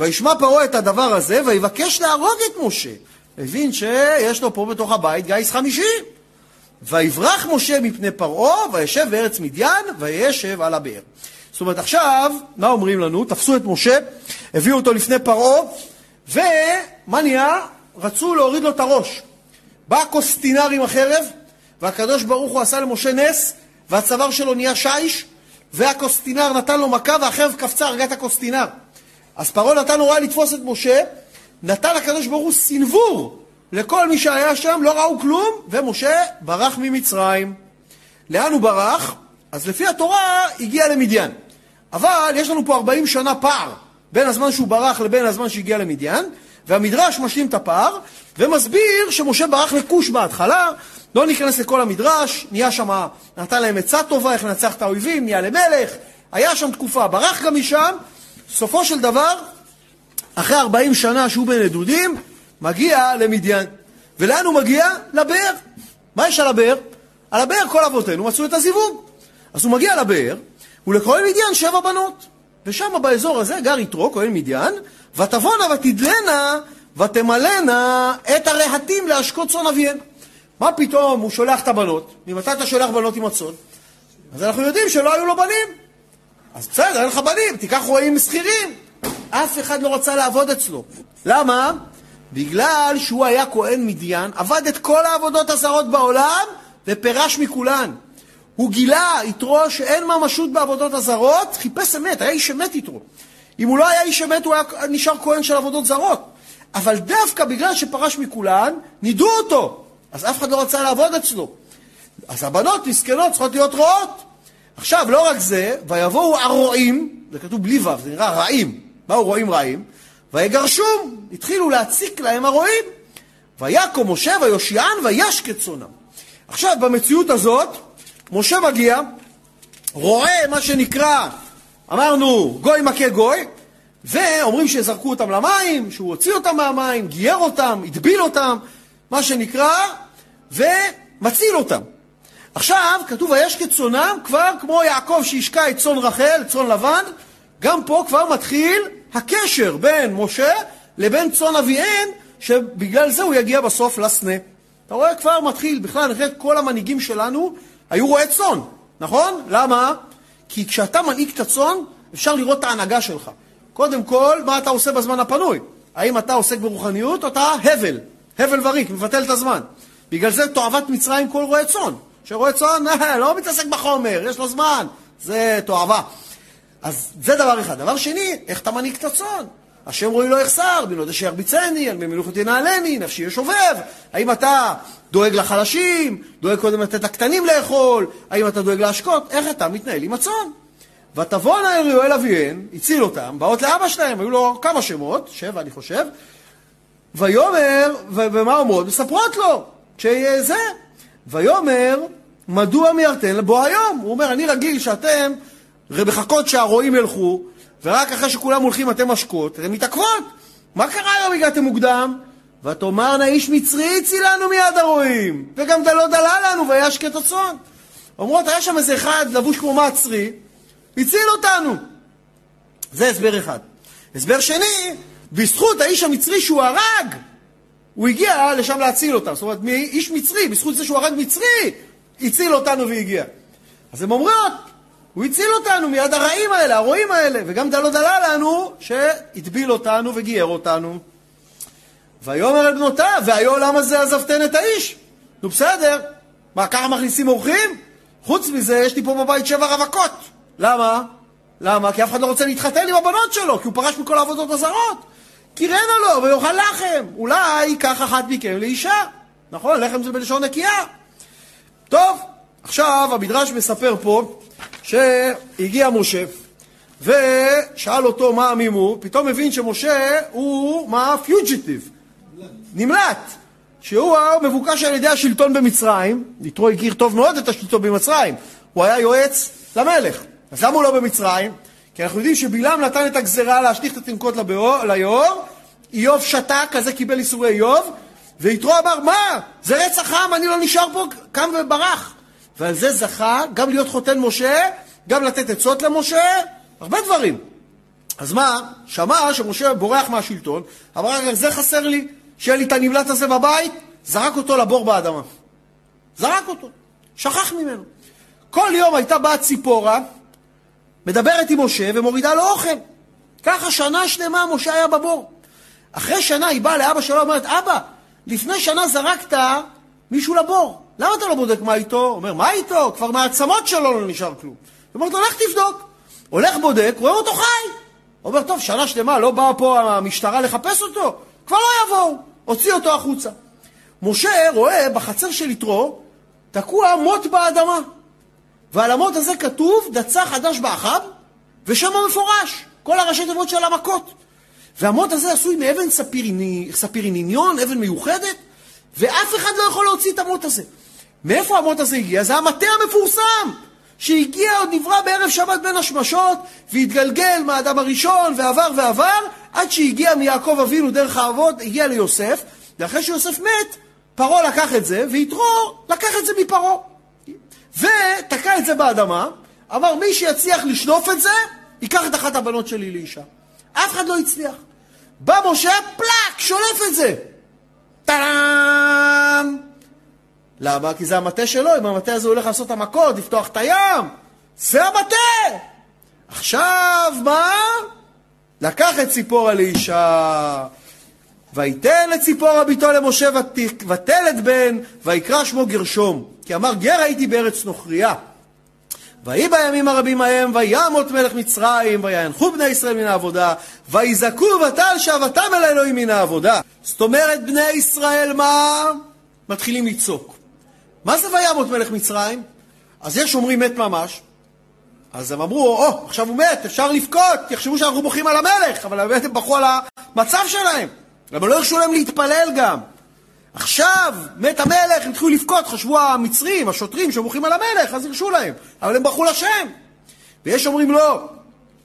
וישמע פרעה את הדבר הזה, ויבקש להרוג את משה. הבין שיש לו פה בתוך הבית גיס חמישי. ויברח משה מפני פרעה, וישב בארץ מדיין, וישב על הבאר. זאת אומרת, עכשיו, מה אומרים לנו? תפסו את משה, הביאו אותו לפני פרעה, ומה נהיה? רצו להוריד לו את הראש. בא קוסטינר עם החרב, והקדוש ברוך הוא עשה למשה נס, והצוואר שלו נהיה שיש, והקוסטינר נתן לו מכה, והחרב קפצה, הרגה את הקוסטינר. אז פרעה נתן הוראה לתפוס את משה, נתן לקדוש ברוך הוא סנוור לכל מי שהיה שם, לא ראו כלום, ומשה ברח ממצרים. לאן הוא ברח? אז לפי התורה הגיע למדיין. אבל יש לנו פה 40 שנה פער בין הזמן שהוא ברח לבין הזמן שהגיע למדיין, והמדרש משלים את הפער, ומסביר שמשה ברח לכוש בהתחלה, לא ניכנס לכל המדרש, נהיה שם, נתן להם עצה טובה איך לנצח את האויבים, נהיה למלך, היה שם תקופה, ברח גם משם, סופו של דבר, אחרי 40 שנה שהוא בנדודים, מגיע למדיין. ולאן הוא מגיע? לבאר. מה יש על הבאר? על הבאר כל אבותינו מצאו את הזיווג. אז הוא מגיע לבאר, ולכהן מדיין שבע בנות. ושם באזור הזה גר יתרו, כהן מדיין, ותבואנה ותדלנה ותמלאנה את הרהטים להשקות צאן אביהן. מה פתאום הוא שולח את הבנות? ממתי אתה שולח בנות עם הצאן? אז אנחנו יודעים שלא היו לו בנים. אז בסדר, אין לך בנים, תיקח רועים שכירים. אף אחד לא רצה לעבוד אצלו. למה? בגלל שהוא היה כהן מדיין, עבד את כל העבודות הזרות בעולם ופרש מכולן. הוא גילה, יתרו, שאין ממשות בעבודות הזרות, חיפש אמת, היה איש אמת יתרו. אם הוא לא היה איש אמת, הוא היה נשאר כהן של עבודות זרות. אבל דווקא בגלל שפרש מכולן, נידו אותו. אז אף אחד לא רצה לעבוד אצלו. אז הבנות מסכנות צריכות להיות רועות. עכשיו, לא רק זה, ויבואו הרועים, זה כתוב בלי ו', זה נראה רעים. באו רועים רעים? ויגרשום, התחילו להציק להם הרועים. ויקום משה ויושיען וישקט צונם. עכשיו, במציאות הזאת, משה מגיע, רואה מה שנקרא, אמרנו, גוי מכה גוי, ואומרים שזרקו אותם למים, שהוא הוציא אותם מהמים, גייר אותם, הטביל אותם, מה שנקרא, ומציל אותם. עכשיו, כתוב ויש כצונם, כבר כמו יעקב שהשקע את צאן רחל, צאן לבן, גם פה כבר מתחיל הקשר בין משה לבין צאן אביהן, שבגלל זה הוא יגיע בסוף לסנה. אתה רואה, כבר מתחיל, בכלל, אני כל המנהיגים שלנו היו רועי צאן, נכון? למה? כי כשאתה מנהיג את הצאן, אפשר לראות את ההנהגה שלך. קודם כל, מה אתה עושה בזמן הפנוי? האם אתה עוסק ברוחניות או אתה הבל, הבל וריק, מבטל את הזמן. בגלל זה תועבת מצרים כל רועה צאן. שרועה צאן אה, לא מתעסק בחומר, יש לו זמן, זה תועבה. אז זה דבר אחד. דבר שני, איך אתה מנהיג את הצאן? השם רואי לא יחסר, בן עוד אשר ירביצני, על ממלוכת ינעלני, נפשי ישובב. האם אתה דואג לחלשים, דואג קודם לתת לקטנים לאכול, האם אתה דואג להשקות, איך אתה מתנהל עם הצאן? ותבואנה אל יואל אביהן, הציל אותם, באות לאבא שלהם, היו לו כמה שמות, שבע אני חושב, ויאמר, ומה אומרות? מספרות לו, שזה. ויאמר, מדוע מירתן לבוא היום? הוא אומר, אני רגיל שאתם מחכות שהרועים ילכו, ורק אחרי שכולם הולכים אתם משקות, אתן מתעכבות. מה קרה היום הגעתם מוקדם? ותאמרנה איש מצרי הצילנו מיד הרועים, וגם דלא דלה לנו וישקט הצאן. אומרות, היה שם איזה אחד לבוש כמו מצרי, הציל אותנו. זה הסבר אחד. הסבר שני, בזכות האיש המצרי שהוא הרג, הוא הגיע לשם להציל אותם. זאת אומרת, איש מצרי, בזכות זה שהוא הרג מצרי, הציל אותנו והגיע. אז הן אומרות, הוא הציל אותנו מיד הרעים האלה, הרועים האלה, וגם דלו דלה לנו שהטביל אותנו וגייר אותנו. ויאמר אל בנותיו, והיו למה זה עזבתן את האיש? נו בסדר, מה, ככה מכניסים אורחים? חוץ מזה, יש לי פה בבית שבע רווקות. למה? למה? כי אף אחד לא רוצה להתחתן עם הבנות שלו, כי הוא פרש מכל העבודות הזרות. קירנה לו ויאכל לחם. אולי ייקח אחת מכם לאישה. נכון, לחם זה בלשון נקייה. טוב, עכשיו המדרש מספר פה שהגיע משה ושאל אותו מה המימו, פתאום הבין שמשה הוא מה? פיוג'יטיב, נמלט, שהוא מבוקש על ידי השלטון במצרים, יתרו הכיר טוב מאוד את השלטון במצרים, הוא היה יועץ למלך. אז למה הוא לא במצרים? כי אנחנו יודעים שבלעם נתן את הגזרה להשליך את התינוקות ליאור, איוב שתק, כזה קיבל איסורי איוב, ויתרו אמר, מה? זה רצח עם, אני לא נשאר פה, קם וברח. ועל זה זכה גם להיות חותן משה, גם לתת עצות למשה, הרבה דברים. אז מה? שמע שמשה בורח מהשלטון, אמר, זה חסר לי, שיהיה לי את הנמלט הזה בבית, זרק אותו לבור באדמה. זרק אותו, שכח ממנו. כל יום הייתה באה ציפורה, מדברת עם משה ומורידה לו אוכל. ככה שנה שלמה משה היה בבור. אחרי שנה היא באה לאבא שלו ואומרת, אבא, לפני שנה זרקת מישהו לבור, למה אתה לא בודק מה איתו? הוא אומר, מה איתו? כבר מהעצמות שלו לא נשאר כלום. היא אומרת לו, לך תבדוק. הולך בודק, רואה אותו חי. אומר, טוב, שנה שלמה לא באה פה המשטרה לחפש אותו? כבר לא יבואו. הוציא אותו החוצה. משה רואה בחצר של יתרו תקוע מוט באדמה. ועל המוט הזה כתוב, דצה חדש באחב, ושם מפורש, כל הראשי תיבות של המכות. והמוט הזה עשוי מאבן ספיריני, ספיריניניון, אבן מיוחדת, ואף אחד לא יכול להוציא את המוט הזה. מאיפה המוט הזה הגיע? זה המטה המפורסם, שהגיע, עוד נברא בערב שבת בין השמשות, והתגלגל מהאדם הראשון, ועבר ועבר, עד שהגיע מיעקב אבינו דרך האבות, הגיע ליוסף, ואחרי שיוסף מת, פרעה לקח את זה, ויתרו לקח את זה מפרעה. ותקע את זה באדמה, אמר, מי שיצליח לשלוף את זה, ייקח את אחת הבנות שלי לאישה. אף אחד לא הצליח. בא משה, פלאק, שולף את זה. טאם! למה? כי זה המטה שלו, אם המטה הזה הולך לעשות המכות, לפתוח את הים, זה המטה! עכשיו, מה? לקח את ציפורה לאישה, ויתן לציפורה ביתו למשה ותלת בן, ויקרא שמו גרשום. כי אמר גר הייתי בארץ נוכריה. ויהי בימים הרבים ההם, וימות מלך מצרים, ויאנחו בני ישראל מן העבודה, ויזעקו ותל שבתם אל האלוהים מן העבודה. זאת אומרת, בני ישראל מה? מתחילים לצעוק. מה זה וימות מלך מצרים? אז יש אומרים מת ממש, אז הם אמרו, או, oh, עכשיו הוא מת, אפשר לבכות, יחשבו שאנחנו בוכים על המלך, אבל באמת הם בכו על המצב שלהם. אבל לא הרשו להם להתפלל גם. עכשיו מת המלך, הם התחילו לבכות, חשבו המצרים, השוטרים שבוכים על המלך, אז הרשו להם. אבל הם בכו לשם. ויש אומרים לא,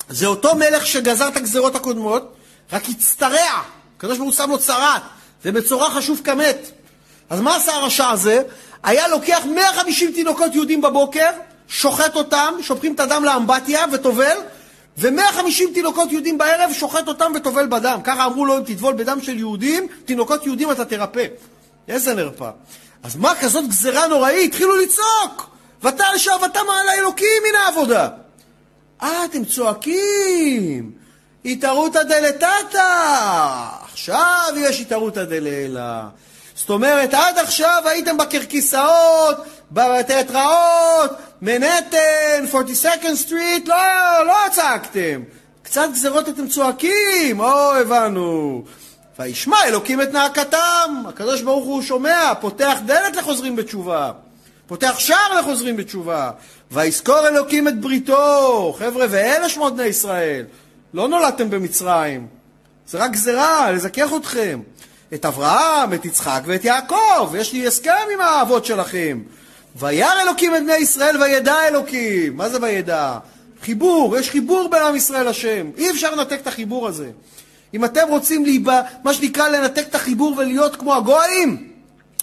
זה אותו מלך שגזר את הגזרות הקודמות, רק הצטרע. הקדוש ברוך הוא שם לו צרת, ומצורע חשוב כמת. אז מה עשה הרשע הזה? היה לוקח 150 תינוקות יהודים בבוקר, שוחט אותם, שופכים את הדם לאמבטיה וטובל, ו-150 תינוקות יהודים בערב, שוחט אותם וטובל בדם. ככה אמרו לו, אם תטבול בדם של יהודים, תינוקות יהודים אתה תרפא. איזה נרפא. אז מה כזאת גזרה נוראית? התחילו לצעוק! ותעל שאבתם על האלוקים מן העבודה. אה, אתם צועקים! התערותא דלתתא! עכשיו יש התערותא דלילה. זאת אומרת, עד עכשיו הייתם בקרקיסאות, בתיאטראות, מנהטן, 42nd סטריט, לא, לא צעקתם. קצת גזרות אתם צועקים, או, הבנו. וישמע אלוקים את נאקתם, הקדוש ברוך הוא שומע, פותח דלת לחוזרים בתשובה, פותח שער לחוזרים בתשובה, ויזכור אלוקים את בריתו, חבר'ה, ואלה שמות בני ישראל, לא נולדתם במצרים, זה רק גזרה, לזכך אתכם, את אברהם, את יצחק ואת יעקב, יש לי הסכם עם האבות שלכם, וירא אלוקים את בני ישראל וידע אלוקים, מה זה וידע? חיבור, יש חיבור בין עם ישראל לשם, אי אפשר לנתק את החיבור הזה. אם אתם רוצים להיבא, מה שנקרא לנתק את החיבור ולהיות כמו הגויים,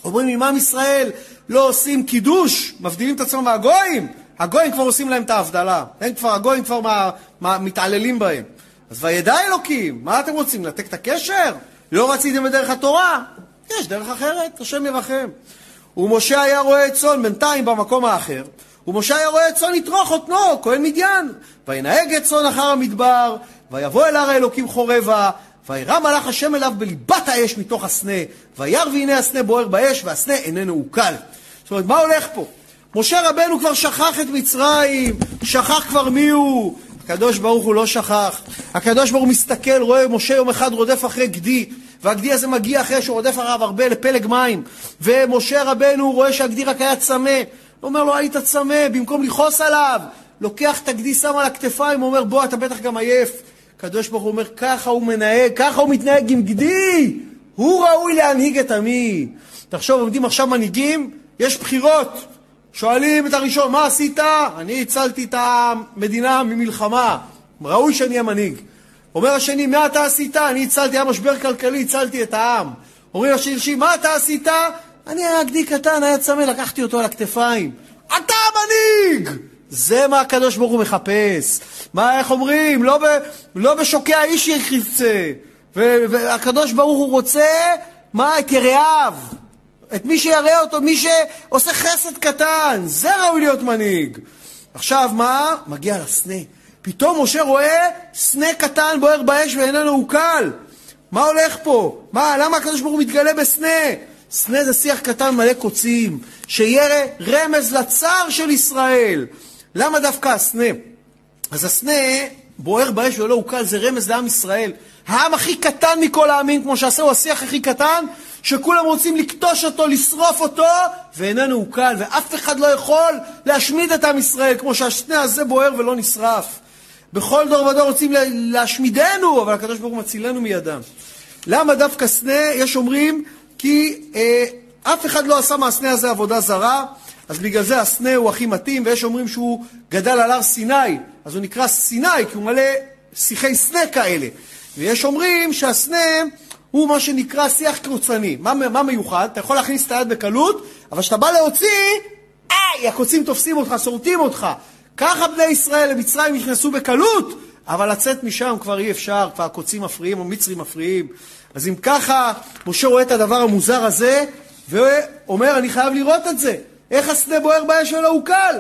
אומרים אם עם ישראל לא עושים קידוש, מבדילים את עצמם מהגויים, הגויים כבר עושים להם את ההבדלה, הם כבר, הגויים כבר מה, מה, מתעללים בהם. אז וידע אלוקים, מה אתם רוצים, לנתק את הקשר? לא רציתם בדרך התורה? יש דרך אחרת, השם ירחם. ומשה היה רואה צאן בינתיים במקום האחר, ומשה היה רואה צאן יתרו חותנו, כהן מדיין, וינהג את צאן אחר המדבר, ויבוא אל הר האלוקים חורבה, וירא מלאך השם אליו בליבת האש מתוך הסנה, וירא והנה הסנה בוער באש, והסנה איננו עוקל. זאת אומרת, מה הולך פה? משה רבנו כבר שכח את מצרים, שכח כבר מי הוא. הקדוש ברוך הוא לא שכח. הקדוש ברוך הוא מסתכל, רואה משה יום אחד רודף אחרי גדי, והגדי הזה מגיע אחרי שהוא רודף אחריו הרבה לפלג מים, ומשה רבנו רואה שהגדי רק היה צמא. הוא אומר לו, היית צמא, במקום לכעוס עליו, לוקח את הגדי, שם על הכתפיים, אומר, בוא, אתה בטח גם עייף. הקדוש ברוך הוא אומר, ככה הוא מנהג, ככה הוא מתנהג עם גדי, הוא ראוי להנהיג את עמי. תחשוב, עומדים עכשיו מנהיגים, יש בחירות. שואלים את הראשון, מה עשית? אני הצלתי את המדינה ממלחמה, ראוי שאני אהיה מנהיג. אומר השני, מה אתה עשית? אני הצלתי, היה משבר כלכלי, הצלתי את העם. אומרים השלישי, מה אתה עשית? אני היה גדי קטן, היה צמא, לקחתי אותו על הכתפיים. אתה המנהיג! זה מה הקדוש ברוך הוא מחפש. מה, איך אומרים? לא, ב, לא בשוקע איש יחפצה. והקדוש ברוך הוא רוצה, מה? את יראיו. את מי שיראה אותו, מי שעושה חסד קטן. זה ראוי להיות מנהיג. עכשיו, מה? מגיע לסנה. פתאום משה רואה סנה קטן בוער באש ואיננו עוקל. מה הולך פה? מה, למה הקדוש ברוך הוא מתגלה בסנה? סנה זה שיח קטן מלא קוצים, שיהיה רמז לצער של ישראל. למה דווקא הסנה? אז הסנה בוער באש ולא עוקל, זה רמז לעם ישראל. העם הכי קטן מכל העמים, כמו שעשה, הוא השיח הכי קטן, שכולם רוצים לקטוש אותו, לשרוף אותו, ואיננו עוקל, ואף אחד לא יכול להשמיד את עם ישראל, כמו שהסנה הזה בוער ולא נשרף. בכל דור ודור רוצים להשמידנו, אבל הקדוש ברוך הוא מצילנו מידם. למה דווקא סנה? יש אומרים כי אה, אף אחד לא עשה מהסנה הזה עבודה זרה, אז בגלל זה הסנה הוא הכי מתאים, ויש אומרים שהוא גדל על הר סיני, אז הוא נקרא סיני, כי הוא מלא שיחי סנה כאלה. ויש אומרים שהסנה הוא מה שנקרא שיח קוצני. מה, מה מיוחד? אתה יכול להכניס את היד בקלות, אבל כשאתה בא להוציא, איי, הקוצים תופסים אותך, שורטים אותך. ככה בני ישראל למצרים נכנסו בקלות, אבל לצאת משם כבר אי אפשר, כבר הקוצים מפריעים, המצרים מפריעים. אז אם ככה, משה רואה את הדבר המוזר הזה, ואומר, אני חייב לראות את זה. איך השדה בוער באש ולא הוקל?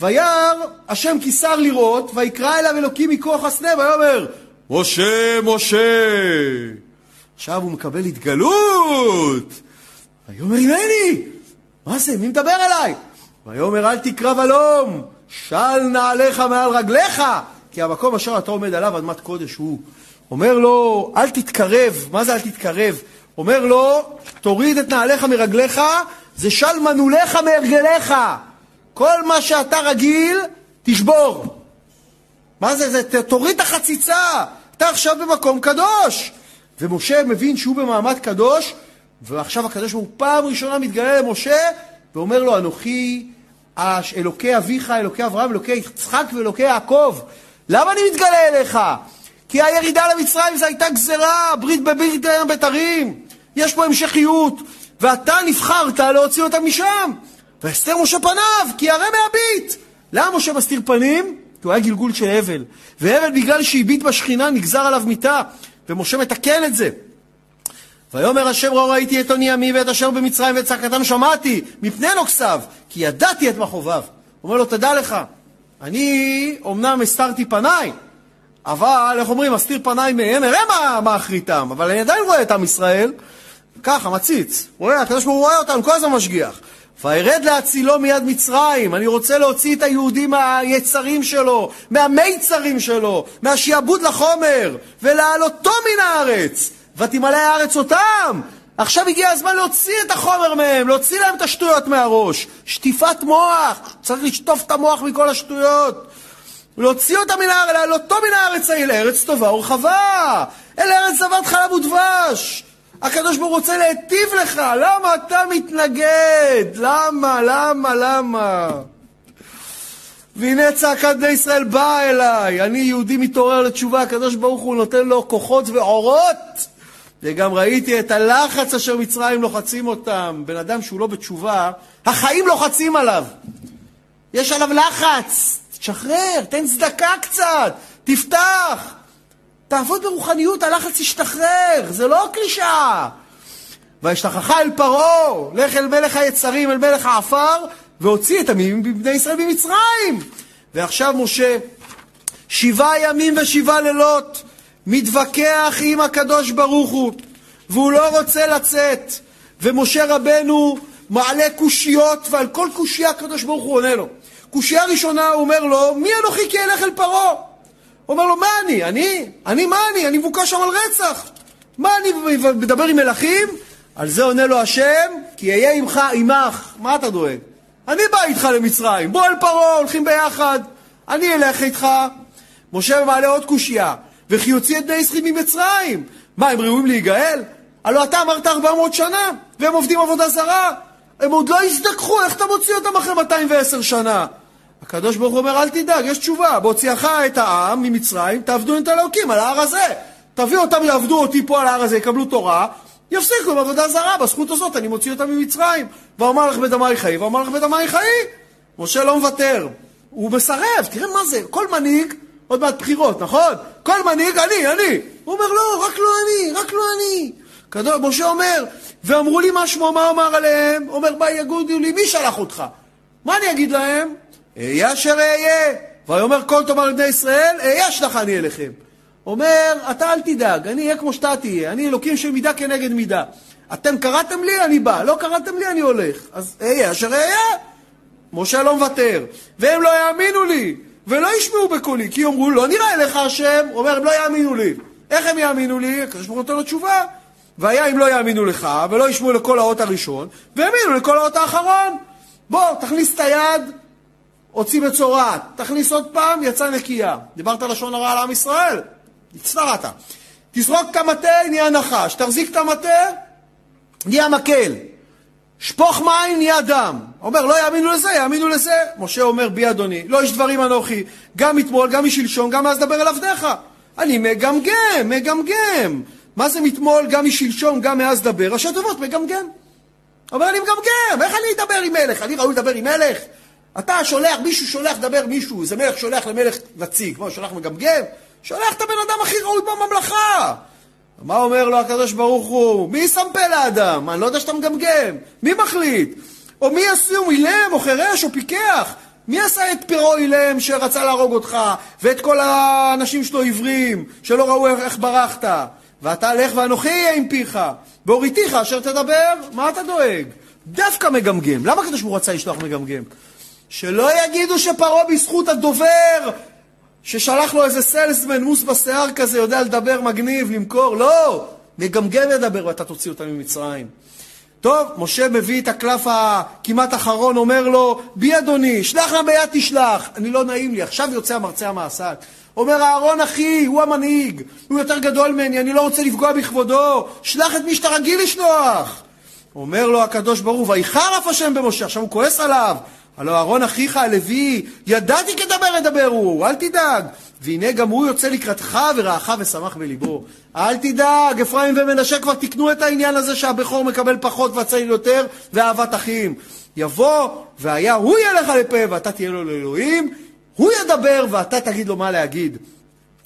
וירא השם כיסר לראות, ויקרא אליו אלוקים מכוח השדה, ויאמר, משה, משה. עכשיו הוא מקבל התגלות. ויאמר, הנני, מה זה, מי מדבר אליי? ויאמר, אל תקרב הלום, של נעליך מעל רגליך, כי המקום אשר אתה עומד עליו אדמת קודש הוא. אומר לו, אל תתקרב, מה זה אל תתקרב? אומר לו, תוריד את נעליך מרגליך, זה של מנעוליך מהרגליך. כל מה שאתה רגיל, תשבור. מה זה, זה, תוריד את החציצה, אתה עכשיו במקום קדוש. ומשה מבין שהוא במעמד קדוש, ועכשיו הקדוש ברוך הוא פעם ראשונה מתגלה למשה, ואומר לו, אנוכי אלוקי אביך, אלוקי אברהם, אלוקי יצחק ואלוקי יעקב. למה אני מתגלה אליך? כי הירידה למצרים זו הייתה גזרה, ברית בברית ים בתרים. יש פה המשכיות, ואתה נבחרת להוציא אותם משם. והסתר משה פניו, כי הרי מהביט. למה משה מסתיר פנים? כי הוא היה גלגול של הבל. והבל בגלל שהביט בשכינה נגזר עליו מיתה, ומשה מתקן את זה. ויאמר השם ראו ראיתי את עוני עמי ואת אשר במצרים ואת צעקתם שמעתי, מפני כסב, כי ידעתי את מכאוביו. אומר לו, תדע לך, אני אומנם הסתרתי פניי, אבל, איך אומרים, אסתיר פניי מהם, אראה מה, מה אחריתם, אבל אני עדיין רואה את עם ישראל, ככה, מציץ. רואה, הקדוש ברוך הוא רואה אותנו, כל הזמן משגיח. וירד להצילו מיד מצרים, אני רוצה להוציא את היהודי מהיצרים שלו, מהמיצרים שלו, מהשיעבוד לחומר, ולהעלותו מן הארץ. ותמלא הארץ אותם. עכשיו הגיע הזמן להוציא את החומר מהם, להוציא להם את השטויות מהראש. שטיפת מוח, צריך לשטוף את המוח מכל השטויות. להוציא אותם מן הארץ, להעלותו מן הארץ ההיא לארץ טובה ורחבה. אל ארץ זבת חלב ודבש. הקדוש ברוך הוא רוצה להיטיב לך, למה אתה מתנגד? למה, למה, למה? והנה צעקת בני ישראל באה אליי, אני יהודי מתעורר לתשובה, הקדוש ברוך הוא נותן לו כוחות ועורות וגם ראיתי את הלחץ אשר מצרים לוחצים אותם. בן אדם שהוא לא בתשובה, החיים לוחצים עליו. יש עליו לחץ. תשחרר, תן צדקה קצת, תפתח. תעבוד ברוחניות, הלחץ ישתחרר, זה לא קלישאה. וישתחך אל פרעה, לך אל מלך היצרים, אל מלך העפר, והוציא את בני ישראל ממצרים. ועכשיו משה, שבעה ימים ושבעה לילות, מתווכח עם הקדוש ברוך הוא, והוא לא רוצה לצאת. ומשה רבנו מעלה קושיות, ועל כל קושייה הקדוש ברוך הוא עונה לו. קושייה ראשונה הוא אומר לו, מי אנוכי כי אלך אל פרעה? אומר לו, מה אני? אני? אני מה אני? אני מבוקש שם על רצח. מה אני מדבר עם מלכים? על זה עונה לו השם, כי אהיה עמך, עמך. מה אתה דואג? אני בא איתך למצרים, בוא אל פרעה, הולכים ביחד. אני אלך איתך. משה מעלה עוד קושייה, וכי יוציא את בני ישראל ממצרים. מה, הם ראויים להיגאל? הלוא אתה אמרת 400 שנה, והם עובדים עבודה זרה. הם עוד לא הזדככו, איך אתה מוציא אותם אחרי 210 שנה? הקדוש ברוך הוא אומר, אל תדאג, יש תשובה. בהוציאך את העם ממצרים, תעבדו את אלוקים על ההר הזה. תביא אותם, יעבדו אותי פה על ההר הזה, יקבלו תורה, יפסיקו עם עבודה זרה, בזכות הזאת אני מוציא אותם ממצרים. ואומר לך בדמי חיי, ואומר לך בדמי חיי. משה לא מוותר, הוא מסרב, תראה מה זה, כל מנהיג, עוד מעט בחירות, נכון? כל מנהיג, אני, אני. הוא אומר, לא, רק לא אני, רק לא אני. קדוש, משה אומר, ואמרו לי מה שמו, מה אמר עליהם? אומר, מה יגודו לי, מי שלח אותך? מה אני אגיד להם? אהיה אשר אהיה. ויאמר כל תאמר לבני ישראל, אהיה שלחני אליכם. אומר, אתה אל תדאג, אני אהיה כמו שאתה תהיה, אני אלוקים של מידה כנגד מידה. אתם קראתם לי, אני בא, לא קראתם לי, אני הולך. אז אהיה אשר אהיה. משה לא מוותר. והם לא יאמינו לי, ולא ישמעו בקולי, כי יאמרו, לא נראה אליך השם. אומר, הם לא יאמינו לי. איך הם יאמינו לי? הקדוש ברוך הוא נותן לו תשובה. והיה אם לא יאמינו לך, ולא ישמעו לכל האות הראשון, והאמינו לכל האות האחרון. בוא, תכניס את היד, הוציא מצורעת. תכניס עוד פעם, יצא נקייה. דיברת לשון הרע על עם ישראל? הצטרעת. תזרוק את המטה, נהיה נחש. תחזיק את המטה, נהיה מקל. שפוך מים, נהיה דם. אומר, לא יאמינו לזה, יאמינו לזה. משה אומר, בי אדוני, לא יש דברים אנוכי, גם אתמול, גם משלשום, גם אז דבר אל עבדיך. אני מגמגם, מגמגם. מה זה מתמול, גם משלשום, גם מאז דבר? ראשי תיבות, מגמגם. אומר, אני מגמגם, איך אני אדבר עם מלך? אני ראוי לדבר עם מלך? אתה שולח, מישהו שולח לדבר מישהו, איזה מלך שולח למלך נציג, מה, שולח מגמגם? שולח את הבן אדם הכי ראוי בממלכה. מה אומר לו הקדוש ברוך הוא? מי שם פה לאדם? אני לא יודע שאתה מגמגם. מי מחליט? או מי עשו אילם, או חירש, או פיקח? מי עשה את פירו אילם שרצה להרוג אותך, ואת כל האנשים שלו עיוורים, שלא ראו איך ברחת? ואתה לך ואנוכי אהיה עם פיך, והוריתיך אשר תדבר, מה אתה דואג? דווקא מגמגם. למה הקדוש ברוך הוא רצה לשלוח מגמגם? שלא יגידו שפרעה בזכות הדובר ששלח לו איזה סלסמן מוס בשיער כזה, יודע לדבר מגניב, למכור, לא! מגמגם לדבר ואתה תוציא אותם ממצרים. טוב, משה מביא את הקלף הכמעט אחרון, אומר לו, בי אדוני, שלח נא ביד תשלח. אני לא נעים לי, עכשיו יוצא המרצה המעשת. אומר אהרון אחי, הוא המנהיג, הוא יותר גדול ממני, אני לא רוצה לפגוע בכבודו, שלח את מי שאתה רגיל לשלוח. אומר לו הקדוש ברוך הוא, ויחר אף השם במשה, עכשיו הוא כועס עליו. הלא אהרון אחיך הלוי, ידעתי כדבר אדבר הוא, אל תדאג. והנה גם הוא יוצא לקראתך ורעך ושמח בליבו. אל תדאג, אפרים ומנשה כבר תיקנו את העניין הזה שהבכור מקבל פחות והצעיר יותר, ואהבת אחים. יבוא, והיה הוא יהיה לך לפה ואתה תהיה לו לאלוהים, הוא ידבר ואתה תגיד לו מה להגיד.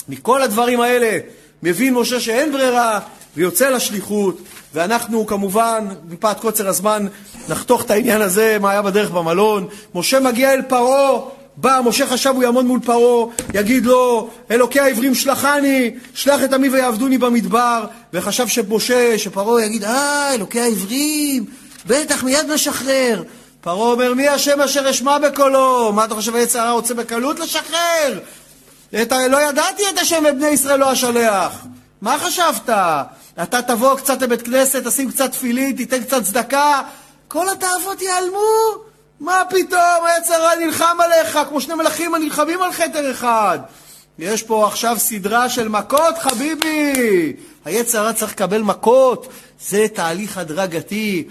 מכל הדברים האלה מבין משה שאין ברירה ויוצא לשליחות, ואנחנו כמובן, מפאת קוצר הזמן, נחתוך את העניין הזה, מה היה בדרך במלון. משה מגיע אל פרעה, בא, משה חשב הוא יעמוד מול פרעה, יגיד לו, אלוקי העברים שלחני, שלח את עמי ויעבדוני במדבר, וחשב שמשה, שפרעה יגיד, אה, אלוקי העברים, בטח מיד משחרר. פרעה אומר, מי השם אשר אשמע בקולו? מה אתה חושב, היצר הרע רוצה בקלות לשחרר? את ה... לא ידעתי את השם ובני ישראל לא אשלח. מה חשבת? אתה תבוא קצת לבית כנסת, תשים קצת תפילין, תיתן קצת צדקה, כל התאוות ייעלמו? מה פתאום, היצר הרע נלחם עליך, כמו שני מלכים הנלחמים על חטר אחד. יש פה עכשיו סדרה של מכות, חביבי. היצר הרע צריך לקבל מכות, זה תהליך הדרגתי.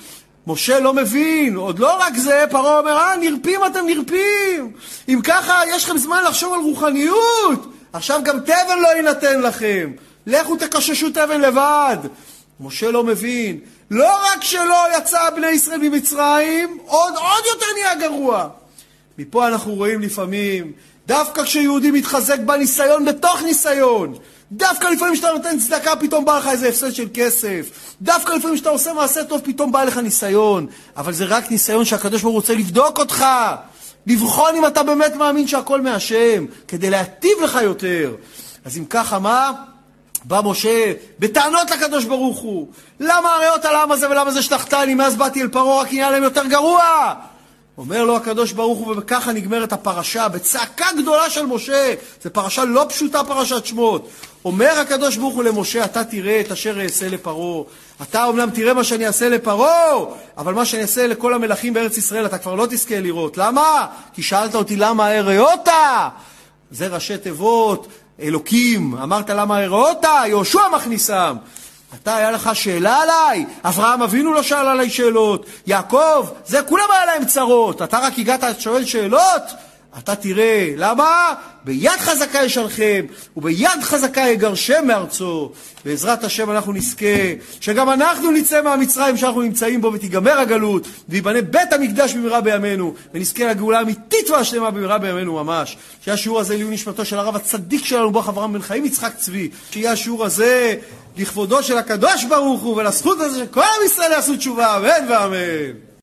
משה לא מבין, עוד לא רק זה, פרעה אומר, אה, נרפים אתם נרפים. אם ככה, יש לכם זמן לחשוב על רוחניות. עכשיו גם תבן לא יינתן לכם. לכו תקששו תבן לבד. משה לא מבין. לא רק שלא יצא בני ישראל ממצרים, עוד, עוד יותר נהיה גרוע. מפה אנחנו רואים לפעמים, דווקא כשיהודי מתחזק בניסיון בתוך ניסיון, דווקא לפעמים כשאתה נותן צדקה פתאום בא לך איזה הפסד של כסף, דווקא לפעמים כשאתה עושה מעשה טוב פתאום בא לך ניסיון, אבל זה רק ניסיון שהקדוש ברוך הוא רוצה לבדוק אותך, לבחון אם אתה באמת מאמין שהכל מהשם, כדי להטיב לך יותר. אז אם ככה, מה? בא משה בטענות לקדוש ברוך הוא. למה הריאות על העם הזה ולמה זה שלחתני? מאז באתי אל פרעה רק נהיה להם יותר גרוע. אומר לו הקדוש ברוך הוא, וככה נגמרת הפרשה, בצעקה גדולה של משה. זו פרשה לא פשוטה, פרשת שמות. אומר הקדוש ברוך הוא למשה, אתה תראה את אשר אעשה לפרעה. אתה אומנם תראה מה שאני אעשה לפרעה, אבל מה שאני אעשה לכל המלכים בארץ ישראל, אתה כבר לא תזכה לראות. למה? כי שאלת אותי למה אראות? זה ראשי תיבות, אלוקים. אמרת למה אראות? יהושע מכניסם. אתה, היה לך שאלה עליי? אברהם אבינו לא שאל עליי שאלות. יעקב, זה כולם היה להם צרות. אתה רק הגעת, שואל שאלות? אתה תראה, למה? ביד חזקה ישלחם, וביד חזקה יגרשם מארצו. בעזרת השם אנחנו נזכה שגם אנחנו נצא מהמצרים שאנחנו נמצאים בו ותיגמר הגלות, ויבנה בית המקדש במהרה בימינו, ונזכה לגאולה אמיתית והשלמה במהרה בימינו ממש. שיהיה השיעור הזה לעילוי נשמתו של הרב הצדיק שלנו, ברוך אברהם בן חיים יצחק צבי. שיהיה השיעור הזה לכבודו של הקדוש ברוך הוא ולזכות הזה שכל עם ישראל יעשו תשובה, אמן ואמן.